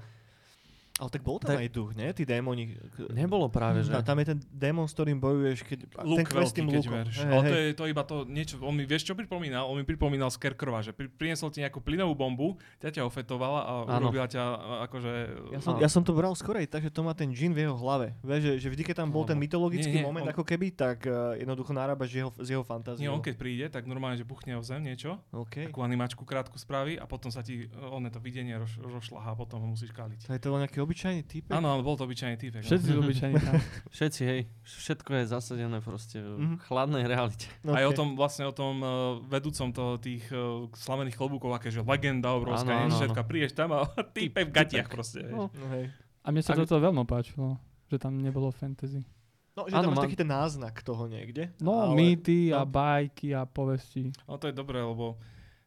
Speaker 1: Ale tak bol tam
Speaker 4: Tak-
Speaker 1: aj duch, nie? Tí démoni.
Speaker 4: Nebolo práve, že...
Speaker 1: A tam je ten démon, s ktorým bojuješ, keď...
Speaker 3: Luk
Speaker 1: ten
Speaker 3: veľký,
Speaker 1: tým
Speaker 3: keď verš.
Speaker 1: Hej,
Speaker 3: Ale
Speaker 1: hej.
Speaker 3: to je to iba to niečo, on mi, vieš čo pripomínal? On mi pripomínal Scarecrowa, že pri, priniesol ti nejakú plynovú bombu, ťa ťa ofetovala a
Speaker 4: Áno.
Speaker 3: urobila ťa akože...
Speaker 1: Ja som, ja som to bral skorej tak, že to má ten džin v jeho hlave. Vieš, že, že vždy, keď tam bol ten
Speaker 3: Lebo-
Speaker 1: mytologický
Speaker 3: nie, nie,
Speaker 1: moment
Speaker 3: on-
Speaker 1: ako keby, tak uh, jednoducho nárabaš jeho, z jeho fantáziou.
Speaker 3: Nie, on keď príde, tak normálne, že buchne o zem niečo,
Speaker 1: OK.
Speaker 3: takú animačku krátku spraví a potom sa ti e, on to videnie roš, rošľahá a potom ho musíš kaliť.
Speaker 1: To je to len nejaký obyčajný typ.
Speaker 3: Áno, ale bol to obyčajný typek. no.
Speaker 2: Všetci obyčajní tam.
Speaker 4: Všetci, hej, všetko je zasadené proste v
Speaker 1: Mhm.
Speaker 4: chladnej realite.
Speaker 1: no,
Speaker 3: Aj o tom vlastne o tom uh, vedúcom toho tých uh, slavených klobúkov, aké že legenda obrovská,
Speaker 4: Áno, áno,
Speaker 3: všetka, prídeš tam a týpek v gatiach proste.
Speaker 4: No.
Speaker 1: No, hej.
Speaker 2: A mne sa
Speaker 4: Ak-
Speaker 2: toto veľmi páčilo, že tam nebolo fantasy.
Speaker 1: no že
Speaker 4: Áno,
Speaker 1: tam máš
Speaker 4: mám-
Speaker 1: taký ten náznak toho niekde.
Speaker 2: No,
Speaker 1: ale...
Speaker 2: mýty a
Speaker 1: no.
Speaker 2: bajky a povesti.
Speaker 3: Ale to je dobré, lebo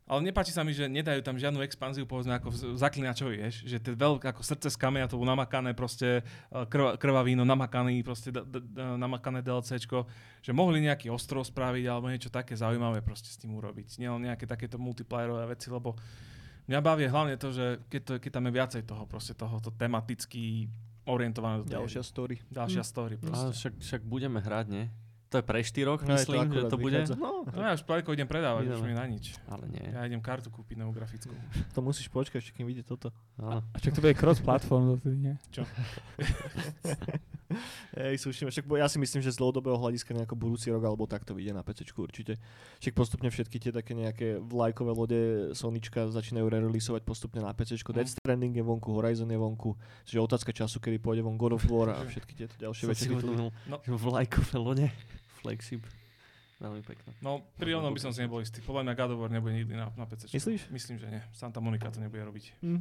Speaker 3: ale nepáči sa mi, že nedajú tam žiadnu expanziu, povedzme, ako v zaklinačovi, vieš, že tie veľké, ako srdce z kameňa, to bolo namakané proste, eh, krv, krvavíno, namakaný, proste d- d- d- namakané DLCčko, že mohli nejaký ostrov spraviť, alebo niečo také zaujímavé proste s tým urobiť. Nie len nejaké takéto multiplayerové veci, lebo mňa baví hlavne to, že keď, to, keď tam je viacej toho, proste tohoto tematicky orientované do
Speaker 1: Ďalšia story.
Speaker 3: Ďalšia
Speaker 1: Hm.
Speaker 3: story
Speaker 4: A
Speaker 3: proste.
Speaker 4: však, však budeme hrať, nie? To je pre štyroch,
Speaker 1: No, je to
Speaker 4: myslím, že to bude.
Speaker 1: vychádza.
Speaker 4: No,
Speaker 3: No ja už Pajko idem predávať, už
Speaker 4: Ideme.
Speaker 3: mi na nič.
Speaker 4: ale nie.
Speaker 3: Ja idem kartu kúpiť novú grafickú.
Speaker 1: To musíš počkať, ešte kým vidie toto.
Speaker 4: Áno.
Speaker 2: A však to bude cross-platform dovtedy, nie?
Speaker 1: Hej, súšime. Však ja si myslím, že z dlhodobého hľadiska nejako budúci rok alebo takto vyjde na PC určite. Však postupne všetky tie také nejaké vlajkové lode Sonička začínajú re-releaseovať postupne na PC.
Speaker 3: No.
Speaker 1: Death Stranding je vonku, Horizon je vonku. Čiže otázka času, kedy pôjde von God of War a všetky tieto ďalšie veci.
Speaker 3: No.
Speaker 4: vlajkové lode, flagship. Veľmi pekné.
Speaker 3: No, pri onom by som si nebol istý. Podľa mňa God nebude nikdy na, na PC.
Speaker 1: Myslíš?
Speaker 3: Myslím, že nie. Santa Monica to nebude robiť.
Speaker 1: Hm.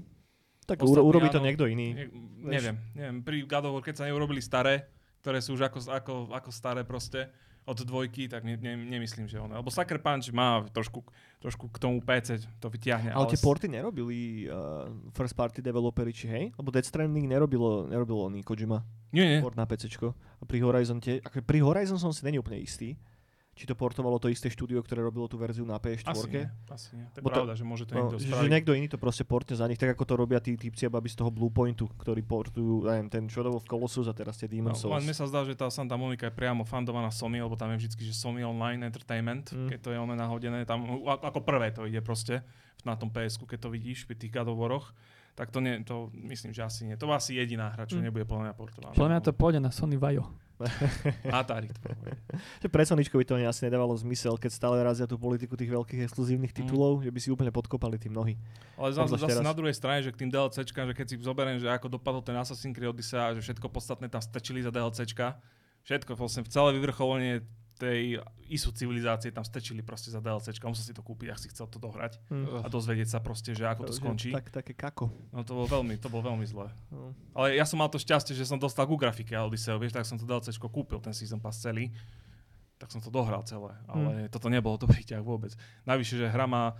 Speaker 1: Tak
Speaker 3: Ostatní
Speaker 1: uro, urobí to
Speaker 3: áno.
Speaker 1: niekto iný.
Speaker 3: Ne, neviem, neviem. Pri God keď sa neurobili staré, ktoré sú už ako, ako, ako staré proste, od dvojky, tak ne, ne, nemyslím, že ono. Lebo Sucker Punch má trošku, trošku k tomu PC, to vyťahne.
Speaker 1: Ale tie
Speaker 3: s-
Speaker 1: porty nerobili uh, first party developeri, či hej? Lebo Death Stranding nerobilo, nerobilo oný Kojima
Speaker 3: Nie, nie.
Speaker 1: port na PC. A pri Horizon tie, ako pri Horizon som si není úplne istý, či to portovalo to isté štúdio, ktoré robilo tú verziu na PS4.
Speaker 3: Asi nie, asi nie. To je
Speaker 1: Bo to-
Speaker 3: pravda, že môže to
Speaker 1: No,
Speaker 3: niekto
Speaker 1: že, že
Speaker 3: spraviť.
Speaker 1: niekto iný to proste portne za nich, tak ako to robia tí typci babi z toho Bluepointu, ktorí portujú, neviem, ten bol v Colossus a teraz tie
Speaker 3: No,
Speaker 1: Demon's
Speaker 3: len
Speaker 1: Souls.
Speaker 3: mne sa zdá, že tá Santa Monica je priamo fandovaná Sony, lebo tam je vždy, že Sony Online Entertainment,
Speaker 1: Mm.
Speaker 3: keď to je ono nahodené, tam a- ako prvé to ide proste na tom ps keď to vidíš pri tých God of tak to, nie, to myslím, že asi nie. To asi jediná hra, čo
Speaker 1: Mm.
Speaker 3: nebude podľa mňa portovaná.
Speaker 2: Podľa mňa to pôjde na Sony Vajo.
Speaker 3: Atari to.
Speaker 1: Že pre Soničko by to ani asi nedávalo zmysel, keď stále razia tú politiku tých veľkých exkluzívnych titulov, že by si úplne podkopali tí mnohí.
Speaker 3: Ale zase, zase na druhej strane, že k tým DLCčkám, že keď si zoberiem, že ako dopadol ten Assassin's Creed Odyssey a že všetko podstatné tam stačili za DLCčka, všetko, vlastne celé vyvrcholenie tej ISU civilizácie tam stečili proste za DLCčka, musel si to kúpiť, ak si chcel to dohrať a dozvedieť sa proste, že ako to skončí.
Speaker 1: Tak, také kako.
Speaker 3: No to bolo veľmi, to bolo veľmi zlé.
Speaker 1: No.
Speaker 3: Ale ja som mal to šťastie, že som dostal ku grafike Odyssey, vieš, tak som to DLCčko kúpil, ten Season Pass celý. Tak som to dohral celé, ale toto nebolo dobrý ťah vôbec. Navyše, že hra má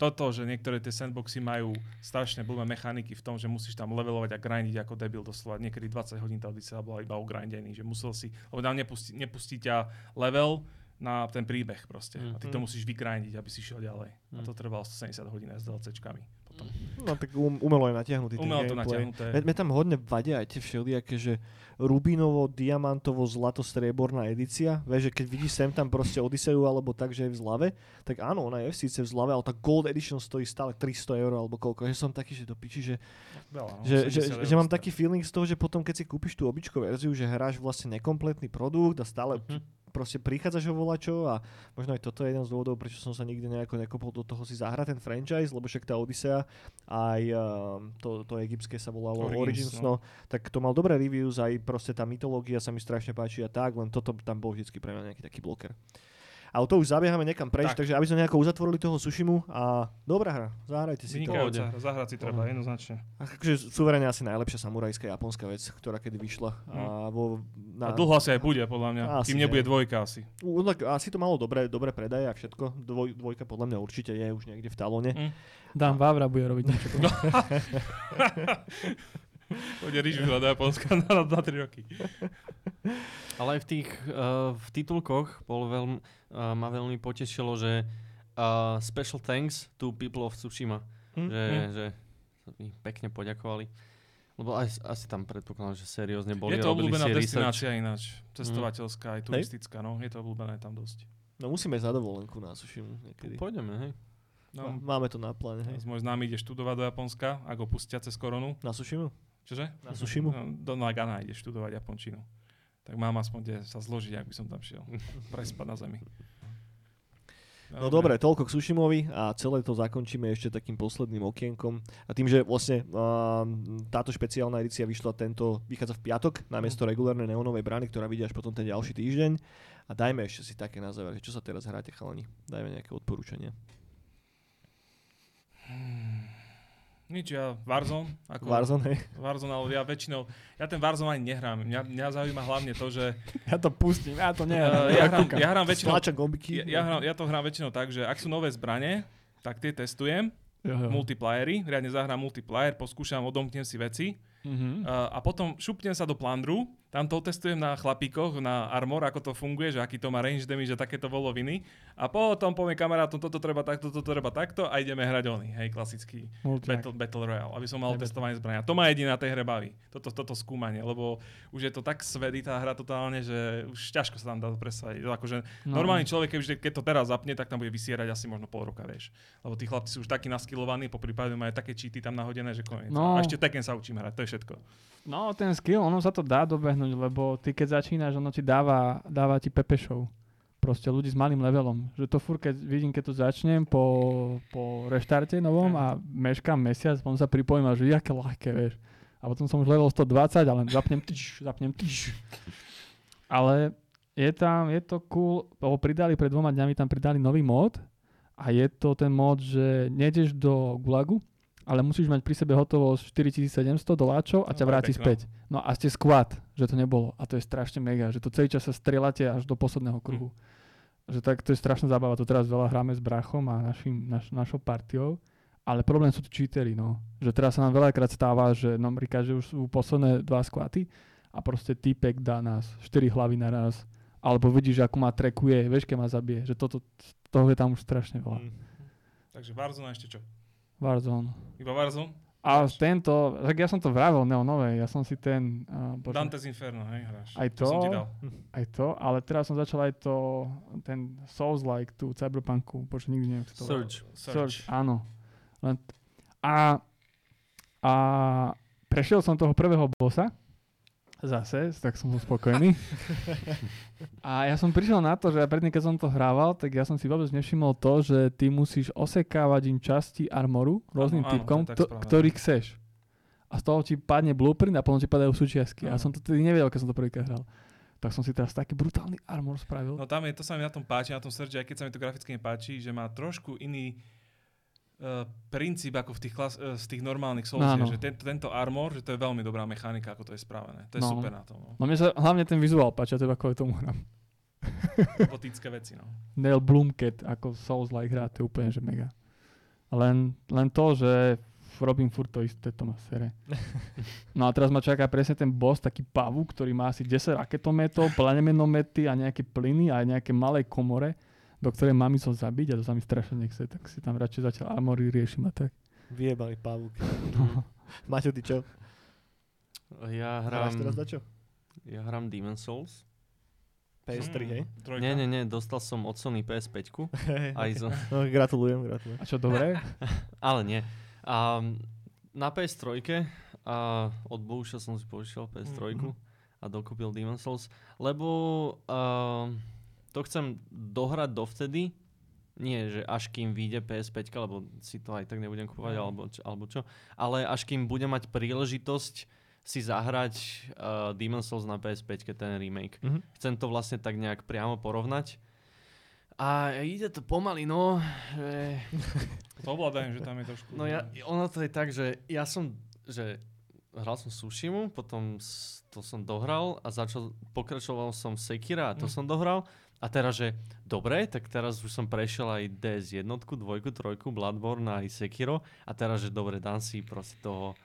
Speaker 3: toto, že niektoré tie sandboxy majú strašne blbé mechaniky v tom, že musíš tam levelovať a grindiť ako debil doslova. Niekedy 20 hodín tá Odyssey bola iba ugrindený, že musel si, lebo tam nepustí, nepustí ťa level na ten príbeh proste. A ty to
Speaker 1: Mhm.
Speaker 3: musíš vygrindiť, aby si šiel ďalej. A
Speaker 4: Mhm.
Speaker 3: to trvalo 170 hodín s DLCčkami. Potom.
Speaker 1: No tak um, umelo je natiahnutý ten
Speaker 3: Umelo to
Speaker 1: gameplay.
Speaker 3: natiahnuté.
Speaker 1: Mne, mne tam hodne vadia aj tie všelijaké, že rubinovo, diamantovo, zlato, strieborná edícia. Vieš, že keď vidíš sem tam proste Odiseu alebo tak, že je v zlave, tak áno, ona je síce v zlave, ale tá Gold Edition stojí stále 300 eur alebo koľko. Že som taký, že do piči, že,
Speaker 3: Veľa, no,
Speaker 1: že, že,
Speaker 3: 70
Speaker 1: že
Speaker 3: eur
Speaker 1: mám taký feeling z toho, že potom keď si kúpiš tú obyčkovú verziu, že hráš vlastne nekompletný produkt a stále
Speaker 4: Mhm.
Speaker 1: Proste prichádzaš o volačo a možno aj toto je jeden z dôvodov, prečo som sa nikdy nejako nekopol do toho si zahrať ten franchise, lebo však tá Odyssea aj um, to, to egyptské sa volalo
Speaker 3: Origins,
Speaker 1: Origins, no. tak to mal dobré reviews, aj proste tá mytológia sa mi strašne páči a tak, len toto tam bol vždycky pre mňa nejaký taký bloker. Ale to už zabiehame niekam preč,
Speaker 3: Tak.
Speaker 1: takže aby sme nejako uzatvorili toho Sushimu a dobrá hra, zahrajte si to.
Speaker 3: Vynikajúca hra, zahrať si treba,
Speaker 1: Mhm.
Speaker 3: jednoznačne.
Speaker 1: Akože suverene asi najlepšia samurajská japonská vec, ktorá kedy vyšla. A, vo,
Speaker 3: A
Speaker 1: na,
Speaker 3: dlho asi aj bude, podľa mňa.
Speaker 1: Asi
Speaker 3: Kým
Speaker 1: nie.
Speaker 3: nebude dvojka asi.
Speaker 1: U- tak asi to malo dobré, dobré predaje a všetko. Dvoj, dvojka podľa mňa určite je už niekde v talóne.
Speaker 3: Mm.
Speaker 2: Dan Vavra bude robiť niečo.
Speaker 3: No. Pôjde rížu do Japonska na, na 3 roky.
Speaker 4: Ale aj v tých uh, v titulkoch bol veľmi, uh, ma veľmi potešilo, že uh, special thanks to people of Tsushima.
Speaker 1: Hm?
Speaker 4: Že,
Speaker 3: Hm.
Speaker 4: že sa mi pekne poďakovali. Lebo aj, asi tam predpokladám, že seriózne boli.
Speaker 3: je to obľúbená
Speaker 4: si research.
Speaker 3: destinácia ináč. Cestovateľská, aj turistická, no. Je to obľúbené tam dosť.
Speaker 1: No musíme za dovolenku na Sushimu niekedy.
Speaker 4: Pôjdeme, hej.
Speaker 3: No,
Speaker 1: Máme to na pláne, hej.
Speaker 3: môj známy ide študovať do Japonska, ako pustia cez koronu.
Speaker 1: Na Sushimu?
Speaker 3: Čože?
Speaker 1: Na Sushimu?
Speaker 3: No, do Nagana ide študovať japončinu. Tak mám aspoň kde sa zložiť, ak by som tam šiel. Prespať na zemi.
Speaker 1: No dobre, toľko k Sushimovi a celé to zakončíme ešte takým posledným okienkom. A tým, že vlastne uh, táto špeciálna edícia vyšla tento, vychádza v piatok namiesto regulárnej neonovej brány, ktorá vyjde až potom ten ďalší týždeň. A dajme ešte si také na záver, čo sa teraz hráte chalani. Dajme nejaké odporúčania.
Speaker 3: Nič, ja Warzone. Ako
Speaker 1: Warzone, hej.
Speaker 3: Warzone, ale ja väčšinou, ja ten Warzone ani nehrám. Mňa, mňa zaujíma hlavne to, že
Speaker 2: Ja to pustím, ja to nie.
Speaker 3: uh, ja, hrám, ja hrám väčšinou, ja, ja, hrám, ja to hrám väčšinou tak, že ak sú nové zbranie, tak tie testujem,
Speaker 2: Jo, jo.
Speaker 3: multiplayery, riadne zahrám multiplayer, poskúšam, odomknem si veci
Speaker 2: Mhm.
Speaker 3: uh, a potom šupnem sa do plandru, tam to testujem na chlapíkoch, na armor, ako to funguje, že aký to má range damage, že takéto voloviny a potom poviem kamarátom, toto treba takto, toto treba takto a ideme hrať oni, hej, klasický
Speaker 2: Multiak.
Speaker 3: Battle, Battle Royale, aby som mal
Speaker 2: Battle.
Speaker 3: testovanie zbrania. To ma jediné na tej hre baví, toto, toto skúmanie, lebo už je to tak svedý tá hra totálne, že už ťažko sa tam dá presadiť. Akože
Speaker 2: No.
Speaker 3: normálny človek, keď, keď to teraz zapne, tak tam bude vysierať asi možno pol roka, vieš. Lebo tí chlapci sú už takí naskilovaní, po prípade majú také cheaty tam nahodené, že koniec.
Speaker 2: No.
Speaker 3: A ešte Tekken sa učím hrať, to je všetko.
Speaker 2: No, ten skill, ono sa to dá dobehnúť, lebo ty keď začínaš, ono ti dáva, dáva ti pepešov. Proste ľudí s malým levelom. Že to fur, keď vidím, keď to začnem po, po reštarte novom a meškám mesiac, potom sa pripojím a že jaké ľahké, vieš. A potom som už level 120, ale zapnem tyš, zapnem tyš. Ale je tam, je to cool, lebo pridali pred dvoma dňami, tam pridali nový mod a je to ten mod, že nejdeš do Gulagu, ale musíš mať pri sebe hotovo 4700 doláčov a ťa
Speaker 3: No,
Speaker 2: vráti
Speaker 3: pekno.
Speaker 2: späť. No a ste squad, že to nebolo. A to je strašne mega, že to celý čas sa strieľate až do posledného kruhu. Že tak to je strašná zábava. To teraz veľa hráme s brachom a našim, naš, našou partiou. Ale problém sú tu cheatery, no. Že teraz sa nám veľakrát stáva, že napríklad, že už sú posledné dva skvaty a proste týpek dá nás 4 hlavy naraz Alebo vidíš, ako ma trekuje, vieš, keď ma zabije. Že toto, toho je tam už strašne veľa.
Speaker 1: Mm.
Speaker 3: Takže Warzone ešte čo?
Speaker 2: Warzone.
Speaker 3: Iba Warzone?
Speaker 2: A tento, tak ja som to vravel neonové, ja som si ten, uh, bože,
Speaker 3: Dante's Inferno, hej, hráš.
Speaker 2: Aj
Speaker 3: Čo som ti
Speaker 2: to?
Speaker 3: dal.
Speaker 2: aj to, ale teraz som začal aj to, ten Souls-like, tú Cyberpunku, bože, nikdy neviem, to.
Speaker 4: Surge.
Speaker 2: Search, áno. Len a, a prešiel som toho prvého bossa, zase, tak som spokojný. a ja som prišiel na to, že predtým, keď som to hrával, tak ja som si vôbec nevšimol to, že ty musíš osekávať im časti armoru rôznym
Speaker 3: Áno, áno,
Speaker 2: typkom,
Speaker 3: to, správne.
Speaker 2: ktorých chceš. A z toho ti padne blueprint a potom ti padajú súčiastky. A
Speaker 3: Áno.
Speaker 2: som to tedy nevedel, keď som to prvýkrát hral. Tak som si teraz taký brutálny armor spravil.
Speaker 3: No tam je, to sa mi na tom páči, na tom Surge, aj keď sa mi to graficky nepáči, že má trošku iný uh, princíp ako v tých, klas, uh, z tých normálnych Soulsiach,
Speaker 2: Áno.
Speaker 3: že tento, tento armor, že to je veľmi dobrá mechanika, ako to je spravené. To je
Speaker 2: No.
Speaker 3: super na tom. No.
Speaker 2: No mne sa hlavne ten vizuál páči, a to iba kvôli tomu hrám.
Speaker 3: Robotické veci, no.
Speaker 2: Neil Blomkamp ako Souls-like hrá, to je úplne, že mega. Len, len to, že robím furt to isté, to ma sere. No a teraz ma čaká presne ten boss, taký pavu, ktorý má asi 10 raketometov, planemenomety a nejaké plyny a aj nejaké malé komore, do ktorej mám ísť zabiť a to sa mi strašne nechce, tak si tam radšej zatiaľ armory riešim a tak.
Speaker 1: Vyjebali pavúk.
Speaker 2: No.
Speaker 1: Maťo, ty čo?
Speaker 4: Ja
Speaker 1: Hráš
Speaker 4: hrám,
Speaker 1: teraz za čo?
Speaker 4: ja hrám Demon Souls.
Speaker 1: PS3,
Speaker 3: Mm,
Speaker 1: hej?
Speaker 3: Trojka.
Speaker 4: Nie, nie, nie, dostal som od Sony PS5. Aj zo,
Speaker 1: No, gratulujem, gratulujem.
Speaker 2: A čo, dobre?
Speaker 4: ale nie. A na PS3 a od Bohuša som si požičal PS3
Speaker 3: Mhm.
Speaker 4: a dokúpil Demon Souls, lebo uh, to chcem dohrať dovtedy, nie, že až kým vyjde PS5, lebo si to aj tak nebudem kúpať,
Speaker 3: Mhm.
Speaker 4: alebo, alebo čo, ale až kým budem mať príležitosť si zahrať uh, Demon Souls na PS5, ten remake.
Speaker 1: Mhm.
Speaker 4: Chcem to vlastne tak nejak priamo porovnať. A ide to pomaly, no. Že,
Speaker 3: To ovládajem, že tam je trošku...
Speaker 4: no ja, ono to je tak, že ja som, že hral som Sushimu, potom to som dohral a začal, pokračoval som Sekira a to
Speaker 3: Mm.
Speaker 4: som dohral. A teraz, že dobre, tak teraz už som prešiel aj DS jednotku, dvojku, trojku, Bloodborne aj Sekiro. A teraz, že dobre, dám si proste toho,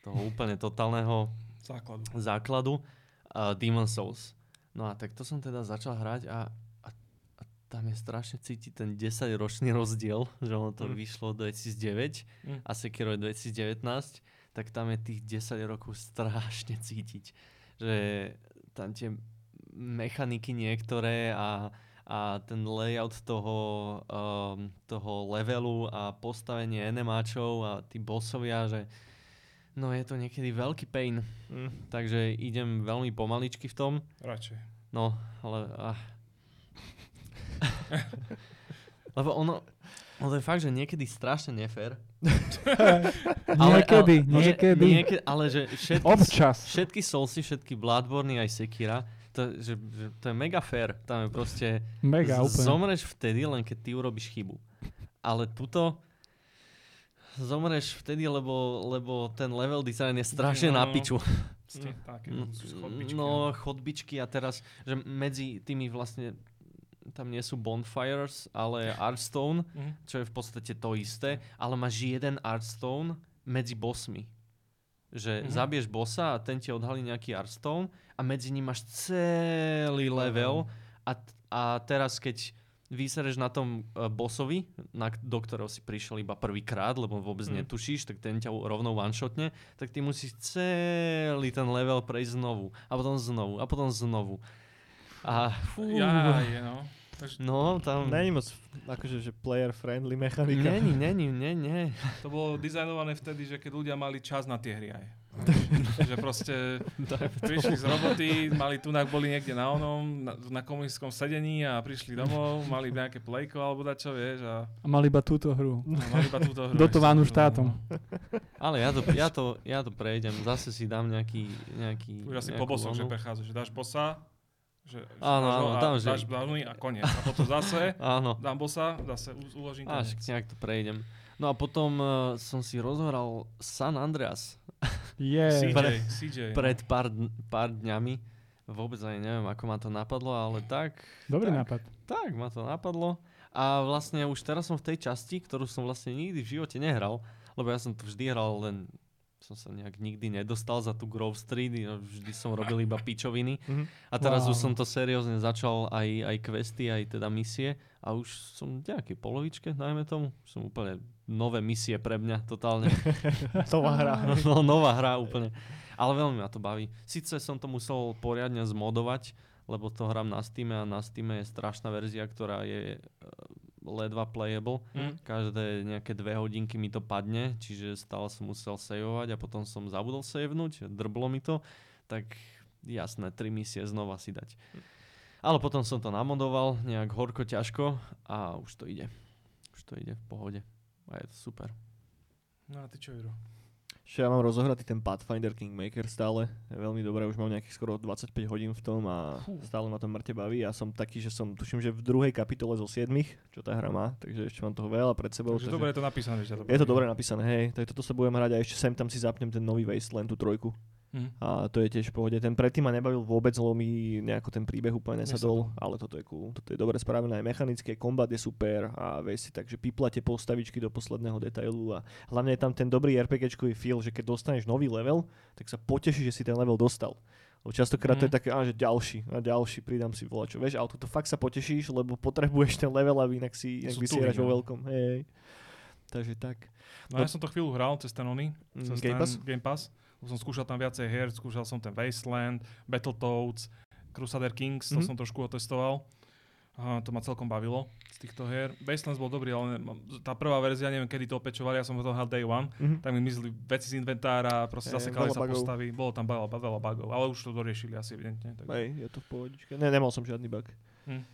Speaker 4: toho úplne totálneho
Speaker 3: Základu.
Speaker 4: základu uh, Demon Souls. No a tak to som teda začal hrať a, a, a tam je strašne cítiť ten 10-ročný rozdiel, že ono to
Speaker 1: Mm.
Speaker 4: vyšlo 2009
Speaker 3: Mm.
Speaker 4: a Sekiro je 2019, tak tam je tých 10 rokov strašne cítiť. Že tam tie mechaniky niektoré a, a ten layout toho, um, toho levelu a postavenie enemáčov a tí bossovia, že no je to niekedy veľký pain.
Speaker 1: Mm.
Speaker 4: Takže idem veľmi pomaličky v tom.
Speaker 3: Radšej.
Speaker 4: No, ale... Ah. Lebo ono, ono to je fakt, že niekedy strašne nefér.
Speaker 2: niekedy,
Speaker 4: ale,
Speaker 2: niekedy.
Speaker 4: Že, niekedy, ale že všetky,
Speaker 2: Občas.
Speaker 4: všetky Soulsy, všetky Bloodborne aj Sekira, to, že, že, to je mega fair. Tam je proste...
Speaker 2: Mega,
Speaker 4: z-
Speaker 2: úplne.
Speaker 4: Zomreš vtedy, len keď ty urobíš chybu. Ale tuto zomreš vtedy, lebo, lebo ten level design je strašne
Speaker 3: No,
Speaker 4: na piču.
Speaker 3: Ste také
Speaker 4: Mm,
Speaker 3: chodbičky.
Speaker 4: No, chodbičky a teraz, že medzi tými vlastne tam nie sú bonfires, ale Artstone,
Speaker 3: Mhm.
Speaker 4: čo je v podstate to isté, ale máš jeden Artstone medzi bossmi. Že
Speaker 3: Mhm.
Speaker 4: zabiješ bossa a ten ti odhalí nejaký Artstone a medzi ním máš celý level a, a teraz keď vysereš na tom uh, bossovi, na, do ktorého si prišiel iba prvýkrát, lebo vôbec
Speaker 3: Mm.
Speaker 4: netušíš, tak ten ťa rovnou one-shotne, tak ty musíš celý ten level prejsť znovu. A potom znovu. A potom znovu. A fú,
Speaker 3: Ja, je, no.
Speaker 4: No tam...
Speaker 1: Není moc akože, že player friendly mechanika.
Speaker 4: Není, není, nie, nie.
Speaker 3: to bolo dizajnované vtedy, že keď ľudia mali čas na tie hry aj. že proste prišli z roboty, mali tu, boli niekde na onom, na, na komunistickom sedení a prišli domov, mali nejaké plejko alebo dačo, vieš, a,
Speaker 2: A mal iba túto hru.
Speaker 3: a mali iba túto hru.
Speaker 2: Dotovanú štátom.
Speaker 4: Ale ja to, ja, to, ja to prejdem. Zase si dám nejaký... nejaký
Speaker 3: Už asi po bosoch, že prechádzaš, že dáš bossa, že,
Speaker 4: Áno, áno,
Speaker 3: a
Speaker 4: tam, že-
Speaker 3: dáš blázny a koniec. A potom zase
Speaker 4: Áno.
Speaker 3: dám bossa, zase uložím
Speaker 4: Až
Speaker 3: koniec.
Speaker 4: nejak to prejdem. No a potom uh, som si rozhoral San Andreas
Speaker 2: Je.
Speaker 3: CJ,
Speaker 4: Pre-
Speaker 3: CJ.
Speaker 4: pred pár, pár dňami. Vôbec ani neviem, ako ma to napadlo, ale tak,
Speaker 2: Dobrý
Speaker 4: tak.
Speaker 2: nápad.
Speaker 4: tak ma to napadlo. A vlastne už teraz som v tej časti, ktorú som vlastne nikdy v živote nehral, lebo ja som to vždy hral len som sa nejak nikdy nedostal za tú Grove Street, vždy som robil iba pičoviny.
Speaker 1: Mhm.
Speaker 4: A teraz
Speaker 2: Wow.
Speaker 4: už som to seriózne začal aj, aj questy, aj teda misie a už som v nejakej polovičke, dajme tomu. Som úplne nové misie pre mňa, totálne.
Speaker 1: Nová hra.
Speaker 4: no, nová hra úplne. Ale veľmi ma to baví. Sice som to musel poriadne zmodovať, lebo to hrám na Steam a na Steam je strašná verzia, ktorá je ledva playable.
Speaker 3: Hm?
Speaker 4: Každé nejaké dve hodinky mi to padne, čiže stále som musel saveovať a potom som zabudol savenúť, drblo mi to, tak jasné, tri misie znova si dať. Ale potom som to namodoval nejak horko ťažko a už to ide. Už to ide v pohode. A je to super.
Speaker 3: No a ty čo, Juro?
Speaker 1: Ešte ja mám rozohratý ten Pathfinder Kingmaker stále. Je veľmi dobré, už mám nejakých skoro 25 hodín v tom a stále ma to mŕte baví. Ja som taký, že som, tuším, že v druhej kapitole zo 7, čo tá hra má, takže ešte mám toho veľa pred sebou.
Speaker 3: Takže dobre je to napísané, že to
Speaker 1: Je to dobre napísané, hej. Tak toto sa budem hrať a ešte sem tam si zapnem ten nový Wasteland, tú trojku.
Speaker 3: Hm.
Speaker 1: A to je tiež v pohode. Ten predtým ma nebavil vôbec, lebo mi nejako ten príbeh úplne nesadol,
Speaker 3: Nesadol.
Speaker 1: ale toto je cool. Toto je dobre spravené, aj mechanické, kombat je super a vieš si takže píplate postavičky do posledného detailu a hlavne je tam ten dobrý RPGčkový feel, že keď dostaneš nový level, tak sa potešíš, že si ten level dostal. Lebo častokrát to je
Speaker 3: Mhm.
Speaker 1: také, á, že ďalší a ďalší, pridám si volačo. Vieš, ale toto fakt sa potešíš, lebo potrebuješ ten level, aby inak si inak vysieraš vo
Speaker 3: no.
Speaker 1: veľkom. Hej. Takže tak.
Speaker 3: No ja som to chvíľu hral cez ten ony,
Speaker 1: Mm,
Speaker 3: cez
Speaker 1: Game
Speaker 3: ten
Speaker 1: Pass?
Speaker 3: Game Pass. Som skúšal tam viacej hier, skúšal som ten Wasteland, Battletoads, Crusader Kings, to
Speaker 1: Mhm.
Speaker 3: som trošku otestoval. A to ma celkom bavilo z týchto hier. Wastelands bol dobrý, ale tá prvá verzia, neviem kedy to opečovali, ja som to hral day one,
Speaker 1: Mhm.
Speaker 3: tak mi mizli veci z inventára, proste
Speaker 1: Eh,
Speaker 3: zasekali sa
Speaker 1: bugov.
Speaker 3: postavy, bolo tam veľa, veľa bugov, ale už to doriešili asi evidentne. Tak.
Speaker 1: Hej, je to v pohodičke. Ne, nemal som žiadny bug.
Speaker 3: Hm.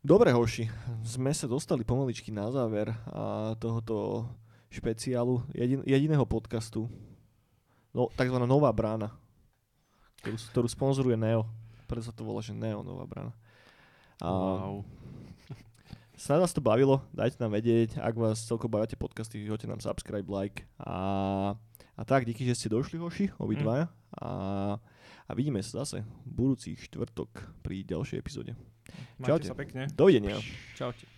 Speaker 1: Dobre, hoši, sme sa dostali pomaličky na záver a tohoto špeciálu jedin, jediného podcastu. No, takzvaná Nová brána, ktorú, ktorú sponzoruje Neo. Preto sa to volá, že Neo Nová brána. A
Speaker 4: Wow.
Speaker 1: Snad vás to bavilo, dajte nám vedieť, ak vás celkom bavia tie podcasty, hoďte nám subscribe, like a, a tak, díky, že ste došli, hoši, obidvaja a, a vidíme sa zase budúci štvrtok pri ďalšej epizóde.
Speaker 3: Majte
Speaker 1: Čaute.
Speaker 3: sa pekne.
Speaker 1: Dovidenia.
Speaker 4: Čaute.